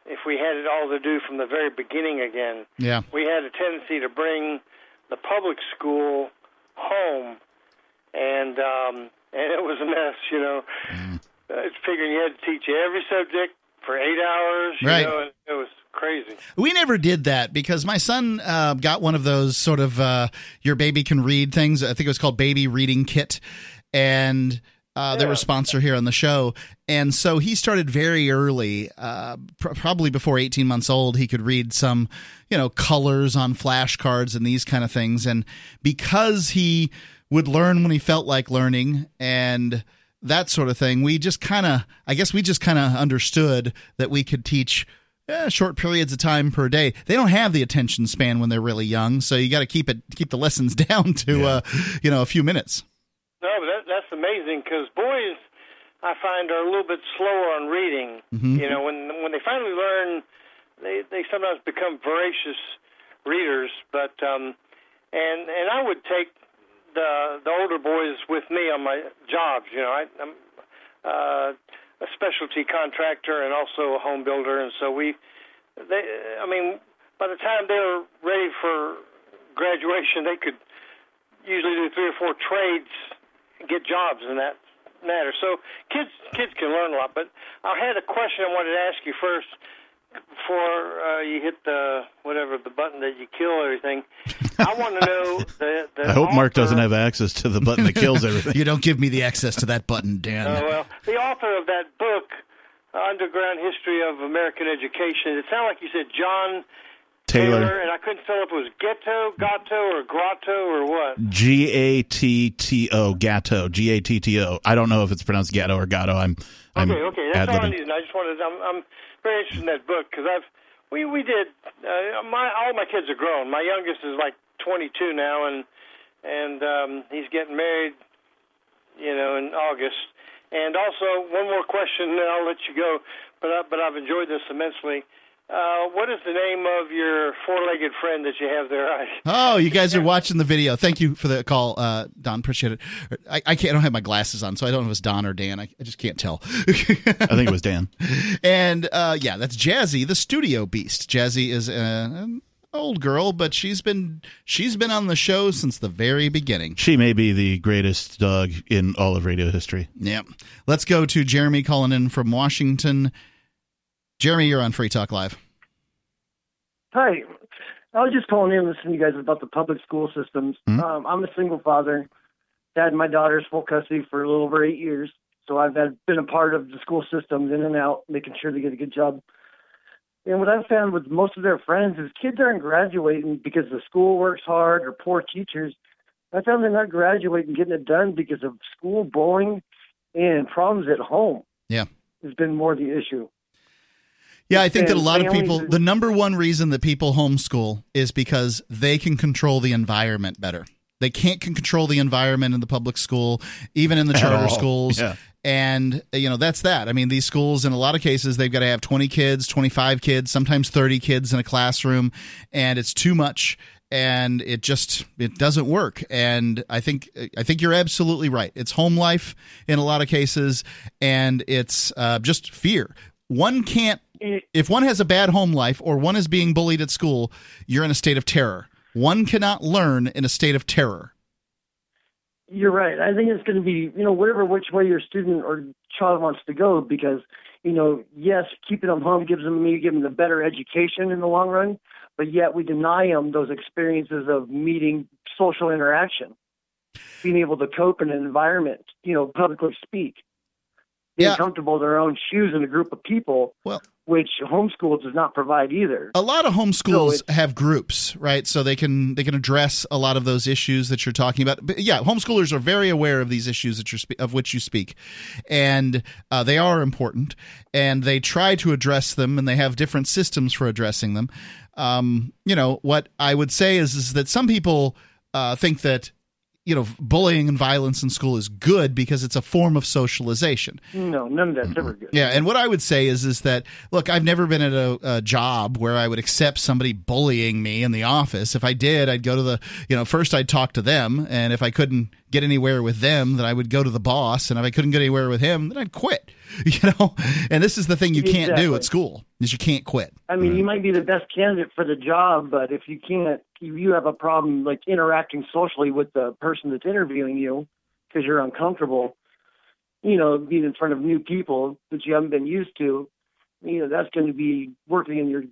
if we had it all to do from the very beginning again Yeah. we had a tendency to bring the public school home, and um, and it was a mess. You know, uh, it's figuring you had to teach every subject for eight hours. You Right. know, and it was crazy. We never did that because my son uh, got one of those sort of uh, your baby can read things. I think it was called Baby Reading Kit, and uh, they were a sponsor here on the show. And so he started very early, uh, pr- probably before 18 months old. He could read some, you know, colors on flashcards and these kind of things. And because he would learn when he felt like learning and that sort of thing, we just kind of, I guess we just kind of understood that we could teach eh, short periods of time per day. They don't have the attention span when they're really young, so you got to keep it keep the lessons down to uh, you know a few minutes. No, but that, that's amazing because boys, I find, are a little bit slower on reading. Mhm. You know, when when they finally learn, they they sometimes become voracious readers. But um, and and I would take the the older boys with me on my jobs. You know, I, I'm uh, a specialty contractor and also a home builder, and so we, they, I mean, by the time they were ready for graduation, they could usually do three or four trades, get jobs in that matter. So kids kids can learn a lot. But I had a question I wanted to ask you first before uh, you hit the whatever the button that you kill everything. I want to know the. the I hope Mark doesn't have access to the button that kills everything. you don't give me the access to that button, Dan. Uh, well, the author of that book, Underground History of American Education, it sounded like you said John Taylor. and I couldn't tell if it was Ghetto, Gatto, or Grotto, or what. G A T T O Gatto G A T T O. I don't know if it's pronounced Gatto or Gatto. I'm I'm Okay, okay, that's all I ad-libbing. needed. I just wanted. I'm, I'm very interested in that book because I've we we did. Uh, my all my kids are grown. My youngest is like 22 now, and and um, he's getting married. You know, in August. And also one more question, and I'll let you go. But I, but I've enjoyed this immensely. Uh, what is the name of your four-legged friend that you have there? Oh, you guys are watching the video. Thank you for the call, uh, Don. Appreciate it. I, I can't. I don't have my glasses on, so I don't know if it's Don or Dan. I, I just can't tell. I think it was Dan. And uh, yeah, that's Jazzy, the studio beast. Jazzy is uh, an old girl, but she's been she's been on the show since the very beginning. She may be the greatest dog in all of radio history. Yep. Let's go to Jeremy calling in from Washington. Jeremy, you're on Free Talk Live. Hi. I was just calling in and listening to you guys about the public school systems. Um, I'm a single father. Had my daughter's full custody for a little over eight years. So I've had, been a part of the school systems in and out, making sure they get a good job. And what I've found with most of their friends is kids aren't graduating because the school works hard or poor teachers. I found they're not graduating getting it done because of school bullying and problems at home Yeah. has been more the issue. Yeah, I think that a lot of people, the number one reason that people homeschool is because they can control the environment better. They can't control the environment in the public school, even in the charter schools. Yeah. And, you know, that's that. I mean, these schools, in a lot of cases, they've got to have 20 kids, 25 kids, sometimes 30 kids in a classroom, and it's too much. And it just it doesn't work, and I think I think you're absolutely right. It's home life in a lot of cases, and it's uh, just fear. One can't if one has a bad home life or one is being bullied at school, you're in a state of terror. One cannot learn in a state of terror. You're right. I think it's going to be, you know, whatever which way your student or child wants to go, because, you know, yes, keeping them home gives them maybe give them a better education in the long run, but yet we deny them those experiences of meeting social interaction, being able to cope in an environment, you know, publicly speak, being comfortable in their own shoes in a group of people, well, which homeschool does not provide either. A lot of homeschools have groups, right? So they can they can address a lot of those issues that you're talking about. But yeah, homeschoolers are very aware of these issues that you're spe- of which you speak, and uh, they are important, and they try to address them, and they have different systems for addressing them. Um, you know what I would say is is that some people uh, think that you know bullying and violence in school is good because it's a form of socialization. No, none of that's ever good. Yeah, and what I would say is is that look, I've never been at a, a job where I would accept somebody bullying me in the office. If I did, I'd go to the you know first I'd talk to them, and if I couldn't get anywhere with them, then I would go to the boss, and if I couldn't get anywhere with him, then I'd quit. You know, and this is the thing you can't do at school is you can't quit. I mean, you might be the best candidate for the job, but if you can't you, you have a problem like interacting socially with the person that's interviewing you because you're uncomfortable, you know, being in front of new people that you haven't been used to, you know, that's going to be working in your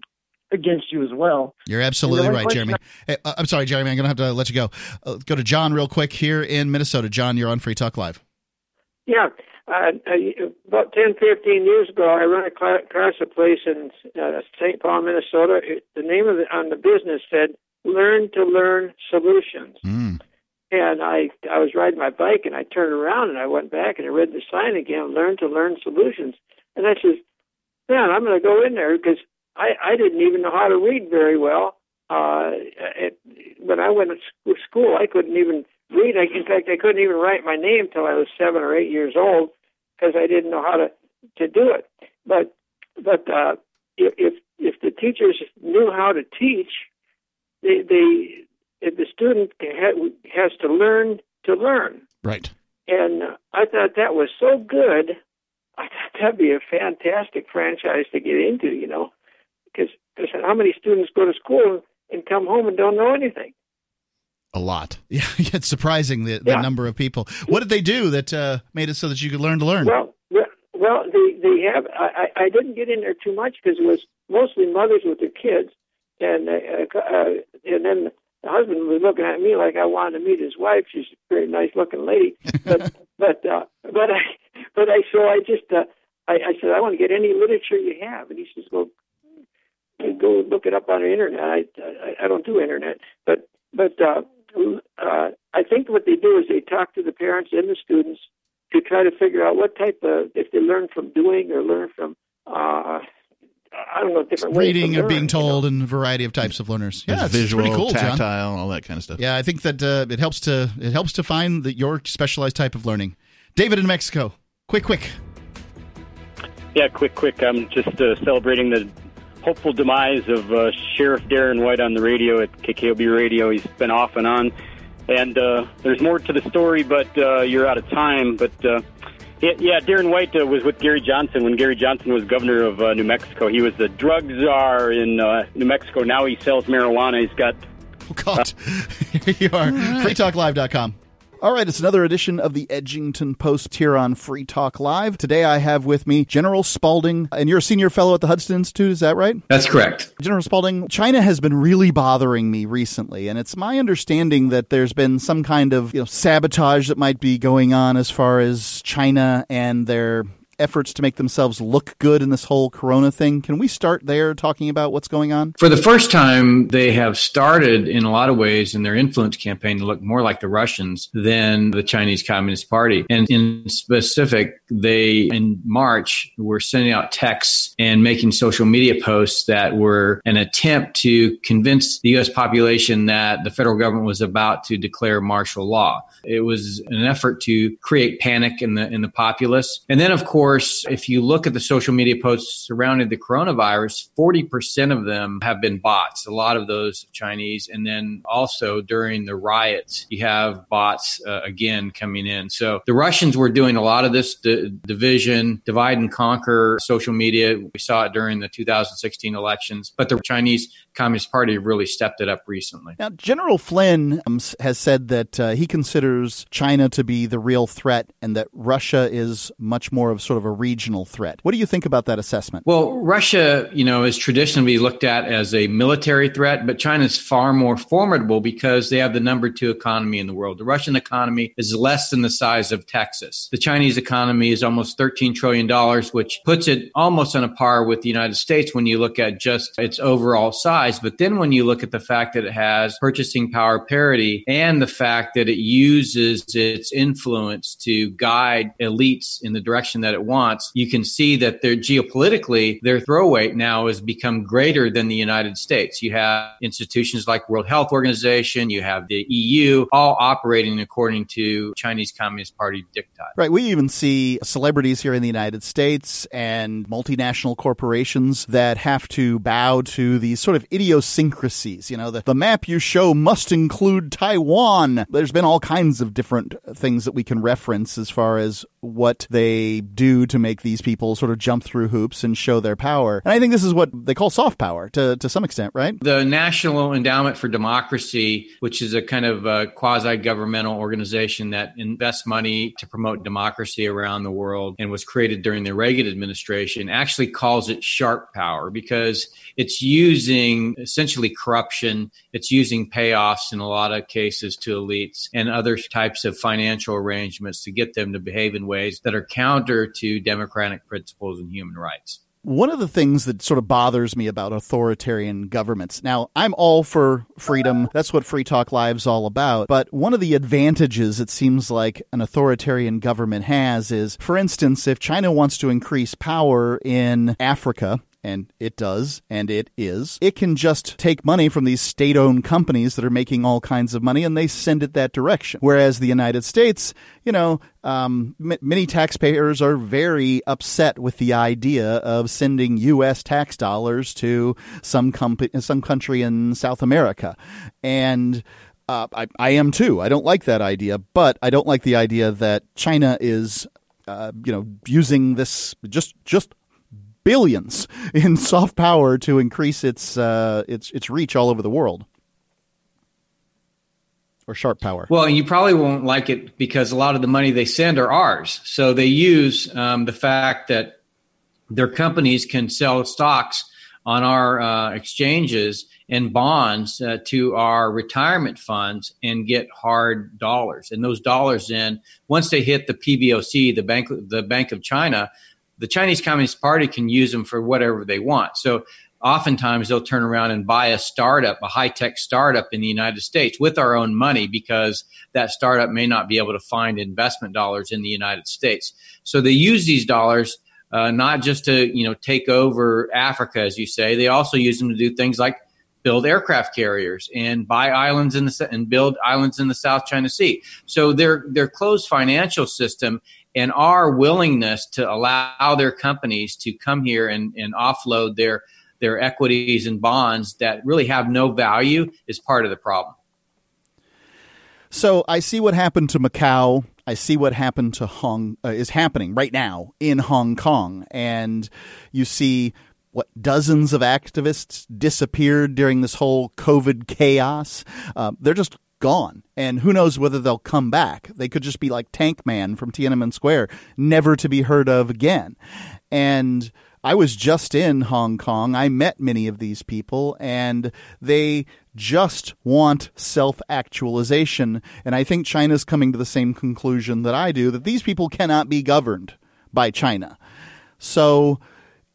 against you as well. You're absolutely right, question- Jeremy. Hey, uh, I'm sorry, Jeremy. I'm going to have to let you go. Uh, go to John real quick here in Minnesota. John, you're on Free Talk Live. Yeah, uh, uh, about 10, 15 years ago, I ran across across a place in uh, St. Paul, Minnesota. It, the name of the on the business said "Learn to Learn Solutions." And I I was riding my bike and I turned around and I went back and I read the sign again, "Learn to Learn Solutions." And I says, "Man, I'm going to go in there because I I didn't even know how to read very well. Uh, it, when I went to school, I couldn't even read. I, in fact, I couldn't even write my name till I was seven or eight years old because I didn't know how to to do it. But but uh, if if the teachers knew how to teach, they they the student has to learn to learn. Right. And uh, I thought that was so good. I thought that'd be a fantastic franchise to get into, you know, because how many students go to school and come home and don't know anything? A lot. Yeah, it's surprising the, the Yeah. number of people. What did they do that uh, made it so that you could learn to learn? Well, well, they they have. I I I didn't get in there too much because it was mostly mothers with their kids, and uh, uh, and then the husband was looking at me like I wanted to meet his wife. She's a very nice looking lady, but but uh, but I but I so I just uh, I, I said I want to get any literature you have, and he says well, go look it up on the internet. I I, I don't do internet, but but uh, uh, I think what they do is they talk to the parents and the students to try to figure out what type of if they learn from doing or learn from uh, I don't know different ways Reading to or learn. being told and a variety of types of learners. Yeah, There's it's visual, pretty cool, John. tactile, all that kind of stuff. Yeah, I think that uh, it helps to it helps to find that your specialized type of learning. David in Mexico, quick, quick. Yeah, quick, quick. I'm just uh, celebrating the hopeful demise of uh, Sheriff Darren White on the radio at KKOB Radio. He's been off and on, and uh, there's more to the story, but uh, you're out of time. But uh, yeah, yeah, Darren White uh, was with Gary Johnson when Gary Johnson was governor of uh, New Mexico. He was the drug czar in uh, New Mexico. Now he sells marijuana. He's got. Oh, God. Here you are. FreeTalkLive.com. All right, it's another edition of the Edgington Post here on Free Talk Live. Today I have with me General Spalding, and you're a senior fellow at the Hudson Institute, is that right? That's correct. General Spalding, China has been really bothering me recently, and it's my understanding that there's been some kind of you know, sabotage that might be going on as far as China and their efforts to make themselves look good in this whole corona thing. Can we start there talking about what's going on? For the first time, they have started in a lot of ways in their influence campaign to look more like the Russians than the Chinese Communist Party. And in specific, they in March were sending out texts and making social media posts that were an attempt to convince the US population that the federal government was about to declare martial law. It was an effort to create panic in the in the populace. And then of course, if you look at the social media posts surrounding the coronavirus, 40% of them have been bots. A lot of those Chinese and then also during the riots, you have bots uh, again coming in. So the Russians were doing a lot of this di- division, divide and conquer social media. We saw it during the 2016 elections, but the Chinese Communist Party really stepped it up recently. Now, General Flynn um, has said that uh, he considers China to be the real threat and that Russia is much more of sort of a regional threat. What do you think about that assessment? Well, Russia, you know, is traditionally looked at as a military threat, but China is far more formidable because they have the number two economy in the world. The Russian economy is less than the size of Texas. The Chinese economy is almost $13 trillion, which puts it almost on a par with the United States when you look at just its overall size. But then when you look at the fact that it has purchasing power parity and the fact that it uses its influence to guide elites in the direction that it wants, you can see that they're geopolitically, their throw weight now has become greater than the United States. You have institutions like World Health Organization, you have the EU, all operating according to Chinese Communist Party diktat. Right. We even see celebrities here in the United States and multinational corporations that have to bow to these sort of idiosyncrasies. You know, the, the map you show must include Taiwan. There's been all kinds of different things that we can reference as far as what they do to make these people sort of jump through hoops and show their power. And I think this is what they call soft power to, to some extent, right? The National Endowment for Democracy, which is a kind of quasi governmental organization that invests money to promote democracy around the world and was created during the Reagan administration, actually calls it sharp power because it's using essentially corruption, it's using payoffs in a lot of cases to elites and other types of financial arrangements to get them to behave in ways that are counter to democratic principles and human rights. One of the things that sort of bothers me about authoritarian governments. Now, I'm all for freedom. That's what Free Talk Live's all about. But one of the advantages it seems like an authoritarian government has is, for instance, if China wants to increase power in Africa, and it does, and it is, it can just take money from these state owned companies that are making all kinds of money and they send it that direction. Whereas the United States, you know, um, m- many taxpayers are very upset with the idea of sending U.S. tax dollars to some, comp- some country in South America. And uh, I, I am too. I don't like that idea, but I don't like the idea that China is, uh, you know, using this just just billions in soft power to increase its uh, its its reach all over the world. Or sharp power. Well, you probably won't like it because a lot of the money they send are ours. So they use um, the fact that their companies can sell stocks on our uh, exchanges and bonds uh, to our retirement funds and get hard dollars. And those dollars then, once they hit the PBOC, the Bank, the Bank of China, the Chinese Communist Party can use them for whatever they want. So oftentimes they'll turn around and buy a startup, a high tech startup in the United States with our own money because that startup may not be able to find investment dollars in the United States. So they use these dollars. Uh, not just to you know take over Africa, as you say, they also use them to do things like build aircraft carriers and buy islands in the and build islands in the South China Sea. So their their closed financial system and our willingness to allow their companies to come here and, and offload their their equities and bonds that really have no value is part of the problem. So I see what happened to Macau. I see what happened to Hong uh, is happening right now in Hong Kong, and you see what dozens of activists disappeared during this whole COVID chaos. Uh, they're just gone. And who knows whether they'll come back. They could just be like Tank Man from Tiananmen Square, never to be heard of again. And I was just in Hong Kong. I met many of these people, and they just want self actualization. And I think China's coming to the same conclusion that I do that these people cannot be governed by China. So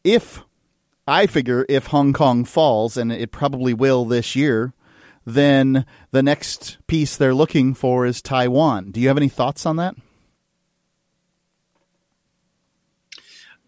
if I figure if Hong Kong falls, and it probably will this year, then the next piece they're looking for is Taiwan. Do you have any thoughts on that?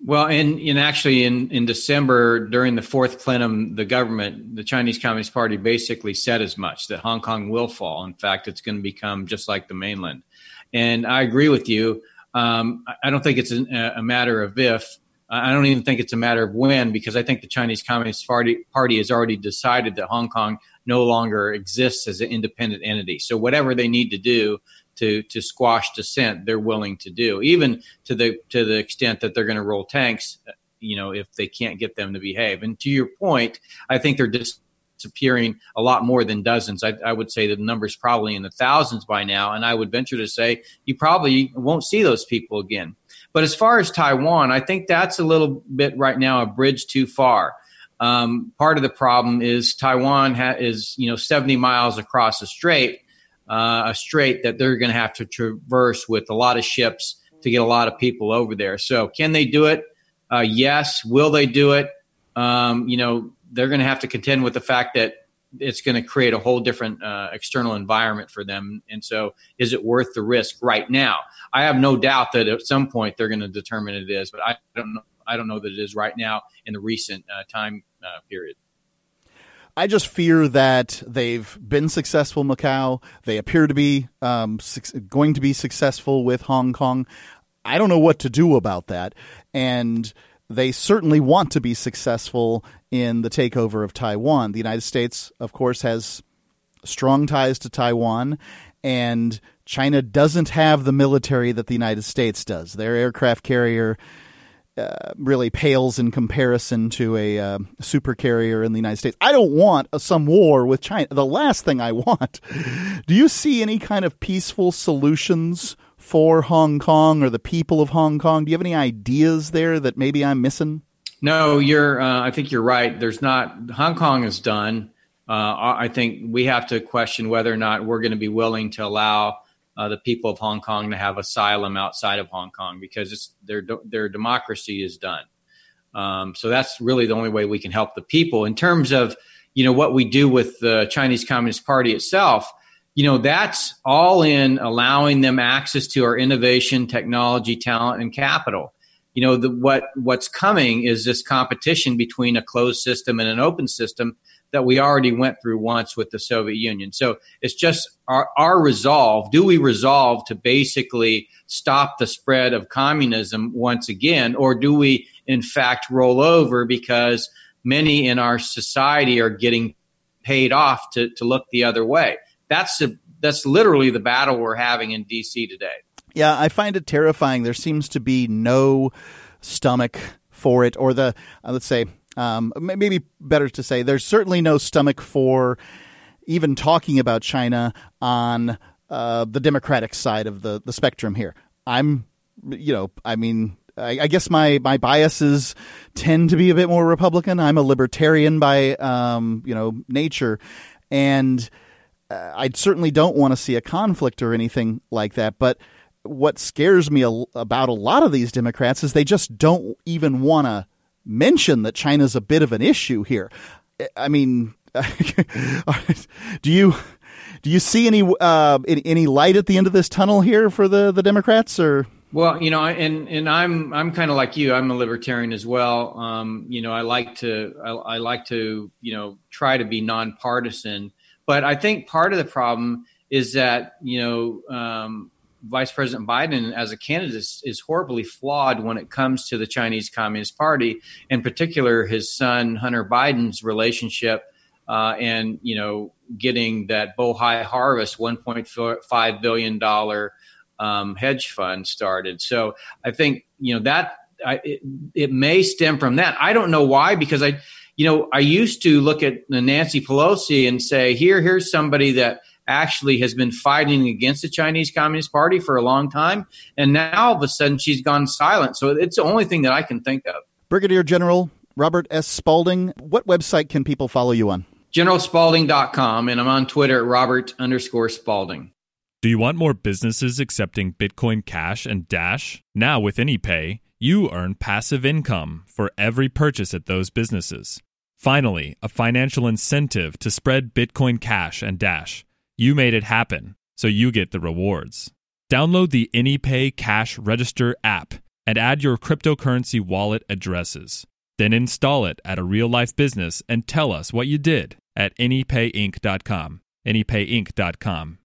Well, in, in actually in, in December during the fourth plenum, the government, the Chinese Communist Party, basically said as much that Hong Kong will fall. In fact, it's going to become just like the mainland. And I agree with you. Um, I don't think it's a, a matter of if. I don't even think it's a matter of when, because I think the Chinese Communist Party, Party has already decided that Hong Kong no longer exists as an independent entity. So whatever they need to do to to squash dissent, they're willing to do, even to the to the extent that they're going to roll tanks. Uh, you know, if they can't get them to behave. And to your point, I think they're disappearing a lot more than dozens. I, I would say the number's probably in the thousands by now. And I would venture to say you probably won't see those people again. But as far as Taiwan, I think that's a little bit right now a bridge too far. Um, part of the problem is Taiwan ha- is you know 70 miles across a strait, uh, a strait that they're going to have to traverse with a lot of ships to get a lot of people over there. So can they do it? Uh, yes. Will they do it? Um, you know they're going to have to contend with the fact that it's going to create a whole different uh, external environment for them. And so, is it worth the risk right now? I have no doubt that at some point they're going to determine it is, but I don't know. I don't know that it is right now in the recent uh, time uh, period. I just fear that they've been successful Macau. They appear to be um, su- going to be successful with Hong Kong. I don't know what to do about that. And they certainly want to be successful in the takeover of Taiwan. The United States, of course, has strong ties to Taiwan. And China doesn't have the military that the United States does. Their aircraft carrier uh, really pales in comparison to a uh, super carrier in the United States. I don't want a, some war with China. The last thing I want. Do you see any kind of peaceful solutions for Hong Kong or the people of Hong Kong? Do you have any ideas there that maybe I'm missing? No, you're. Uh, I think you're right. There's not. Hong Kong is done. Uh, I think we have to question whether or not we're going to be willing to allow uh, the people of Hong Kong to have asylum outside of Hong Kong because their their democracy is done. Um, so that's really the only way we can help the people in terms of you know what we do with the Chinese Communist Party itself. You know that's all in allowing them access to our innovation, technology, talent, and capital you know the, what what's coming is this competition between a closed system and an open system that we already went through once with the Soviet Union. So it's just our, our resolve. Do we resolve to basically stop the spread of communism once again, or do we in fact roll over because many in our society are getting paid off to, to look the other way? That's a, that's literally the battle we're having in DC today. Yeah, I find it terrifying. There seems to be no stomach for it, or the uh, let's say um, maybe better to say there's certainly no stomach for even talking about China on uh, the Democratic side of the the spectrum here. I'm, you know, I mean. I, I guess my, my biases tend to be a bit more Republican. I'm a libertarian by um, you know nature, and uh, I certainly don't want to see a conflict or anything like that. But what scares me a, about a lot of these Democrats is they just don't even want to mention that China's a bit of an issue here. I mean, do you do you see any uh, any light at the end of this tunnel here for the the Democrats or? Well, you know, and and I'm I'm kind of like you. I'm a libertarian as well. Um, you know, I like to I, I like to you know try to be nonpartisan, but I think part of the problem is that you know um, Vice President Biden as a candidate is, is, horribly flawed when it comes to the Chinese Communist Party, in particular his son Hunter Biden's relationship uh, and you know getting that Bohai Harvest 1.5 billion dollar um, hedge fund started. So I think you know that I, it, it may stem from that. I don't know why because I you know I used to look at Nancy Pelosi and say here here's somebody that actually has been fighting against the Chinese Communist Party for a long time. And now all of a sudden she's gone silent. So it's the only thing that I can think of. Brigadier General Robert S. Spalding, what website can people follow you on? GeneralSpalding.com, and I'm on Twitter at Robert underscore Spalding. Do you want more businesses accepting Bitcoin Cash and Dash? Now with AnyPay, you earn passive income for every purchase at those businesses. Finally, a financial incentive to spread Bitcoin Cash and Dash. You made it happen, so you get the rewards. Download the AnyPay Cash Register app and add your cryptocurrency wallet addresses. Then install it at a real life business and tell us what you did at anypayinc.com. Anypayinc.com.